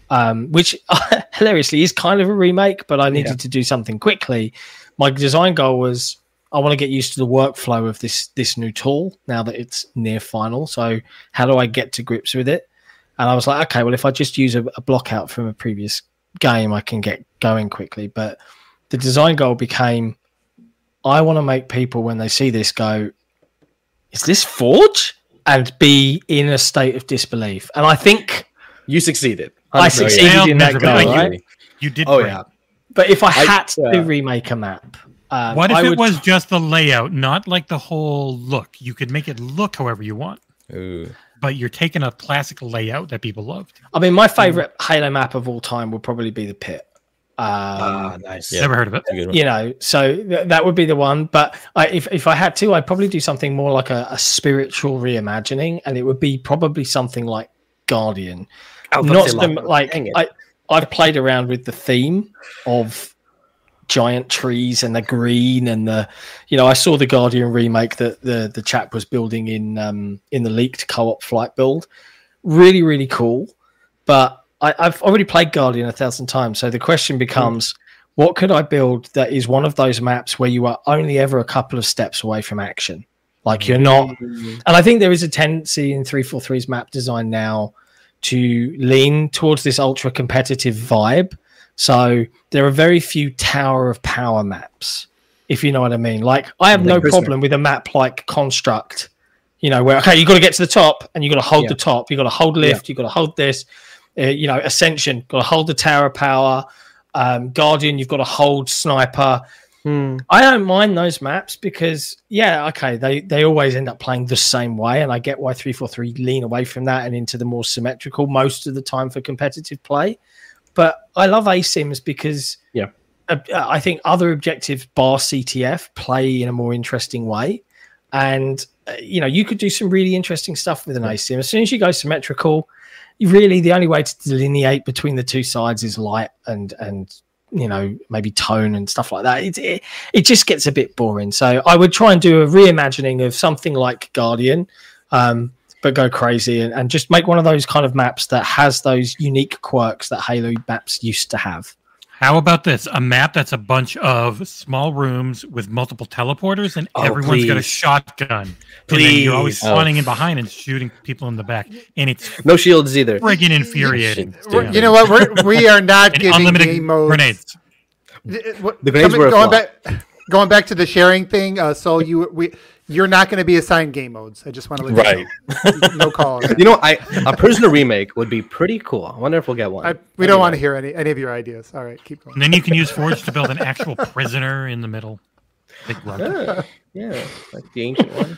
um, which hilariously is kind of a remake, but I needed Yeah. to do something quickly. My design goal was I want to get used to the workflow of this this new tool now that it's near final. So how do I get to grips with it? And I was like, okay, well, if I just use a, a block out from a previous game, I can get going quickly. But the design goal became I want to make people, when they see this, go, is this Forge? And be in a state of disbelief. And I think You succeeded. I 100%. succeeded in that miserably. goal, Like you- You did Oh great. yeah. But if I I- had to yeah. remake a map, um, What if I it would- was just the layout, not like the whole look? You could make it look however you want, Ooh. but you're taking a classic layout that people loved. I mean, my favorite Halo map of all time would probably be the pit. Um, Ah, nice. Yeah. Never heard of it. That's a good one. you know, so th- that would be the one. But I, if if I had to, I'd probably do something more like a, a spiritual reimagining, and it would be probably something like Guardian. I Not to say so, Lava. like I I've played around with the theme of giant trees and the green and the you know I saw the Guardian remake that the the chap was building in um in the leaked co-op flight build. Really really cool, but I, I've already played Guardian a thousand times. So the question becomes, what could I build that is one of those maps where you are only ever a couple of steps away from action? Like you're not, and I think there is a tendency in 343's map design now to lean towards this ultra competitive vibe. So there are very few Tower of Power maps, if you know what I mean. Like I have no problem with a map like Construct, you know, where okay, you got to get to the top and you got to hold Yeah. the top, you got to hold lift, you got to hold this, uh, you know, Ascension, got to hold the Tower of Power. Um, Guardian, you've got to hold Sniper. Hmm. I don't mind those maps because yeah, okay, they they always end up playing the same way, and I get why three four three lean away from that and into the more symmetrical most of the time for competitive play. But I love ASIMs because Yeah. I think other objectives bar CTF play in a more interesting way, and uh, you know you could do some really interesting stuff with an ASIM. As soon as you go symmetrical, really the only way to delineate between the two sides is light and and you know maybe tone and stuff like that it, it it just gets a bit boring so i would try and do a reimagining of something like guardian um but go crazy and, and just make one of those kind of maps that has those unique quirks that halo maps used to have How about this? A map that's a bunch of small rooms with multiple teleporters, and Oh, everyone's got a please. shotgun. And you're always Please. Oh. spawning in behind and shooting people in the back, and it's No shields either. friggin' infuriating. Shit, You know what? We're, we are not And giving unlimited game modes. grenades. Th- what- The grenades coming- were a going back. Going back to the sharing thing, uh, so you we you're not going to be assigned game modes. I just want to let Right. you know. No call. You know, I a prisoner remake would be pretty cool. I wonder if we'll get one. I, we don't want to hear any any of your ideas. All right, keep going. And then you can use Forge to build an actual prisoner in the middle. Big rug. Yeah, yeah, like the ancient one.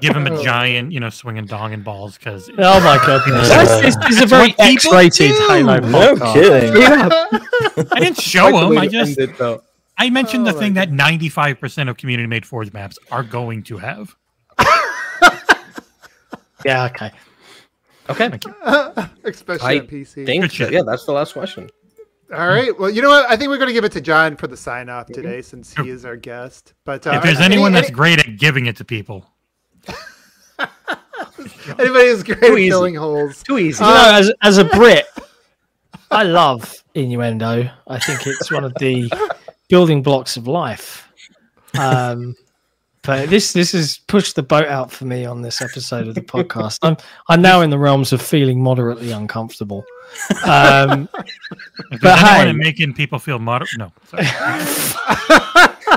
Give him a giant, you know, swinging dong and balls because oh my goodness this, this is a very what people x-rated do. halo No podcast. kidding. I didn't show Like him. I just end it, though. I mentioned Oh the my thing that 95% of community made Forge maps are going to have. yeah okay Okay, Especially I on PC. think yeah, that's the last question. All right. Well, you know what? I think we're going to give it to John for the sign off today, since he is our guest. But uh, if there's anyone any- that's great at giving it to people, anybody who's great Too at easy. filling holes, Too easy. you know as, as a brit i love innuendo i think it's one of the building blocks of life um but this this has pushed the boat out for me on this episode of the podcast i'm i'm now in the realms of feeling moderately uncomfortable um But hey. making people feel moderate, no. Sorry.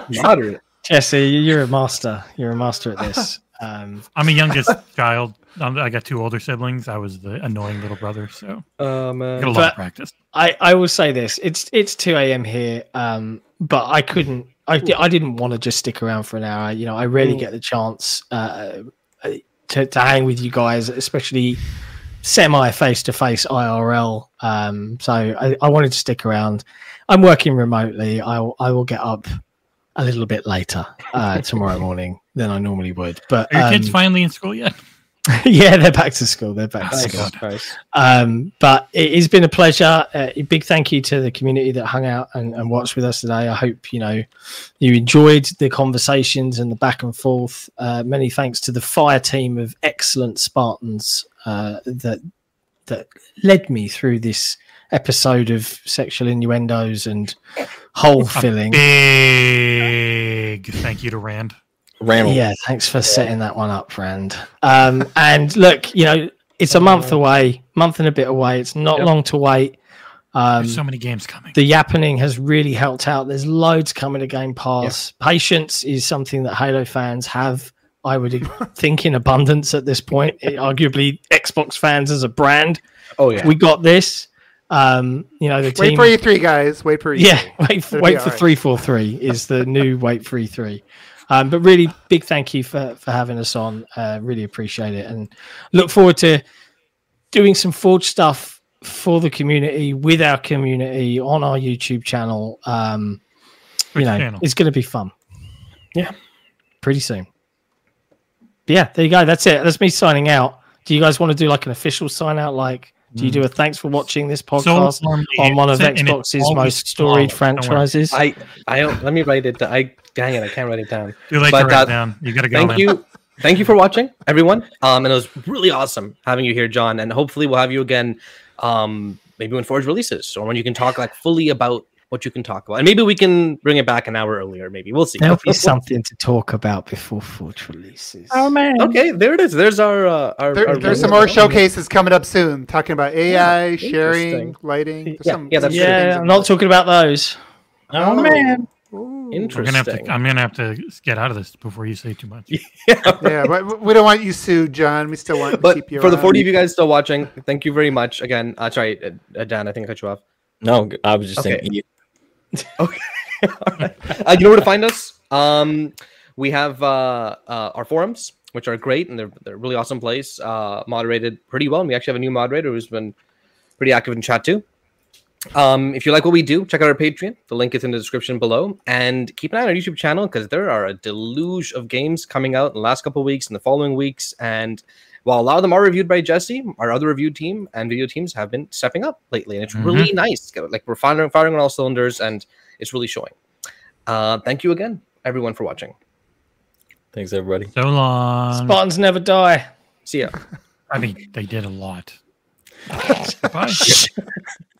Moderate. jesse you're a master you're a master at this um I'm a youngest child. Um, I got two older siblings. I was the annoying little brother, so Um, I uh, got a lot of practice. I, I will say this: it's it's two a.m. here, um, but I couldn't. I, I didn't want to just stick around for an hour. You know, I rarely Mm. get the chance uh, uh, to to hang with you guys, especially semi face to face IRL. Um, so I, I wanted to stick around. I'm working remotely. I will- I will get up a little bit later uh, tomorrow morning than I normally would. But Are your kids um, finally in school yet? yeah, they're back to school. They're back to school. God. Um, but it has been a pleasure. Uh, a big thank you to the community that hung out and, and watched with us today. I hope you know you enjoyed the conversations and the back and forth. Uh, many thanks to the fire team of excellent Spartans uh, that that led me through this episode of sexual innuendos and hole filling. Big thank you to Rand. Randall. Yeah, thanks for setting that one up, friend. Um, and look, you know, it's a month away, month and a bit away. It's not Yep. long to wait. Um, so many games coming. the yappening has really helped out. There's loads coming to Game Pass. Patience is something that Halo fans have I would think in abundance at this point. It- arguably, Xbox fans as a brand, Oh yeah. we got this. Um, you know, the Wait team. for E3, guys. Wait for E E3. yeah, wait for wait be for alright. three four three is the new wait three three. Um, but really, big thank you for for having us on. Uh, really appreciate it, and look forward to doing some Forge stuff for the community with our community on our YouTube channel. Um, you know, channel? it's going to be fun. Yeah. pretty soon. But yeah, there you go. That's it. That's me signing out. Do you guys want to do like an official sign out? Like, do you do a thanks for watching this podcast normally on one of it's- and it's Xbox's most storied small. Franchises? I I don't. Let me write it. Down. I dang it. I can't write it down. Too late But, to write uh, it down. You gotta go. Thank man. you. Thank you for watching, everyone. Um, and it was really awesome having you here, John. And hopefully we'll have you again. Um, maybe when Forge releases, or when you can talk like fully about what you can talk about, and maybe we can bring it back an hour earlier. Maybe we'll see. There'll be something to talk about before Forge releases. Oh man. Okay, there it is. There's our uh, our. There, our there's some more showcases coming up soon, talking about AI, sharing, interesting. lighting. There's Yeah, some, yeah, that's some good things yeah, I'm not talking about those. Oh man. We're Interesting. gonna have to. I'm gonna have to get out of this before you say too much. Yeah, but we don't want you sued, John. We still want to but keep you for the 40 of you guys still watching, thank you very much again. Uh, sorry, uh, uh, Dan, I think I cut you off. No, I was just Okay. saying. Okay. All right. Uh, you know where to find us? Um, we have uh, uh, our forums, which are great and they're, they're a really awesome place, uh, moderated pretty well. And we actually have a new moderator who's been pretty active in chat too. Um, if you like what we do, check out our Patreon. The link is in the description below. And keep an eye on our YouTube channel because there are a deluge of games coming out in the last couple weeks and the following weeks. And while a lot of them are reviewed by Jesse, our other review team and video teams have been stepping up lately. And it's really nice. Like we're firing, firing on all cylinders and it's really showing. Uh, thank you again, everyone, for watching. Thanks, everybody. So long. Spartans never die. See ya. I mean, they did a lot. Bye.